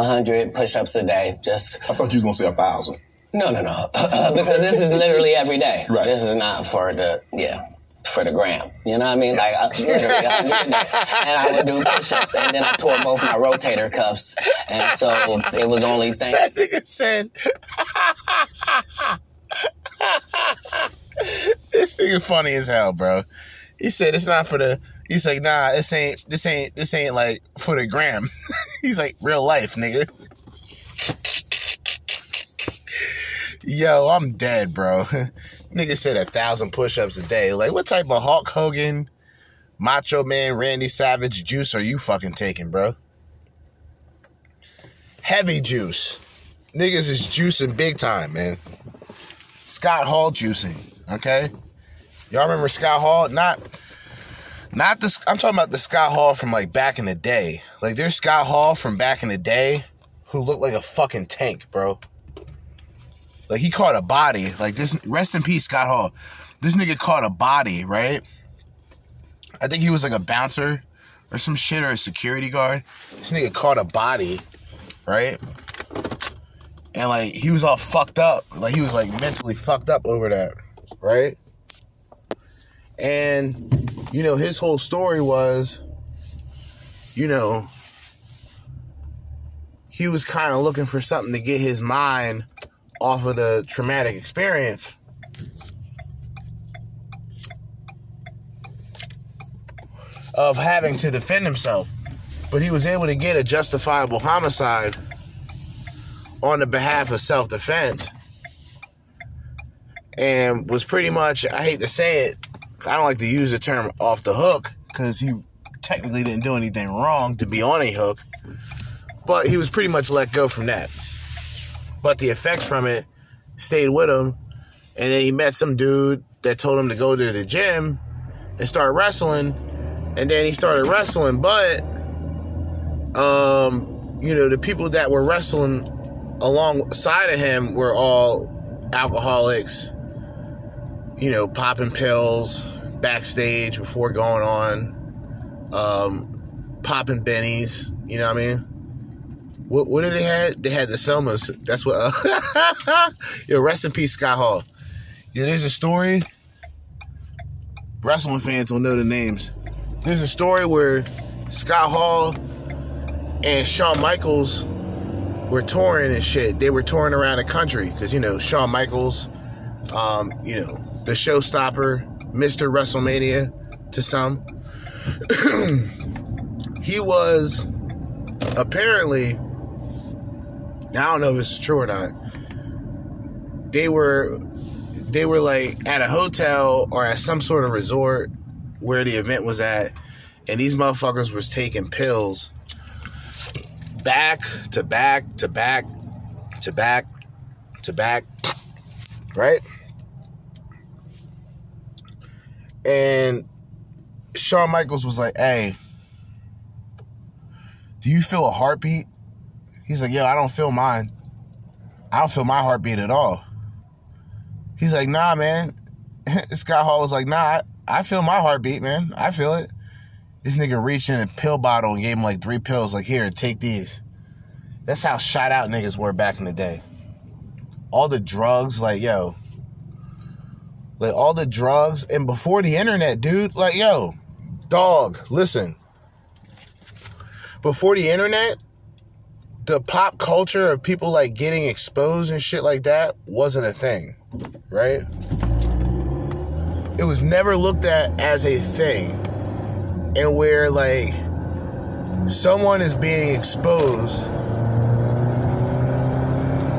hundred push-ups a day. Just I thought you were gonna say a thousand. no, no, no, because this is literally every day. Right. This is not for the yeah. for the gram. You know what I mean? Like, I, literally, I did that. and I would do push-ups, and then I tore both my rotator cuffs, and so it was only thing. That nigga said. this nigga funny as hell, bro. He said it's not for the. He's like, nah, this ain't, this ain't, this ain't like for the gram. He's like, real life, nigga. Yo, I'm dead, bro. Nigga said a thousand push-ups a day. Like, what type of Hulk Hogan, Macho Man, Randy Savage juice are you fucking taking, bro? Heavy juice. Niggas is juicing big time, man. Scott Hall juicing, okay? Y'all remember Scott Hall? Not, not the. I'm talking about the Scott Hall from like back in the day. Like, there's Scott Hall from back in the day who looked like a fucking tank, bro. Like he caught a body. Like this rest in peace, Scott Hall. This nigga caught a body, right? I think he was like a bouncer or some shit or a security guard. This nigga caught a body, right? And like he was all fucked up. Like he was like mentally fucked up over that, right? And you know, his whole story was, you know, he was kind of looking for something to get his mind off of the traumatic experience. Of having to defend himself. But he was able to get a justifiable homicide on the behalf of self defense. And was pretty much, I hate to say it, I don't like to use the term off the hook because he technically didn't do anything wrong to be on a hook. But he was pretty much let go from that but the effects from it stayed with him. And then he met some dude that told him to go to the gym and start wrestling. And then he started wrestling, but um, you know, the people that were wrestling alongside of him were all alcoholics, you know, popping pills backstage before going on, um, popping bennies, you know what I mean? What, what did they had? They had the Somas. That's what. Uh, yo, rest in peace, Scott Hall. Yeah, there's a story. Wrestling fans will know the names. There's a story where Scott Hall and Shawn Michaels were touring and shit. They were touring around the country because you know Shawn Michaels, um, you know the showstopper, Mister WrestleMania to some. he was apparently I don't know if it's true or not. They were they were like at a hotel or at some sort of resort where the event was at, and these motherfuckers was taking pills back to back to back to back to back, right? And Shawn Michaels was like, "Hey, do you feel a heartbeat?" He's like, yo, I don't feel mine. I don't feel my heartbeat at all. He's like, nah, man. Scott Hall was like, nah, I, I feel my heartbeat, man. I feel it. This nigga reached in a pill bottle and gave him like three pills, like, here, take these. That's how shot out niggas were back in the day. All the drugs, like, yo. Like, all the drugs, and before the internet, dude, like, yo, dog, listen. Before the internet, the pop culture of people like getting exposed and shit like that wasn't a thing, right? It was never looked at as a thing. And where like someone is being exposed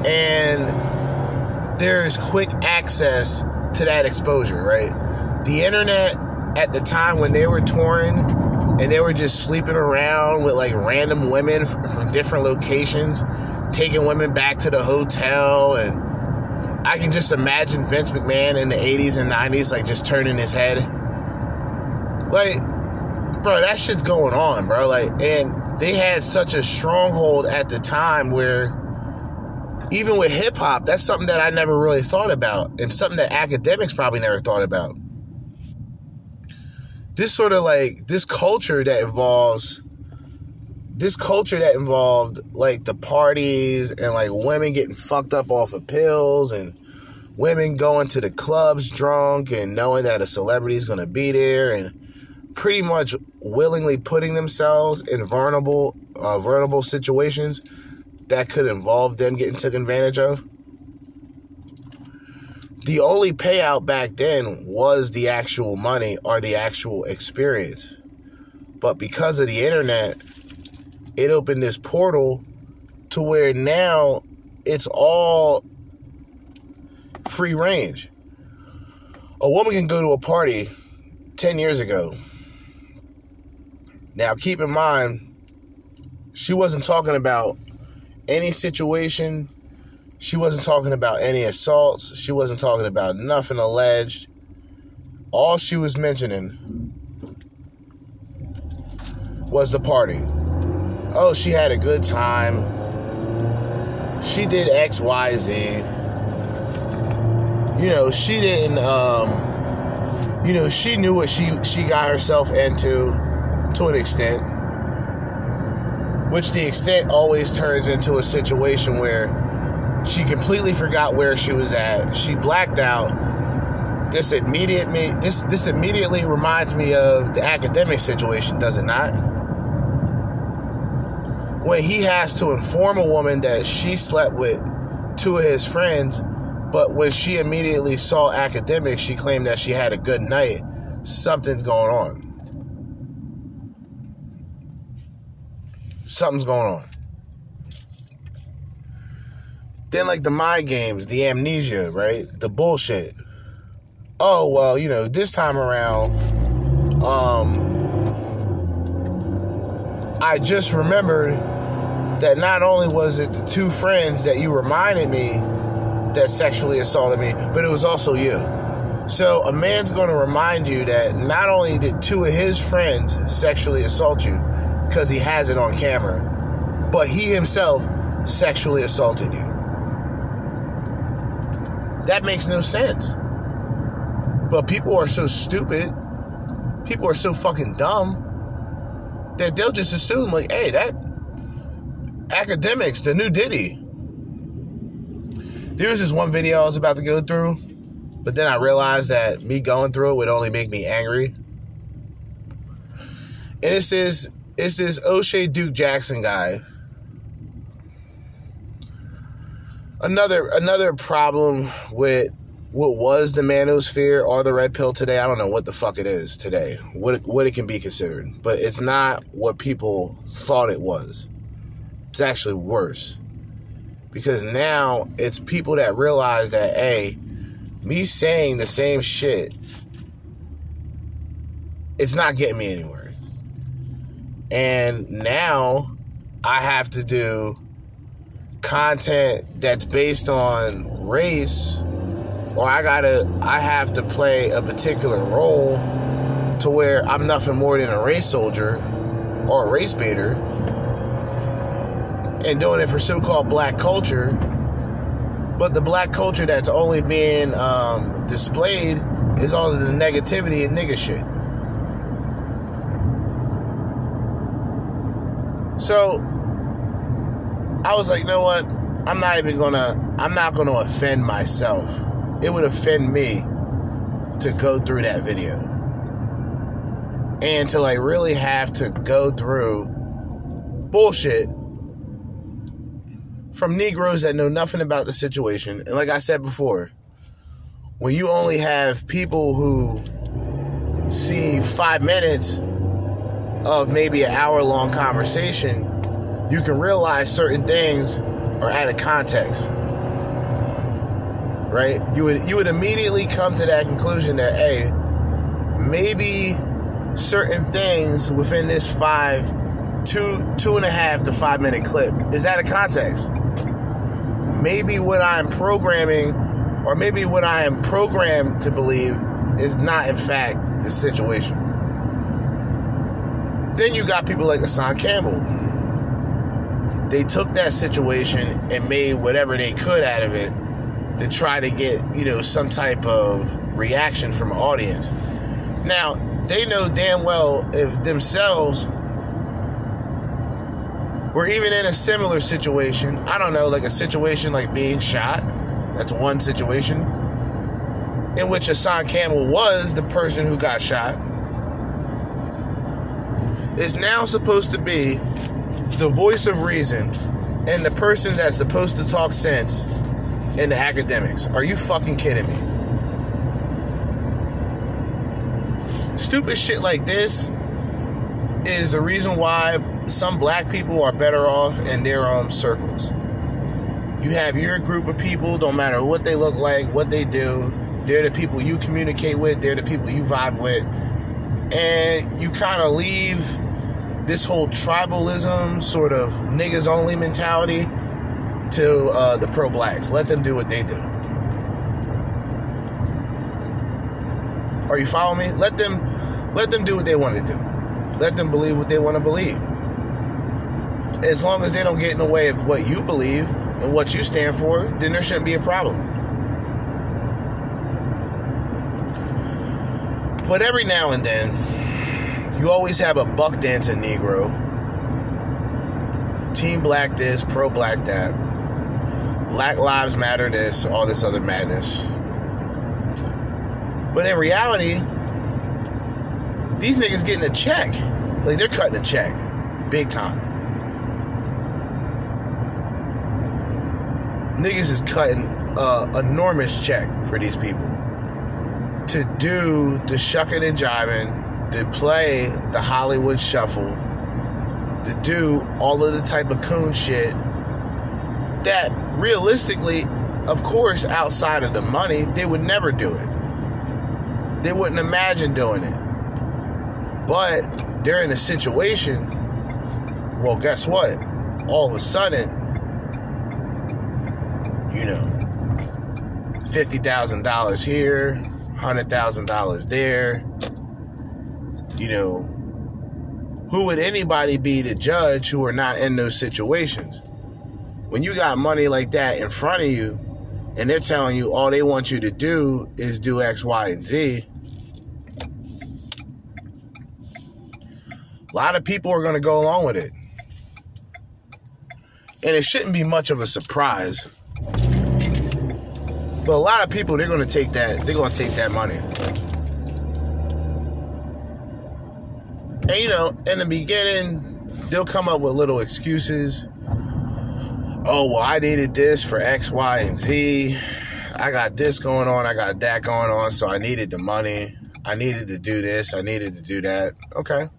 and there is quick access to that exposure, right? The internet at the time when they were touring and they were just sleeping around with like random women from, from different locations, taking women back to the hotel. And I can just imagine Vince McMahon in the 80s and 90s, like just turning his head. Like, bro, that shit's going on, bro. Like, and they had such a stronghold at the time where even with hip hop, that's something that I never really thought about, and something that Akademiks probably never thought about. This sort of like this culture that involves this culture that involved like the parties and like women getting fucked up off of pills and women going to the clubs drunk and knowing that a celebrity is going to be there and pretty much willingly putting themselves in vulnerable uh, vulnerable situations that could involve them getting taken advantage of. The only payout back then was the actual money or the actual experience. But because of the internet, it opened this portal to where now it's all free range. A woman can go to a party 10 years ago. Now, keep in mind, she wasn't talking about any situation. She wasn't talking about any assaults. She wasn't talking about nothing alleged. All she was mentioning was the party. Oh, she had a good time. She did X, Y, Z. You know, she didn't. Um, you know, she knew what she she got herself into, to an extent. Which the extent always turns into a situation where she completely forgot where she was at. She blacked out. This immediate me this this immediately reminds me of the Akademiks situation, does it not? when he has to inform a woman that she slept with two of his friends, but when she immediately saw Akademiks, she claimed that she had a good night. Something's going on. Something's going on. Then, like the mind games, the amnesia, right? The bullshit. Oh, well, you know, this time around, um, I just remembered that not only was it the two friends that you reminded me that sexually assaulted me, but it was also you. So a man's going to remind you that not only did two of his friends sexually assault you because he has it on camera, but he himself sexually assaulted you. That makes no sense. But people are so stupid, people are so fucking dumb that they'll just assume like, hey, that Akademiks, the new Diddy. There was this one video I was about to go through, but then I realized that me going through it would only make me angry. And it's this it's this O'Shea Duke Jackson guy. Another another problem with what was the manosphere or the red pill today, I don't know what the fuck it is today. What what it can be considered. But it's not what people thought it was. It's actually worse. Because now it's people that realize that, hey, me saying the same shit, it's not getting me anywhere. And now I have to do content that's based on race, or I gotta, I have to play a particular role to where I'm nothing more than a race soldier or a race baiter and doing it for so-called black culture. But the black culture that's only being um, displayed is all of the negativity and nigga shit so i was like you know what? I'm not even gonna i'm not gonna offend myself. It would offend me to go through that video. And to like really have to go through bullshit from Negroes that know nothing about the situation. And like I said before, when you only have people who see five minutes of maybe an hour long conversation, you can realize certain things are out of context. Right? You would you would immediately come to that conclusion that hey, maybe certain things within this five, two, two and a half to five minute clip is out of context maybe what I'm programming, or maybe what I am programmed to believe, is not in fact the situation. Then you got people like Asan Campbell. They took that situation and made whatever they could out of it to try to get, you know, some type of reaction from an audience. Now, they know damn well if themselves we're even in a similar situation. I don't know, like a situation like being shot. That's one situation. in which Asan Campbell was the person who got shot, is now supposed to be the voice of reason and the person that's supposed to talk sense in the Akademiks. Are you fucking kidding me? Stupid shit like this is the reason why some black people are better off in their own circles. You have your group of people, don't matter what they look like, what they do, they're the people you communicate with, they're the people you vibe with. And you kind of leave this whole tribalism, sort of niggas only mentality to uh, the pro blacks. Let them do what they do. Are you following me? Let them let them do what they want to do. Let them believe what they want to believe. As long as they don't get in the way of what you believe and what you stand for, then there shouldn't be a problem. But every now and then, you always have a buck dancing Negro. Team black this, pro black that. Black lives matter this, all this other madness. But in reality, these niggas getting a check. Like they're cutting a check. Big time. Niggas is cutting a enormous check for these people to do the shucking and jiving, to play the Hollywood shuffle, to do all of the type of coon shit that realistically, of course, outside of the money, they would never do it. They wouldn't imagine doing it. But they're in a situation, well, guess what? All of a sudden, you know, $50,000 here, $100,000 there. You know, who would anybody be to judge who are not in those situations? When you got money like that in front of you, and they're telling you all they want you to do is do X, Y, and Z, a lot of people are going to go along with it. And it shouldn't be much of a surprise. But a lot of people, they're going to take that, they're going to take that money. And you know, in the beginning, they'll come up with little excuses. Oh, well, I needed this for X, Y, and Z. I got this going on, I got that going on, so I needed the money. I needed to do this, I needed to do that. Okay.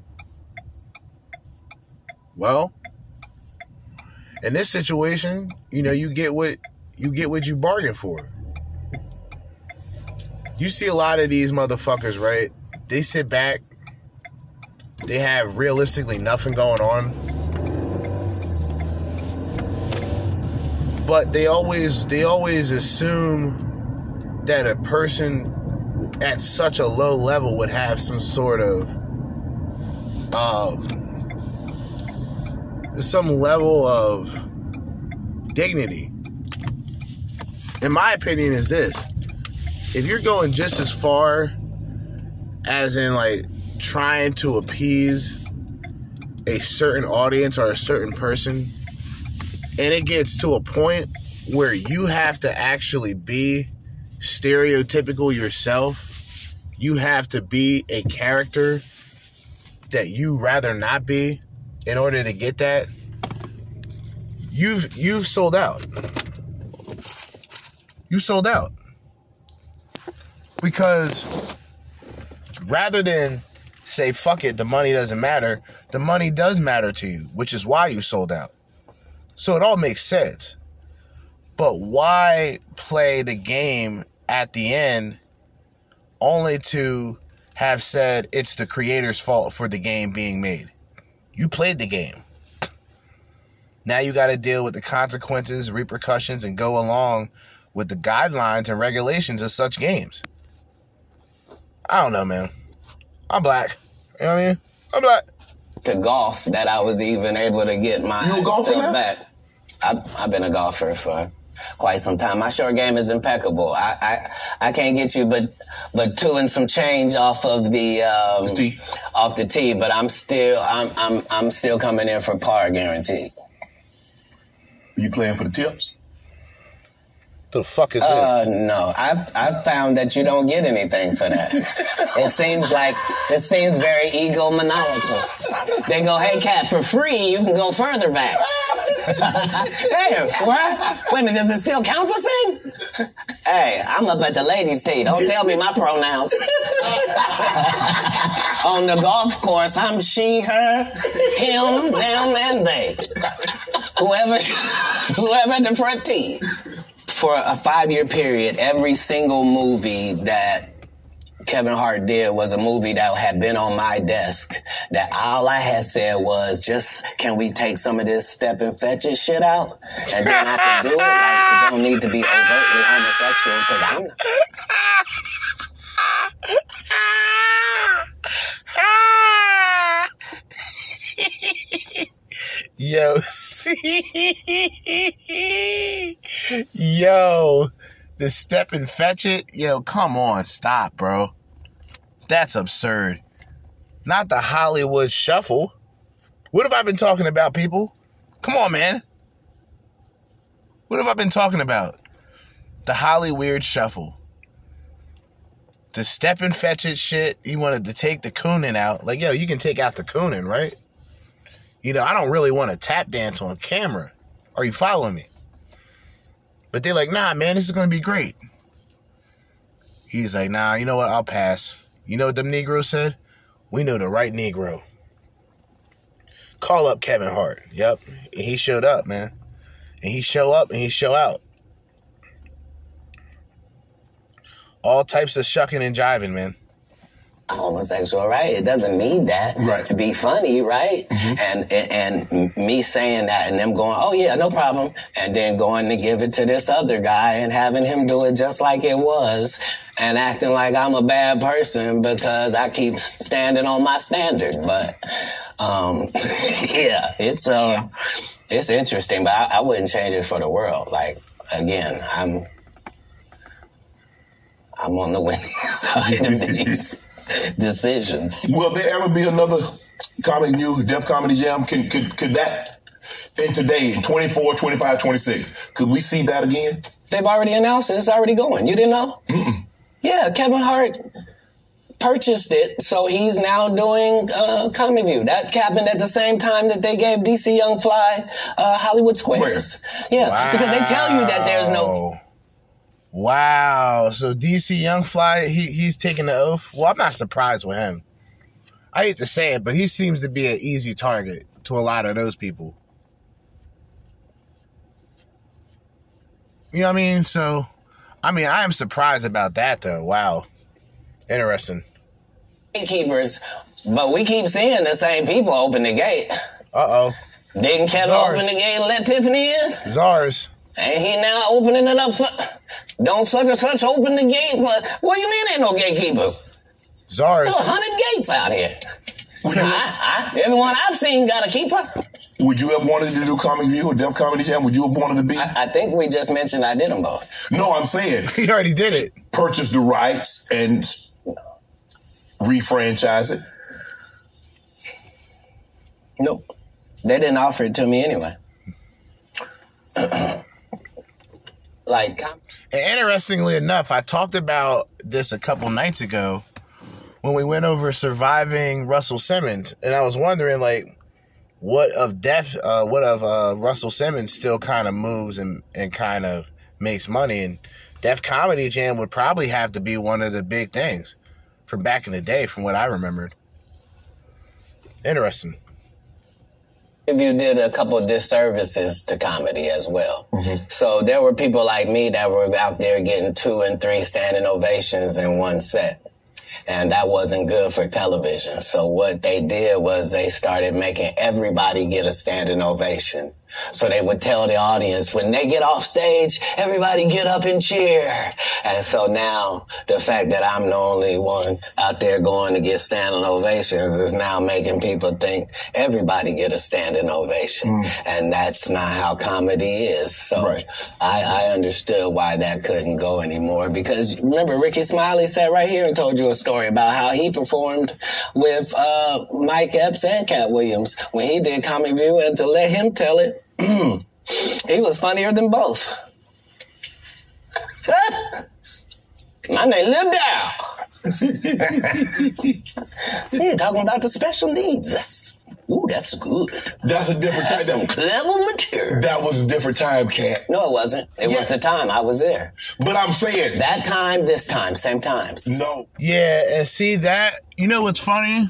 Well, in this situation, you know, you get what you get what you bargain for. You see a lot of these motherfuckers, right? They sit back, they have realistically nothing going on. But they always they always assume that a person at such a low level would have some sort of um some level of dignity. In my opinion, is this if you're going just as far as in like trying to appease a certain audience or a certain person, and it gets to a point where you have to actually be stereotypical yourself, you have to be a character that you rather not be in order to get that, you've you've sold out. You sold out. Because rather than say fuck it, the money doesn't matter, the money does matter to you, which is why you sold out. So it all makes sense. But why play the game at the end only to have said it's the creator's fault for the game being made? You played the game. Now you got to deal with the consequences, repercussions, and go along with the guidelines and regulations of such games. I don't know, man. I'm black. You know what I mean? I'm black. To golf, that I was even able to get my You a golfer back. I've, I've been a golfer for quite some time. My short game is impeccable. I, I, I can't get you but but two and some change off of the um, off the tee, but I'm still I'm I'm I'm still coming in for par guaranteed. Are you playing for the tips? The fuck is Uh, this? no, I've I've found that you don't get anything for that. it seems like it seems very egomaniacal. They go, "Hey, cat, for free, you can go further back." hey, what? Wait a minute, does it still count the same? Hey, I'm up at the ladies' tee. Don't tell me my pronouns. On the golf course, I'm she, her, him, them, and they. Whoever, whoever at the front tee. For a five-year period, every single movie that Kevin Hart did was a movie that had been on my desk. That all I had said was, just can we take some of this step and fetch it shit out, and then I can do it. Like it don't need to be overtly homosexual because I'm. Not. Yo, yo, the step and fetch it. Yo, come on, stop, bro. That's absurd. Not the Hollywood shuffle. What have I been talking about, people? Come on, man. What have I been talking about? The Hollywood shuffle. The step and fetch it shit. He wanted to take the cooning out. Like, yo, you can take out the cooning, right? You know, I don't really want to tap dance on camera. Are you following me? But they're like, nah, man, this is going to be great. He's like, nah, you know what? I'll pass. You know what them Negroes said? We know the right Negro. Call up Kevin Hart. Yep. And he showed up, man. And he show up and he show out. All types of shucking and jiving, man. Homosexual, right? It doesn't need that right. to be funny, right? And, and and me saying that and them going, oh yeah, no problem, and then going to give it to this other guy and having him do it just like it was, and acting like I'm a bad person because I keep standing on my standard. But um, yeah, it's uh, it's interesting, but I, I wouldn't change it for the world. Like again, I'm. I'm on the winning side of these decisions. Will there ever be another Comic View, Def Comedy Jam? Can, could, could that, in today, in 24, 25, 26, could we see that again? They've already announced it. It's already going. You didn't know? Yeah, Kevin Hart purchased it, so he's now doing uh, Comic View. That happened at the same time that they gave DC Young Fly uh, Hollywood Squares. Yeah, because they tell you that there's no. Wow. So DC Young Fly, he he's taking the oath. Well, I'm not surprised with him. I hate to say it, but he seems to be an easy target to a lot of those people. You know what I mean? So, I mean, I am surprised about that though. Wow. Interesting. gatekeepers, but we keep seeing the same people open the gate. Uh oh. Didn't Kevin open the gate and let Tiffany in? Czars. And he now opening it up for. Don't such and such open the gate. But what do you mean ain't no gatekeepers? Czars. There's a hundred gates out here. I, I, everyone I've seen got a keeper. Would you have wanted to do Comic View or Def Comedy Jam? Would you have wanted to be? I, I think we just mentioned I did them both. No, I'm saying. He already did it. Purchase the rights and refranchise it. Nope. They didn't offer it to me anyway. like, And interestingly enough, I talked about this a couple nights ago when we went over surviving Russell Simmons, and I was wondering like, what of death, uh, what of uh, Russell Simmons still kind of moves and and kind of makes money, and Def Comedy Jam would probably have to be one of the big things from back in the day, from what I remembered. Interesting. If you did a couple of disservices to comedy as well. Mm-hmm. So there were people like me that were out there getting two and three standing ovations in one set. And that wasn't good for television. So what they did was they started making everybody get a standing ovation. So they would tell the audience when they get off stage, everybody get up and cheer. And so now the fact that I'm the only one out there going to get standing ovations is now making people think everybody get a standing ovation. And that's not how comedy is. So I, I understood why that couldn't go anymore because remember Rickey Smiley sat right here and told you a story about how he performed with uh, Mike Epps and Kat Williams when he did Comic View and to let him tell it, he was funnier than both. My name Lil Dow. Talking about the special needs. That's ooh, that's good. That's a different time. That's some clever material. That was a different time, Kat. No, it wasn't. It was the time I was there. But I'm saying that time, this time, same times. No. Yeah, and see that you know what's funny?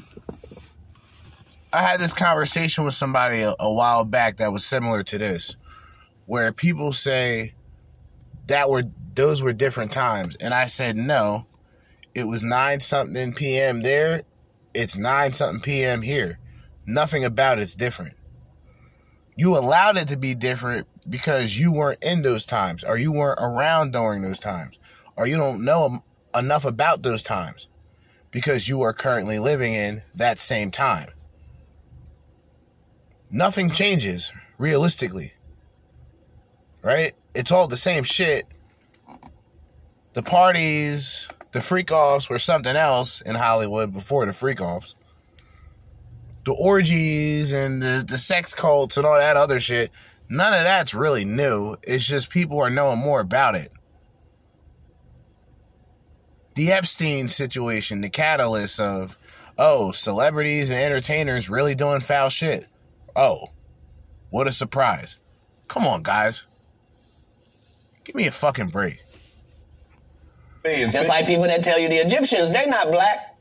I had this conversation with somebody a, a while back that was similar to this, where people say that were those were different times, and I said no, it was nine something p.m. there, it's nine something p.m. here. Nothing about it's different. You allowed it to be different because you weren't in those times, or you weren't around during those times, or you don't know enough about those times because you are currently living in that same time. Nothing changes realistically. Right? It's all the same shit. The parties, the freak offs were something else in Hollywood before the freak offs. The orgies and the, the sex cults and all that other shit, none of that's really new. It's just people are knowing more about it. The Epstein situation, the catalyst of, oh, celebrities and entertainers really doing foul shit. Oh, what a surprise. Come on, guys. Give me a fucking break. Just like people that tell you the Egyptians, they're not black.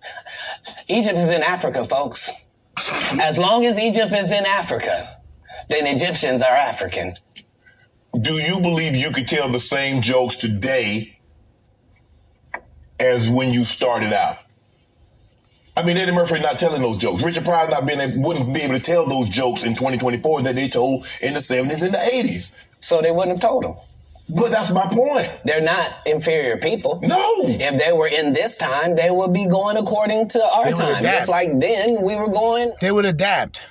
Egypt is in Africa, folks. As long as Egypt is in Africa, then Egyptians are African. Do you believe you could tell the same jokes today as when you started out? I mean, Eddie Murphy not telling those jokes. Richard Pryor not being able, wouldn't be able to tell those jokes in 2024 that they told in the 70s and the 80s. So they wouldn't have told them. But that's my point. They're not inferior people. No. If they were in this time, they would be going according to our time. adapt. Just like then we were going. They would adapt.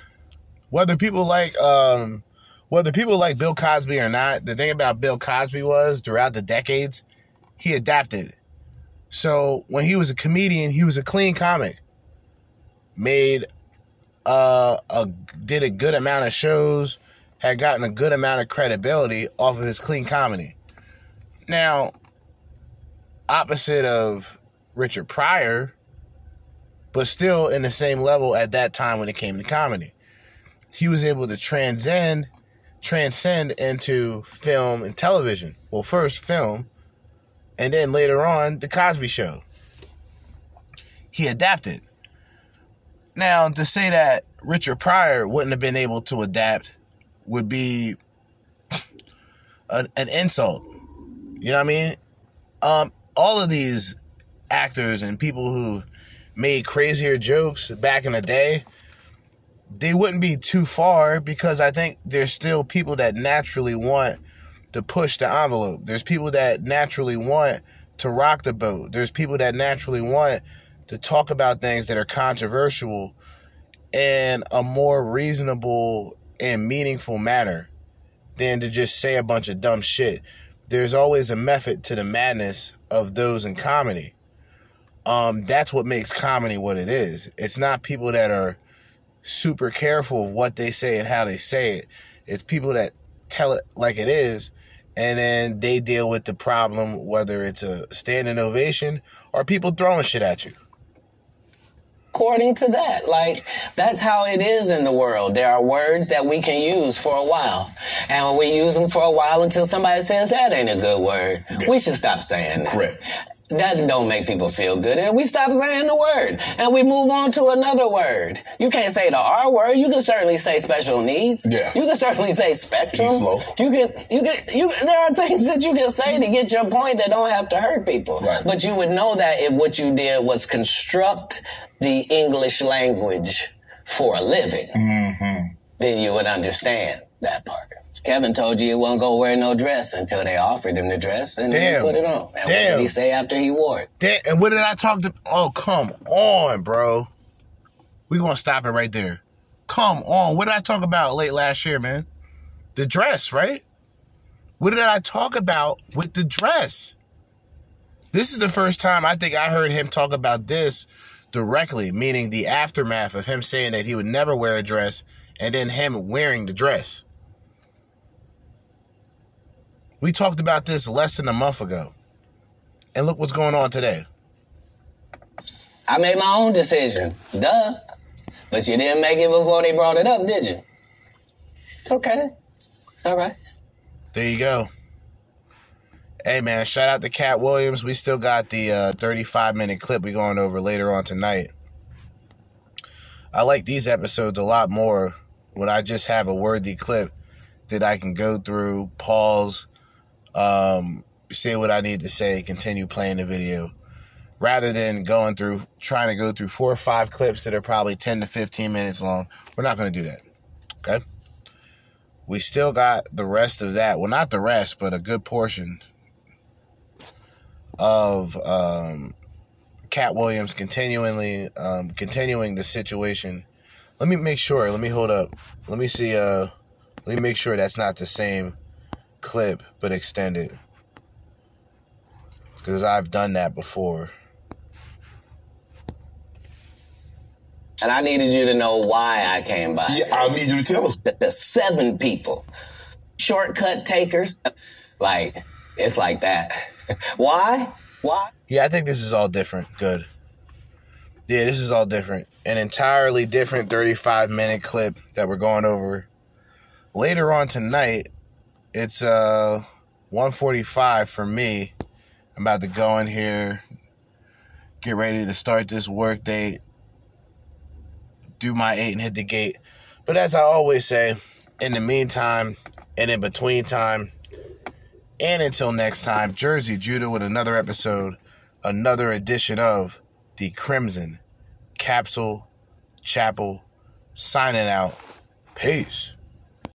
Whether people like um whether people like Bill Cosby or not, the thing about Bill Cosby was throughout the decades, he adapted. So when he was a comedian, he was a clean comic. Made uh a did a good amount of shows, had gotten a good amount of credibility off of his clean comedy. Now, opposite of Richard Pryor, but still in the same level at that time when it came to comedy. He was able to transcend transcend into film and television. Well, first film, and then later on the Cosby show. He adapted. Now, to say that Richard Pryor wouldn't have been able to adapt would be an, an insult. You know what I mean? Um, all of these actors and people who made crazier jokes back in the day, they wouldn't be too far because I think there's still people that naturally want to push the envelope. There's people that naturally want to rock the boat. There's people that naturally want to talk about things that are controversial in a more reasonable and meaningful manner than to just say a bunch of dumb shit. There's always a method to the madness of those in comedy. Um, that's what makes comedy what it is. It's not people that are super careful of what they say and how they say it. It's people that tell it like it is, and then they deal with the problem, whether it's a standing ovation or people throwing shit at you. According to that. Like, that's how it is in the world. There are words that we can use for a while. And we use them for a while until somebody says that ain't a good word. We should stop saying that. Correct. That don't make people feel good. And we stop saying the word. And we move on to another word. You can't say the R word. You can certainly say special needs. Yeah. You can certainly say spectrum. You can, you can, you, there are things that you can say to get your point that don't have to hurt people. Right. But you would know that if what you did was construct the English language for a living, Mm-hmm. then you would understand that part. Kevin told you he won't gonna wear no dress until they offered him the dress and then Damn. he put it on. And what did he say after he wore it? Damn, and what did I talk to? Oh, come on, bro. we going to stop it right there. Come on. What did I talk about late last year, man? The dress, right? What did I talk about with the dress? This is the first time I think I heard him talk about this directly, meaning the aftermath of him saying that he would never wear a dress and then him wearing the dress. We talked about this less than a month ago. And look what's going on today. I made my own decision. Duh. But you didn't make it before they brought it up, did you? It's okay. All right. There you go. Hey man, shout out to Kat Williams. We still got the uh, 35 minute clip we're going over later on tonight. I like these episodes a lot more when I just have a worthy clip that I can go through, pause, um, say what I need to say, continue playing the video, rather than going through trying to go through four or five clips that are probably 10 to 15 minutes long. We're not going to do that. Okay. We still got the rest of that. Well, not the rest, but a good portion of um, Kat Williams continually um, continuing the situation. Let me make sure. Let me hold up. Let me see. Uh, let me make sure that's not the same clip but extended because I've done that before. And I needed you to know why I came by. Yeah, I need you to tell us. The, the seven people, shortcut takers, like it's like that. why? Why? Yeah, I think this is all different. Good. Yeah, this is all different. An entirely different 35 minute clip that we're going over. Later on tonight, it's uh 145 for me. I'm about to go in here, get ready to start this work day, do my eight and hit the gate. But as I always say, in the meantime and in between time, and until next time, Jerzee Judah with another episode, another edition of the Crimson Capsule Chapel signing out. Peace.